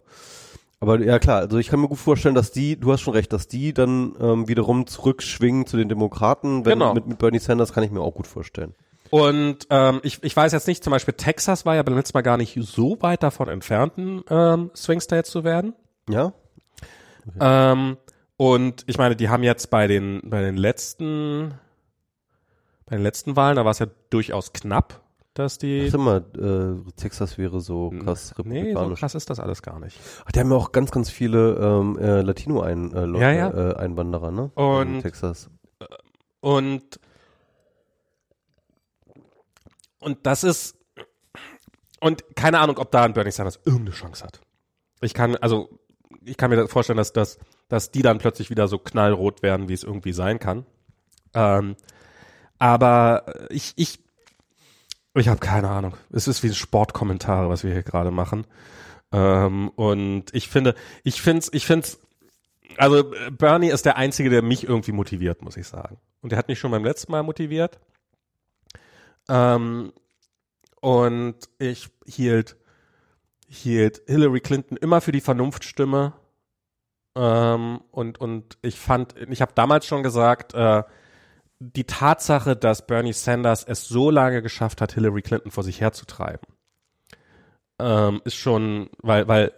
Aber ja klar, also ich kann mir gut vorstellen, dass die, du hast schon recht, dass die dann ähm, wiederum zurückschwingen zu den Demokraten. Wenn, Genau. mit, mit Bernie Sanders kann ich mir auch gut vorstellen. Und ähm, ich, ich weiß jetzt nicht, zum Beispiel Texas war ja beim letzten Mal gar nicht so weit davon entfernt, ein ähm, Swing State zu werden. Ja? Ähm, und ich meine, die haben jetzt bei den, bei den letzten, bei den letzten Wahlen, da war es ja durchaus knapp, dass die. Sag mal, äh, Texas wäre so krass nee, so republikanisch. krass ist das alles gar nicht. Ach, die haben ja auch ganz, ganz viele ähm, äh, Latino-Ein äh, Ja, ja. Äh, Einwanderer, ne? Und- In Texas. Und und das ist und keine Ahnung, ob da ein Bernie Sanders irgendeine Chance hat. Ich kann also ich kann mir vorstellen, dass dass dass die dann plötzlich wieder so knallrot werden, wie es irgendwie sein kann. Ähm, aber ich ich ich habe keine Ahnung. Es ist wie Sportkommentare, was wir hier gerade machen. Ähm, und ich finde, ich find's, ich find's, also Bernie ist der einzige, der mich irgendwie motiviert, muss ich sagen. Und der hat mich schon beim letzten Mal motiviert. Ähm, und ich hielt, hielt Hillary Clinton immer für die Vernunftstimme. Ähm, und, und ich fand, ich habe damals schon gesagt, äh, die Tatsache, dass Bernie Sanders es so lange geschafft hat, Hillary Clinton vor sich herzutreiben, ähm, ist schon, weil, weil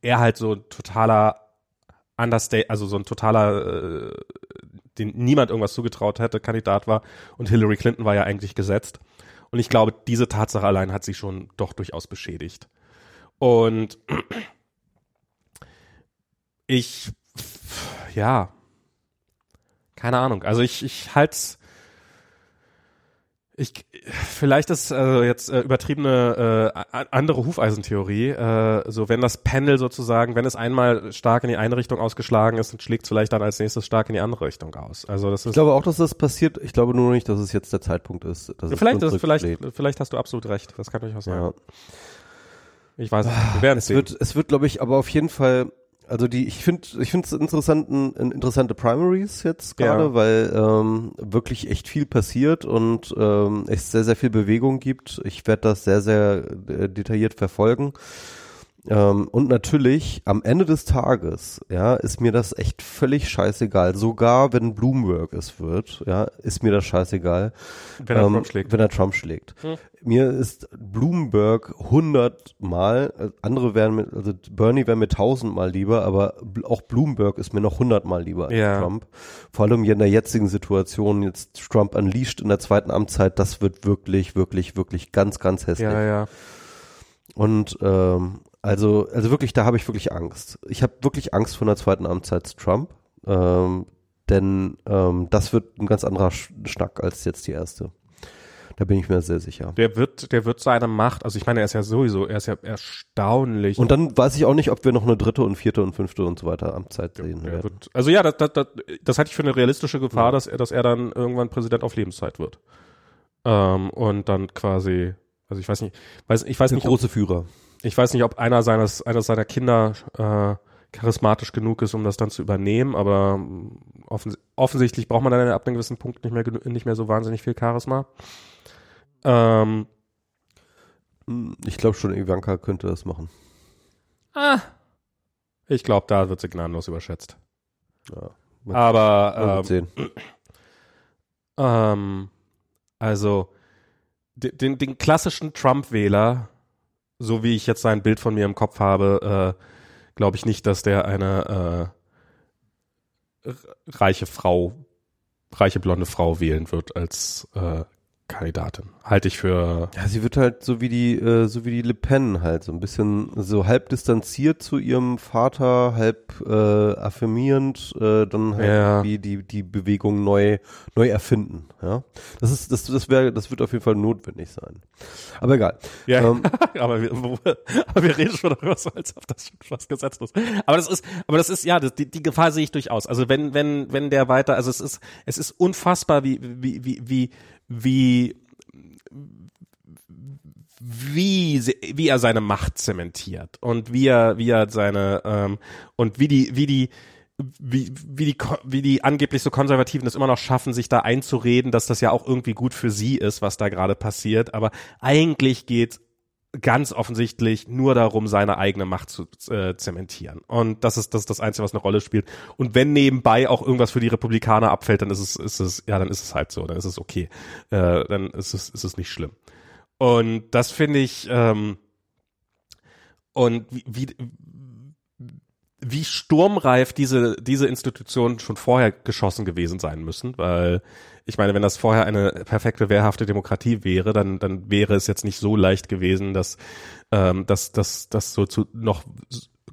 er halt so ein totaler Understate, also so ein totaler, äh, den niemand irgendwas zugetraut hätte, Kandidat war und Hillary Clinton war ja eigentlich gesetzt. Und ich glaube, diese Tatsache allein hat sie schon doch durchaus beschädigt. Und ich, ja, keine Ahnung. Also ich, ich halt's, ich, vielleicht ist also jetzt äh, übertriebene äh, andere Hufeisentheorie. Äh, so wenn das Pendel sozusagen, wenn es einmal stark in die eine Richtung ausgeschlagen ist, dann schlägt es vielleicht dann als nächstes stark in die andere Richtung aus. Also das Ich ist glaube auch, dass das passiert. Ich glaube nur nicht, dass es jetzt der Zeitpunkt ist. Dass es vielleicht, ist, vielleicht, vielleicht hast du absolut recht. Das kann durchaus sein. Ja. Ich weiß es nicht. Wir werden es Es sehen. wird, es wird, glaube ich, aber auf jeden Fall, also die, ich finde, ich finde es interessanten, interessante Primaries jetzt gerade, Ja. weil ähm, wirklich echt viel passiert und ähm, es sehr, sehr viel Bewegung gibt. Ich werde das sehr, sehr äh, detailliert verfolgen. Ähm, und natürlich am Ende des Tages, ja, ist mir das echt völlig scheißegal. Sogar wenn Bloomberg es wird, ja, ist mir das scheißegal. Wenn er ähm, Trump schlägt. Wenn er Trump schlägt. Hm. Mir ist Bloomberg hundertmal, äh, andere wären mit, also Bernie wäre mir tausendmal lieber, aber auch Bloomberg ist mir noch hundertmal lieber als Ja. Trump. Vor allem hier in der jetzigen Situation, jetzt Trump unleashed in der zweiten Amtszeit, das wird wirklich, wirklich, wirklich ganz, ganz hässlich. Ja, ja. Und ähm, also, also wirklich, da habe ich wirklich Angst. Ich habe wirklich Angst vor einer zweiten Amtszeit Trump, ähm, denn ähm, das wird ein ganz anderer Sch Schnack als jetzt die erste. Da bin ich mir sehr sicher. Der wird, der wird seine Macht, also ich meine, er ist ja sowieso, er ist ja erstaunlich. Und dann weiß ich auch nicht, ob wir noch eine dritte und vierte und fünfte und so weiter Amtszeit sehen Er werden. wird, also ja, das, das, das, das halte ich für eine realistische Gefahr, dass er, dass er dann irgendwann Präsident auf Lebenszeit wird. Ähm, und dann quasi, also ich weiß nicht, weiß, ich weiß Der nicht, große Führer. Ich weiß nicht, ob einer seines, einer seiner Kinder äh, charismatisch genug ist, um das dann zu übernehmen, aber ähm, offens offensichtlich braucht man dann ab einem gewissen Punkt nicht mehr, nicht mehr so wahnsinnig viel Charisma. Ähm, Hm, Ich glaube schon, Ivanka könnte das machen. ah, ich glaube, da wird sie gnadenlos überschätzt. Ja. Mal- Aber mal ähm, sehen. Ähm, also, den, den, den klassischen Trump-Wähler, so wie ich jetzt sein Bild von mir im Kopf habe, äh, glaube ich nicht, dass der eine äh, reiche Frau, reiche blonde Frau wählen wird als äh, Kandidatin. Halte ich für. Ja, sie wird halt so wie die, äh, so wie die Le Pen halt, so ein bisschen so halb distanziert zu ihrem Vater, halb äh, affirmierend, äh, dann halt Ja. wie die, die Bewegung neu, neu erfinden. Ja. Das ist, das, das wäre, das wird auf jeden Fall notwendig sein. Aber egal. Ja, Ähm, <laughs> aber, wir, aber wir reden schon darüber, so als ob das schon fast gesetzlos ist. Aber das ist, aber das ist, ja, das, die, die Gefahr sehe ich durchaus. Also wenn, wenn, wenn der weiter, also es ist, es ist unfassbar, wie, wie, wie, wie, wie, wie, wie er seine Macht zementiert und wie er, wie er seine, ähm, und wie die, wie die, wie, wie die, wie die angeblich so Konservativen es immer noch schaffen, sich da einzureden, dass das ja auch irgendwie gut für sie ist, was da gerade passiert. Aber eigentlich geht ganz offensichtlich nur darum, seine eigene Macht zu äh, zementieren. Und das ist, das ist das Einzige, was eine Rolle spielt. Und wenn nebenbei auch irgendwas für die Republikaner abfällt, dann ist es, ist es, ja, dann ist es halt so, dann ist es okay. Äh, dann ist es, ist es nicht schlimm. Und das finde ich, ähm, und wie, wie, wie sturmreif diese, diese Institutionen schon vorher geschossen gewesen sein müssen, weil ich meine, wenn das vorher eine perfekte, wehrhafte Demokratie wäre, dann, dann wäre es jetzt nicht so leicht gewesen, dass, ähm, das, das, das so zu, noch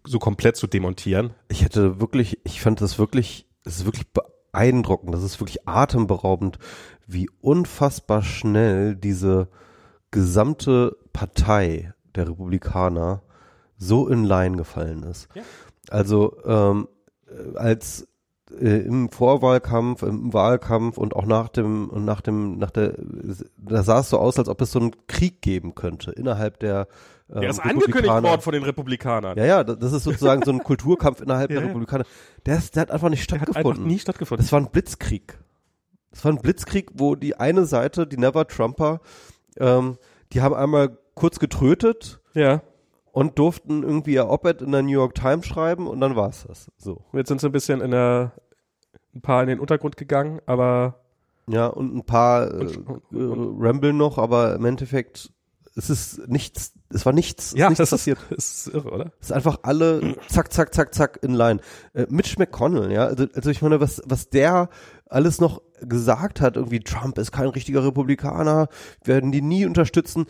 so komplett zu demontieren. ich hätte wirklich, ich fand das wirklich, es ist wirklich beeindruckend, das ist wirklich atemberaubend, wie unfassbar schnell diese gesamte Partei der Republikaner so in Line gefallen ist. Ja. Also ähm, äh, als äh, im Vorwahlkampf, im Wahlkampf und auch nach dem und nach dem nach der da sah es so aus, als ob es so einen Krieg geben könnte innerhalb der ähm, Der ist angekündigt worden von den Republikanern. Ja, ja, das ist sozusagen so ein Kulturkampf innerhalb <laughs> Ja, der. Republikaner. Der, ist, der hat einfach nicht Der hat stattgefunden. einfach nie stattgefunden. das war ein Blitzkrieg. Das war ein Blitzkrieg, wo die eine Seite, die Never Trumper, ähm, die haben einmal kurz getrötet ja. Und durften irgendwie ihr Op-Ed in der New York Times schreiben und dann war's das. So. Jetzt sind sie ein bisschen in der, ein paar in den Untergrund gegangen, aber Ja, und ein paar äh, Und- und- äh, Ramble noch, aber im Endeffekt es ist nichts, es war nichts, es ja, ist nichts das passiert. ist, ist irre, oder? Es ist einfach alle zack, zack, zack, zack in Line. Äh, Mitch McConnell, ja, also, also ich meine, was, was der alles noch gesagt hat, irgendwie Trump ist kein richtiger Republikaner, werden die nie unterstützen.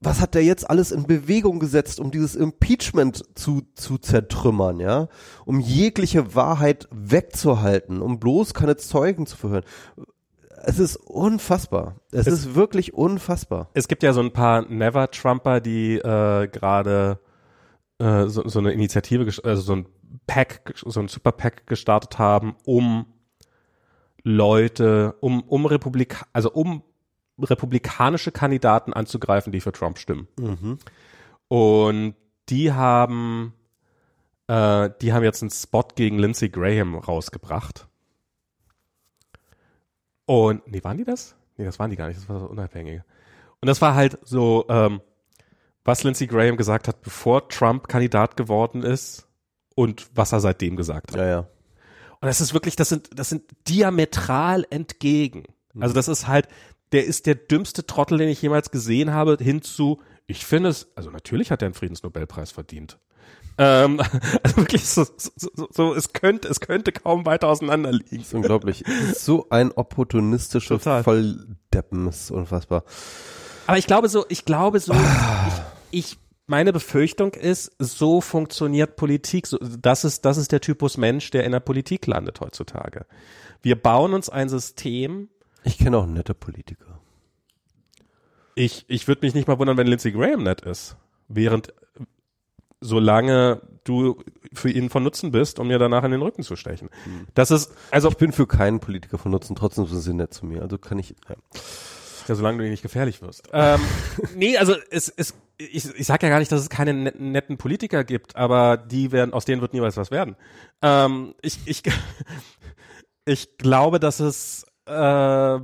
Was hat der jetzt alles in Bewegung gesetzt, um dieses Impeachment zu, zu zertrümmern, ja? Um jegliche Wahrheit wegzuhalten, um bloß keine Zeugen zu verhören. Es ist unfassbar. Es, Es- ist wirklich unfassbar. Es gibt ja so ein paar Never-Trumper, die äh, gerade äh, so, so eine Initiative, also so ein Pack, so ein Super-Pack gestartet haben, um Leute, um, um Republik, also um republikanische Kandidaten anzugreifen, die für Trump stimmen. Mhm. Und die haben, äh, die haben jetzt einen Spot gegen Lindsey Graham rausgebracht. Und, nee, waren die das? Nee, das waren die gar nicht, das war so Unabhängige. Und das war halt so, ähm, was Lindsey Graham gesagt hat, bevor Trump Kandidat geworden ist und was er seitdem gesagt hat. Ja, ja. Und das ist wirklich, das sind, das sind diametral entgegen. Also das ist halt, der ist der dümmste Trottel, den ich jemals gesehen habe, hinzu, ich finde es, also natürlich hat er einen Friedensnobelpreis verdient. Ähm, <laughs> also wirklich so, so, so, so, es könnte, es könnte kaum weiter auseinander liegen. Das ist unglaublich. So ein opportunistischer Total. Volldeppen, ist unfassbar. Aber ich glaube so, ich glaube so, ich, ich, meine Befürchtung ist, so funktioniert Politik. So, das ist, das ist der Typus Mensch, der in der Politik landet heutzutage. Wir bauen uns ein System. Ich kenne auch nette Politiker. Ich, ich würde mich nicht mal wundern, wenn Lindsey Graham nett ist. Während, solange du für ihn von Nutzen bist, um mir danach in den Rücken zu stechen. Das ist, also, Ich bin für keinen Politiker von Nutzen, trotzdem sind sie nett zu mir. Also kann ich. Ja. Ja, solange du nicht gefährlich wirst. <laughs> Ähm, nee, also es, es, ich, ich sag ja gar nicht, dass es keine netten, netten Politiker gibt, aber die werden, aus denen wird niemals was werden. Ähm, ich, ich, <laughs> ich glaube, dass es äh,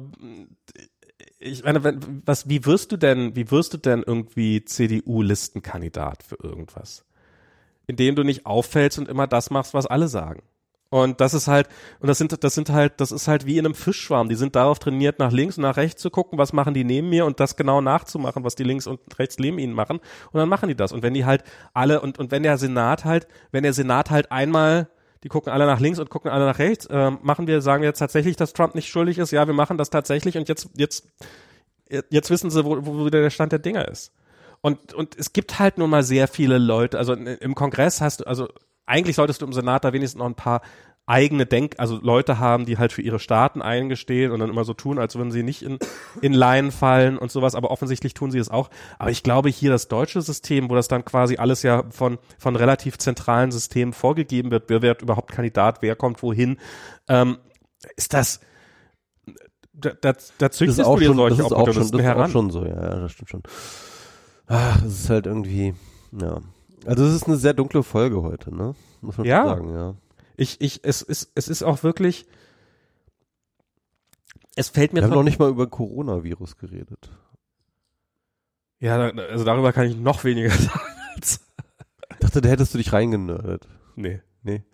ich meine, wenn, was, wie wirst du denn, wie wirst du denn irgendwie CDU-Listenkandidat für irgendwas? Indem du nicht auffällst und immer das machst, was alle sagen. Und das ist halt, und das sind, das sind halt, das ist halt wie in einem Fischschwarm. Die sind darauf trainiert, nach links und nach rechts zu gucken, was machen die neben mir und das genau nachzumachen, was die links und rechts neben ihnen machen. Und dann machen die das. Und wenn die halt alle, und, und wenn der Senat halt, wenn der Senat halt einmal, die gucken alle nach links und gucken alle nach rechts, äh, machen wir, sagen wir jetzt tatsächlich, dass Trump nicht schuldig ist, ja, wir machen das tatsächlich und jetzt, jetzt, jetzt wissen sie, wo, wo der Stand der Dinge ist. Und, und es gibt halt nun mal sehr viele Leute, also im Kongress hast du, also eigentlich solltest du im Senat da wenigstens noch ein paar eigene Denk, also Leute haben, die halt für ihre Staaten eingestehen und dann immer so tun, als würden sie nicht in, in Laien fallen und sowas, aber offensichtlich tun sie es auch. Aber ich glaube hier das deutsche System, wo das dann quasi alles ja von, von relativ zentralen Systemen vorgegeben wird, wer wird überhaupt Kandidat, wer kommt wohin, ähm, ist das, da, da, da züchtest das ist auch du dir schon, solche das ist auch schon, das ist heran. auch schon so, ja, das stimmt schon. Ach, es ist halt irgendwie, ja. Also es ist eine sehr dunkle Folge heute, ne? Muss man Ja. sagen, ja. Ich, ich, es ist, es ist auch wirklich, es fällt mir Wir haben noch nicht mal über Coronavirus geredet. ja, also darüber kann ich noch weniger <laughs> sagen. Ich dachte, da hättest du dich reingenördet. Nee. Nee.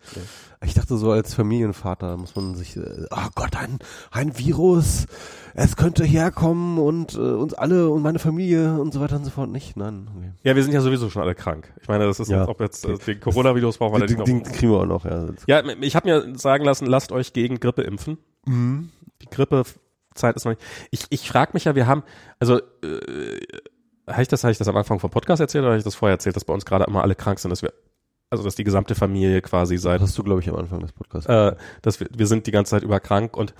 Ich dachte so als Familienvater muss man sich, äh, oh Gott, ein, ein Virus, es könnte herkommen und äh, uns alle und meine Familie und so weiter und so fort. Nicht? Nein. Okay. Ja, wir sind ja sowieso schon alle krank. Ich meine, das ist Ja. jetzt, ob jetzt äh, den Coronavirus brauchen wir Den, den, noch. den kriegen wir auch noch, ja. Ja, ich habe mir sagen lassen, lasst euch gegen Grippe impfen. Mhm. Die Grippezeit ist noch nicht. Ich, ich frage mich ja, wir haben, also äh, habe ich das, habe ich das am Anfang vom Podcast erzählt oder habe ich das vorher erzählt, dass bei uns gerade immer alle krank sind, dass wir, also dass die gesamte Familie quasi seit Das hast du, glaube ich, am Anfang des Podcasts. äh, dass wir, wir sind die ganze Zeit über krank und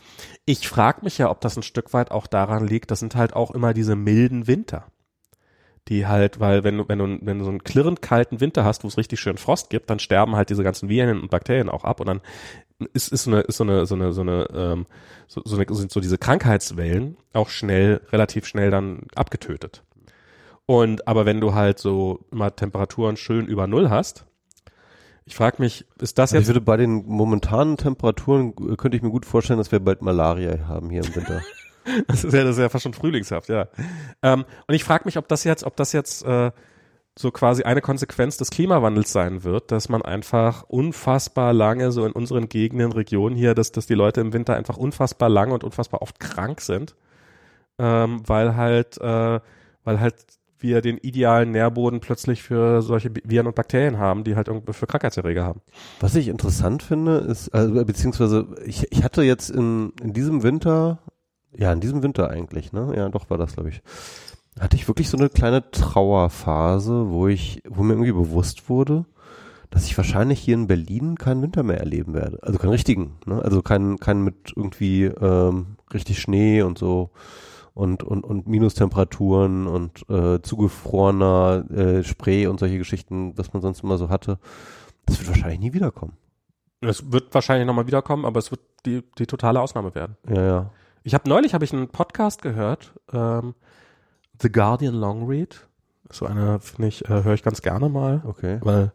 ich frage mich ja, ob das ein Stück weit auch daran liegt, das sind halt auch immer diese milden Winter. Die halt, weil wenn du, wenn du, wenn du so einen klirrend kalten Winter hast, wo es richtig schön Frost gibt, dann sterben halt diese ganzen Viren und Bakterien auch ab und dann ist, ist so eine, ist so eine, so eine, so eine, ähm, so, so eine, sind so diese Krankheitswellen auch schnell, relativ schnell dann abgetötet. Und aber wenn du halt so immer Temperaturen schön über Null hast, ich frage mich, ist das Also ich jetzt würde bei den momentanen Temperaturen, äh, könnte ich mir gut vorstellen, dass wir bald Malaria haben hier im Winter. <laughs> Das ist ja, das ist ja fast schon frühlingshaft, ja. Ähm, und ich frage mich, ob das jetzt, ob das jetzt äh, so quasi eine Konsequenz des Klimawandels sein wird, dass man einfach unfassbar lange so in unseren Gegenden, Regionen hier, dass, dass die Leute im Winter einfach unfassbar lange und unfassbar oft krank sind, ähm, weil halt, äh, weil halt wir den idealen Nährboden plötzlich für solche Viren und Bakterien haben, die halt irgendwie für Krankheitserreger haben. Was ich interessant finde, ist, also, beziehungsweise ich, ich hatte jetzt in, in diesem Winter, ja, in diesem Winter eigentlich, ne? Ja, doch war das, glaube ich. Hatte ich wirklich so eine kleine Trauerphase, wo ich, wo mir irgendwie bewusst wurde, dass ich wahrscheinlich hier in Berlin keinen Winter mehr erleben werde. Also keinen richtigen, ne? Also keinen, keinen mit irgendwie ähm, richtig Schnee und so und, und, und Minustemperaturen und äh, zugefrorener äh, Spray und solche Geschichten, was man sonst immer so hatte. Das wird wahrscheinlich nie wiederkommen. Es wird wahrscheinlich nochmal wiederkommen, aber es wird die, die totale Ausnahme werden. Ja, ja. Ich habe neulich habe ich einen Podcast gehört, ähm, The Guardian Long Read. So eine finde ich äh, höre ich ganz gerne mal, Okay. weil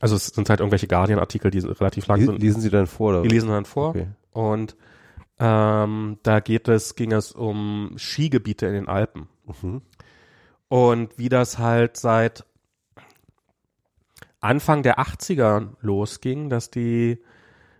also es sind halt irgendwelche Guardian Artikel, die relativ lang sind. Lesen Sie dann vor? Oder? Die lesen dann vor Okay. und ähm, da geht es ging es um Skigebiete in den Alpen Mhm. und wie das halt seit Anfang der 80er losging, dass die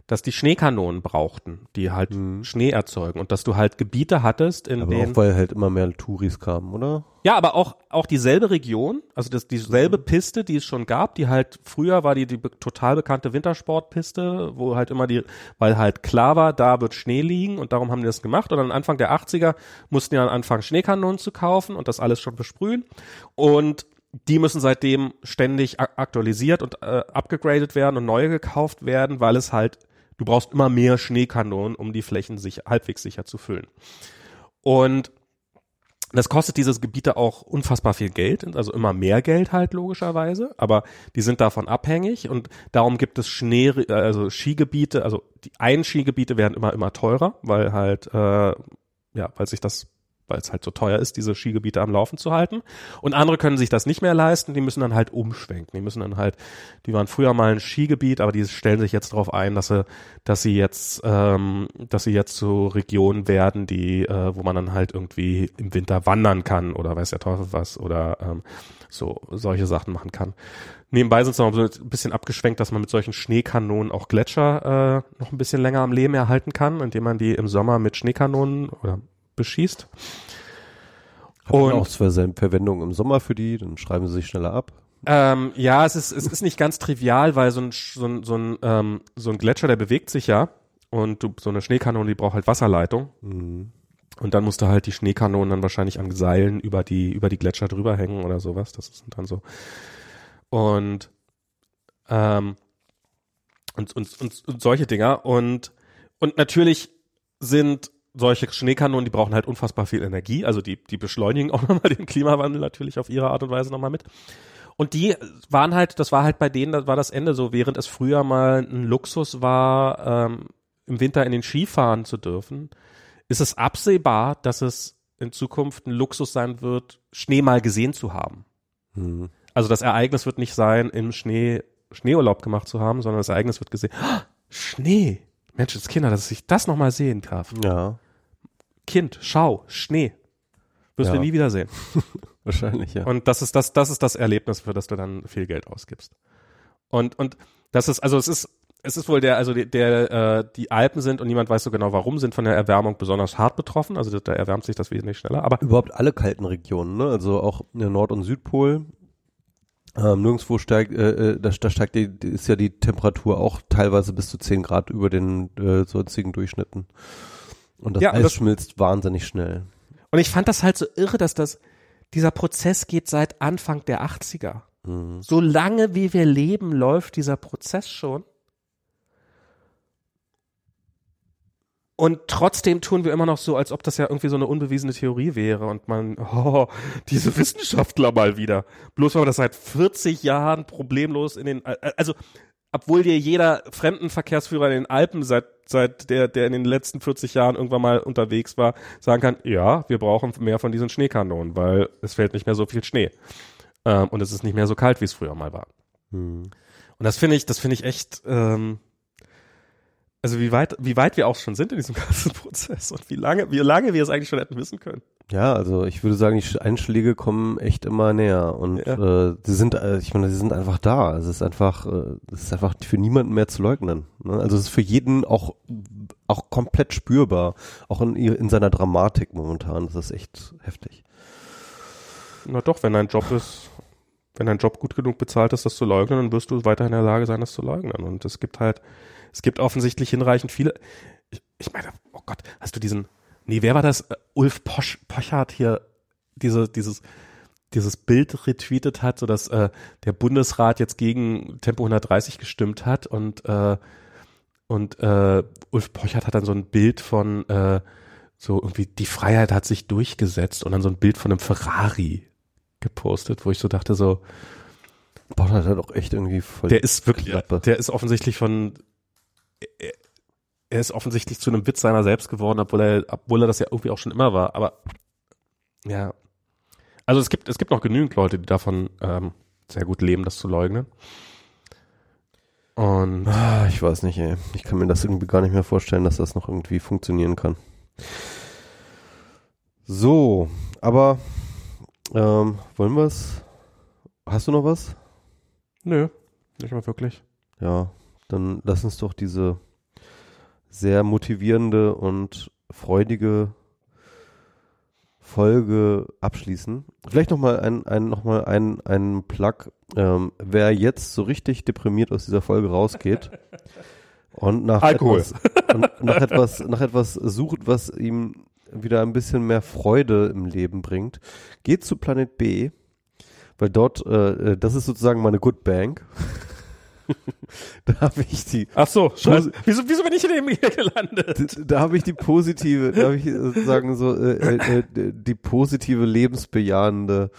dass die Schneekanonen brauchten, die halt Mhm. Schnee erzeugen und dass du halt Gebiete hattest, in Aber denen auch weil halt immer mehr Touris kamen, oder? Ja, aber auch, auch dieselbe Region, also das, dieselbe Piste, die es schon gab, die halt, früher war die, die total bekannte Wintersportpiste, wo halt immer die, weil halt klar war, da wird Schnee liegen und darum haben die das gemacht und dann Anfang der 80er mussten die dann anfangen, Schneekanonen zu kaufen und das alles schon besprühen und die müssen seitdem ständig aktualisiert und äh, abgegradet werden und neue gekauft werden, weil es halt, du brauchst immer mehr Schneekanonen, um die Flächen sicher, halbwegs sicher zu füllen. Und das kostet diese Gebiete auch unfassbar viel Geld, also immer mehr Geld halt logischerweise, aber die sind davon abhängig und darum gibt es Schnee, also Skigebiete, also die Einskigebiete werden immer immer teurer, weil halt äh, ja, weil sich das weil es halt so teuer ist, diese Skigebiete am Laufen zu halten. Und andere können sich das nicht mehr leisten, die müssen dann halt umschwenken. Die müssen dann halt, die waren früher mal ein Skigebiet, aber die stellen sich jetzt darauf ein, dass sie, dass sie jetzt, ähm, dass sie jetzt so Regionen werden, die, äh, wo man dann halt irgendwie im Winter wandern kann oder weiß der Teufel was oder ähm, so solche Sachen machen kann. Nebenbei sind es noch ein bisschen abgeschwenkt, dass man mit solchen Schneekanonen auch Gletscher äh, noch ein bisschen länger am Leben erhalten kann, indem man die im Sommer mit Schneekanonen oder beschießt. Hat man auch zwar seine Verwendung im Sommer für die, dann schreiben sie sich schneller ab. Ähm, ja, es ist, es ist nicht ganz trivial, weil so ein, so ein, so ein, ähm, so ein Gletscher, der bewegt sich ja und du, so eine Schneekanone, die braucht halt Wasserleitung. Mhm. Und dann musst du halt die Schneekanonen dann wahrscheinlich an Seilen über die, über die Gletscher drüber hängen oder sowas. Das sind dann so. Und, ähm, und, und, und, und solche Dinger. Und, und natürlich sind solche Schneekanonen, die brauchen halt unfassbar viel Energie. Also die, die beschleunigen auch <laughs> nochmal den Klimawandel natürlich auf ihre Art und Weise nochmal mit. Und die waren halt, das war halt bei denen, das war das Ende so, während es früher mal ein Luxus war, ähm, im Winter in den Ski fahren zu dürfen, ist es absehbar, dass es in Zukunft ein Luxus sein wird, Schnee mal gesehen zu haben. Mhm. Also das Ereignis wird nicht sein, im Schnee Schneeurlaub gemacht zu haben, sondern das Ereignis wird gesehen, oh, <gasps> Schnee, Menschenskinder, dass ich das nochmal sehen darf. Ja, Kind, schau, Schnee. Wirst Ja. du nie wiedersehen. <laughs> wahrscheinlich, ja. Und das ist das, das ist das Erlebnis, für das du dann viel Geld ausgibst. Und, und das ist, also es ist, es ist wohl der, also der, der äh, die Alpen sind und niemand weiß so genau warum, sind von der Erwärmung besonders hart betroffen. Also da erwärmt sich das wesentlich schneller. Aber Überhaupt alle kalten Regionen, ne? Also auch der Nord- und Südpol. Ähm, nirgendwo steigt, äh, äh, da, da steigt die, die- ist ja die Temperatur auch teilweise bis zu 10 Grad über den äh, sonstigen Durchschnitten. Und das Ja, Eis das- schmilzt wahnsinnig schnell. Und ich fand das halt so irre, dass das, dieser Prozess geht seit Anfang der 80er. Mhm. So lange wie wir leben, läuft dieser Prozess schon. Und trotzdem tun wir immer noch so, als ob das ja irgendwie so eine unbewiesene Theorie wäre und man, <laughs> oh, diese Wissenschaftler mal wieder. Bloß weil wir das seit 40 Jahren problemlos in den, also, obwohl dir jeder Fremdenverkehrsführer in den Alpen seit, seit der, der in den letzten 40 Jahren irgendwann mal unterwegs war, sagen kann, ja, wir brauchen mehr von diesen Schneekanonen, weil es fällt nicht mehr so viel Schnee. Ähm, und es ist nicht mehr so kalt, wie es früher mal war. Mhm. Und das finde ich, das finde ich echt, ähm, also wie weit, wie weit wir auch schon sind in diesem <laughs> ganzen Prozess und wie lange, wie lange wir es eigentlich schon hätten wissen können. Ja, also ich würde sagen, die Einschläge kommen echt immer näher und Ja. äh, sie sind, äh, ich meine, sie sind einfach da. Es ist einfach, äh, es ist einfach für niemanden mehr zu leugnen. Ne? Also es ist für jeden auch auch komplett spürbar, auch in, in seiner Dramatik momentan. Das ist echt heftig. Na doch, wenn dein Job ist, wenn dein Job gut genug bezahlt ist, das zu leugnen, dann wirst du weiterhin in der Lage sein, das zu leugnen. Und es gibt halt, es gibt offensichtlich hinreichend viele. Ich, ich meine, oh Gott, hast du diesen, nee, wer war das? Äh, Ulf Posch, Pochert hier, diese, dieses, dieses Bild retweetet hat, so dass äh, der Bundesrat jetzt gegen Tempo 130 gestimmt hat und äh, und äh, Ulf Pochert hat dann so ein Bild von äh, so irgendwie die Freiheit hat sich durchgesetzt und dann so ein Bild von einem Ferrari gepostet, wo ich so dachte so, Boah, hat auch echt irgendwie voll. der ist wirklich, Klappe. der ist offensichtlich von, er, ist offensichtlich zu einem Witz seiner selbst geworden, obwohl er, obwohl er das ja irgendwie auch schon immer war. Aber ja, also es gibt, es gibt noch genügend Leute, die davon ähm, sehr gut leben, das zu leugnen. Und Ah, ich weiß nicht, ey. Ich kann mir das irgendwie gar nicht mehr vorstellen, dass das noch irgendwie funktionieren kann. So, aber ähm, wollen wir es? Hast du noch was? nö, nicht mal wirklich. Ja, dann lass uns doch diese sehr motivierende und freudige Folge abschließen. Vielleicht noch mal ein, ein noch mal ein, ein Plug. Ähm, wer jetzt so richtig deprimiert aus dieser Folge rausgeht <laughs> und nach Alkohol. etwas, und nach etwas nach etwas sucht, was ihm wieder ein bisschen mehr Freude im Leben bringt, geht zu Planet B, weil dort äh, äh, das ist sozusagen meine Good Bank. <laughs> <laughs> da habe ich die Ach so, scheiße. Wieso, wieso bin ich in dem hier gelandet? D- da habe ich die positive, da habe ich sozusagen so äh, äh, äh, die positive lebensbejahende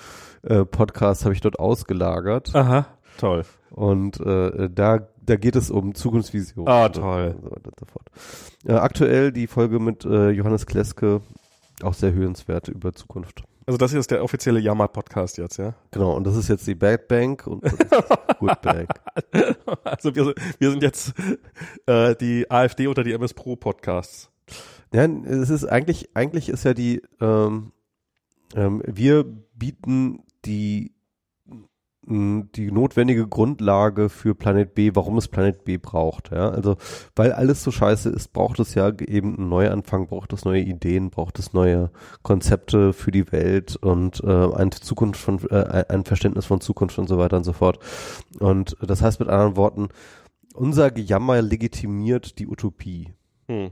äh, Podcast habe ich dort ausgelagert Aha, toll. und äh, da da geht es um Zukunftsvision. Ah, toll. Und so weiter und so fort. Äh, aktuell die Folge mit äh, Johannes Kleske Auch sehr hörenswert über Zukunft. Also das hier ist der offizielle Jammer-Podcast jetzt, ja? Genau, und das ist jetzt die Bad Bank und Good <laughs> Bank. Also wir, sind- wir sind jetzt äh, die AfD unter die MS Pro Podcasts. Ja, es ist eigentlich, eigentlich ist ja die, ähm, ähm, wir bieten die, die notwendige Grundlage für Planet B, warum es Planet B braucht. Ja, also, weil alles so scheiße ist, braucht es ja eben einen Neuanfang, braucht es neue Ideen, braucht es neue Konzepte für die Welt und äh, eine Zukunft von, äh, ein Verständnis von Zukunft und so weiter und so fort. Und das heißt mit anderen Worten, unser Gejammer legitimiert die Utopie. Hm.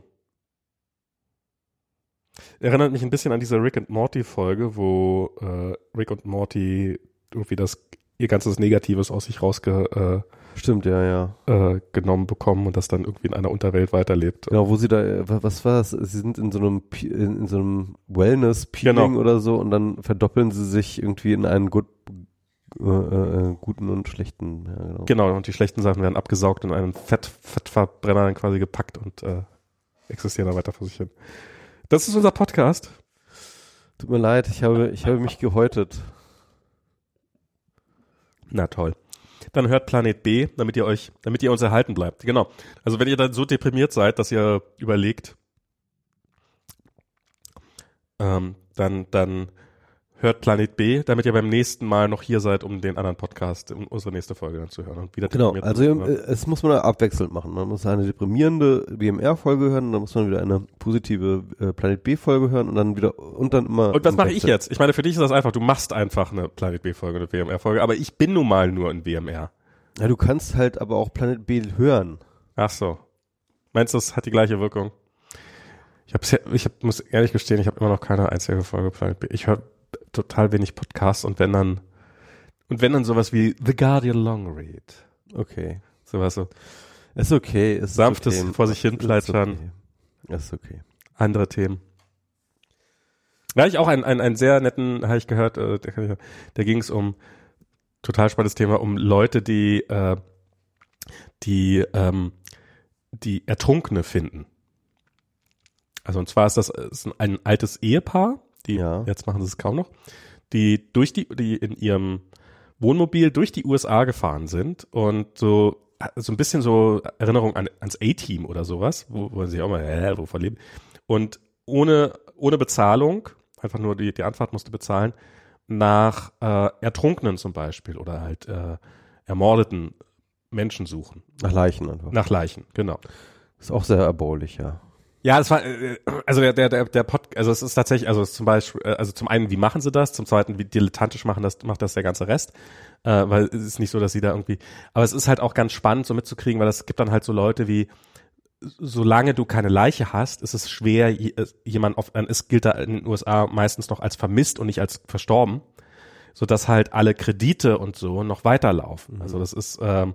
Erinnert mich ein bisschen an diese Rick and Morty Folge, wo äh, Rick und Morty irgendwie das ihr ganzes Negatives aus sich rausgenommen Stimmt, ja, ja. äh, genommen bekommen und das dann irgendwie in einer Unterwelt weiterlebt. Genau, wo sie da, äh, wa- was war das? Sie sind in so einem, in, so einem Wellness-Peeling Genau. oder so und dann verdoppeln sie sich irgendwie in einen gut, äh, äh, guten und schlechten. Ja, genau. Genau, und die schlechten Sachen werden abgesaugt und in einen Fett, Fettverbrenner quasi gepackt und äh, existieren da weiter vor sich hin. Das ist unser Podcast. Tut mir leid, ich habe, ich habe mich gehäutet. Na toll. Dann hört Planet B, damit ihr euch, damit ihr uns erhalten bleibt. Genau. Also wenn ihr dann so deprimiert seid, dass ihr überlegt, ähm, dann, dann hört Planet B, damit ihr beim nächsten Mal noch hier seid, um den anderen Podcast, um unsere nächste Folge dann zu hören. Und wieder Genau, also sind. äh, es muss man abwechselnd machen. Man muss eine deprimierende BMR-Folge hören, dann muss man wieder eine positive äh, Planet B-Folge hören und dann wieder und dann immer. Und was im mache ich jetzt? Ich meine, für dich ist das einfach, du machst einfach eine Planet B-Folge, eine WMR-Folge, aber ich bin nun mal nur in WMR. Ja, du kannst halt aber auch Planet B hören. Ach so. Meinst du, das hat die gleiche Wirkung? Ich, hab's, ich hab, muss ehrlich gestehen, ich habe immer noch keine einzige Folge Planet B. Ich höre total wenig Podcasts und wenn dann und wenn dann sowas wie The Guardian Long Read. Okay. Sowas so. Ist okay. Ist Sanftes okay. vor sich hin Ist plätschern. okay. Ist okay. andere Themen. Da hatte ich auch einen, einen, einen sehr netten, habe ich gehört, äh, ich- da ging es um total spannendes Thema, um Leute, die äh, die ähm, die Ertrunkene finden. Also und zwar ist das ist ein altes Ehepaar, die Ja. jetzt machen sie es kaum noch, die durch die die in ihrem Wohnmobil durch die USA gefahren sind und so so ein bisschen so Erinnerung an, ans A-Team oder sowas, wo, wo sich auch mal, äh, wovon leben. Und ohne, ohne Bezahlung, einfach nur die, die Anfahrt musste bezahlen, nach äh, Ertrunkenen zum Beispiel oder halt äh, ermordeten Menschen suchen. Nach Leichen einfach. Nach Leichen, genau. Ist auch sehr erbaulich, ja. Ja, das war, äh, also der, der, der, der Pod, also es ist tatsächlich, also zum Beispiel, äh, also zum einen, wie machen sie das? Zum zweiten, wie dilettantisch machen das, macht das der ganze Rest? Äh, weil es ist nicht so, dass sie da irgendwie, aber es ist halt auch ganz spannend so mitzukriegen, weil es gibt dann halt so Leute wie, solange du keine Leiche hast, ist es schwer, je- äh, jemand auf, äh, es gilt da in den USA meistens noch als vermisst und nicht als verstorben, so dass halt alle Kredite und so noch weiterlaufen. Also das ist, ähm,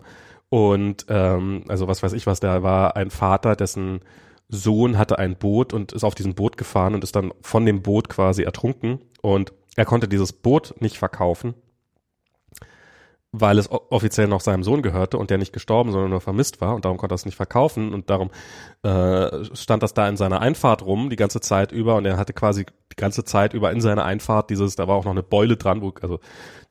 und ähm, also was weiß ich was, da war ein Vater, dessen Sohn hatte ein Boot und ist auf diesem Boot gefahren und ist dann von dem Boot quasi ertrunken. Und er konnte dieses Boot nicht verkaufen, weil es offiziell noch seinem Sohn gehörte und der nicht gestorben, sondern nur vermisst war. Und darum konnte er es nicht verkaufen. Und darum äh, stand das da in seiner Einfahrt rum die ganze Zeit über. Und er hatte quasi die ganze Zeit über in seiner Einfahrt dieses, da war auch noch eine Beule dran, wo, also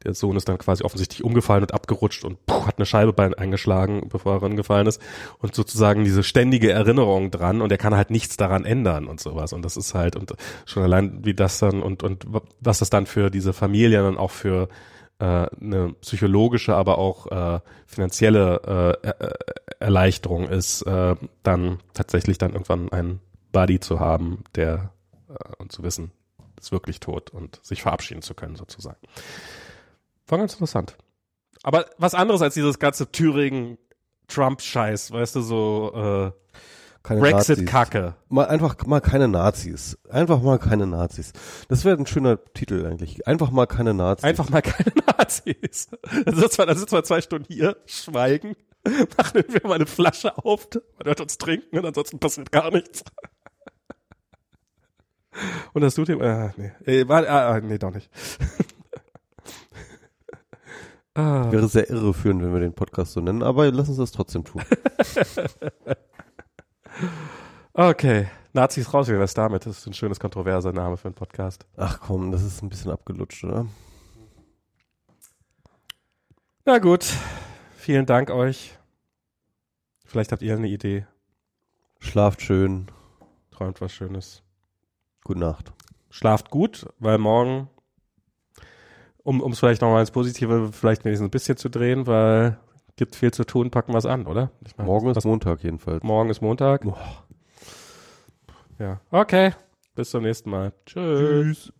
der Sohn ist dann quasi offensichtlich umgefallen und abgerutscht und puh, hat eine Scheibe bei eingeschlagen, bevor er reingefallen ist und sozusagen diese ständige Erinnerung dran und er kann halt nichts daran ändern und sowas und das ist halt und schon allein wie das dann und und was das dann für diese Familie dann auch für äh, eine psychologische, aber auch äh, finanzielle äh, Er- Erleichterung ist, äh, dann tatsächlich dann irgendwann einen Buddy zu haben, der äh, und zu wissen, ist wirklich tot und sich verabschieden zu können sozusagen. War ganz interessant. Aber was anderes als dieses ganze Thüringen-Trump-Scheiß, weißt du, so äh. Brexit-Kacke. Mal einfach mal keine Nazis. Einfach mal keine Nazis. Das wäre ein schöner Titel eigentlich. Einfach mal keine Nazis. Einfach mal keine <laughs> Nazis. Dann sitzen wir, dann sitzen wir zwei Stunden hier, schweigen, <laughs> machen wir mal eine Flasche auf, man hört uns trinken und ansonsten passiert gar nichts. Und das tut ihm, äh, nee, äh, war, äh, nee, doch nicht. <laughs> ah, Wäre sehr irreführend, wenn wir den Podcast so nennen, aber lass uns das trotzdem tun. <laughs> okay, Nazis raus, wie wär's damit? Das ist ein schönes kontroverser Name für einen Podcast. Ach komm, das ist ein bisschen abgelutscht, oder? Na gut, vielen Dank euch. Vielleicht habt ihr eine Idee. Schlaft schön. Träumt was Schönes. Gute Nacht. Schlaft gut, weil morgen, um es vielleicht nochmal ins Positive, vielleicht wenigstens ein bisschen zu drehen, weil gibt viel zu tun, packen wir es an, oder? Ich mein, Morgen ist Montag jedenfalls. morgen ist Montag. Boah. Ja. Okay. Bis zum nächsten Mal. Tschüss. Tschüss.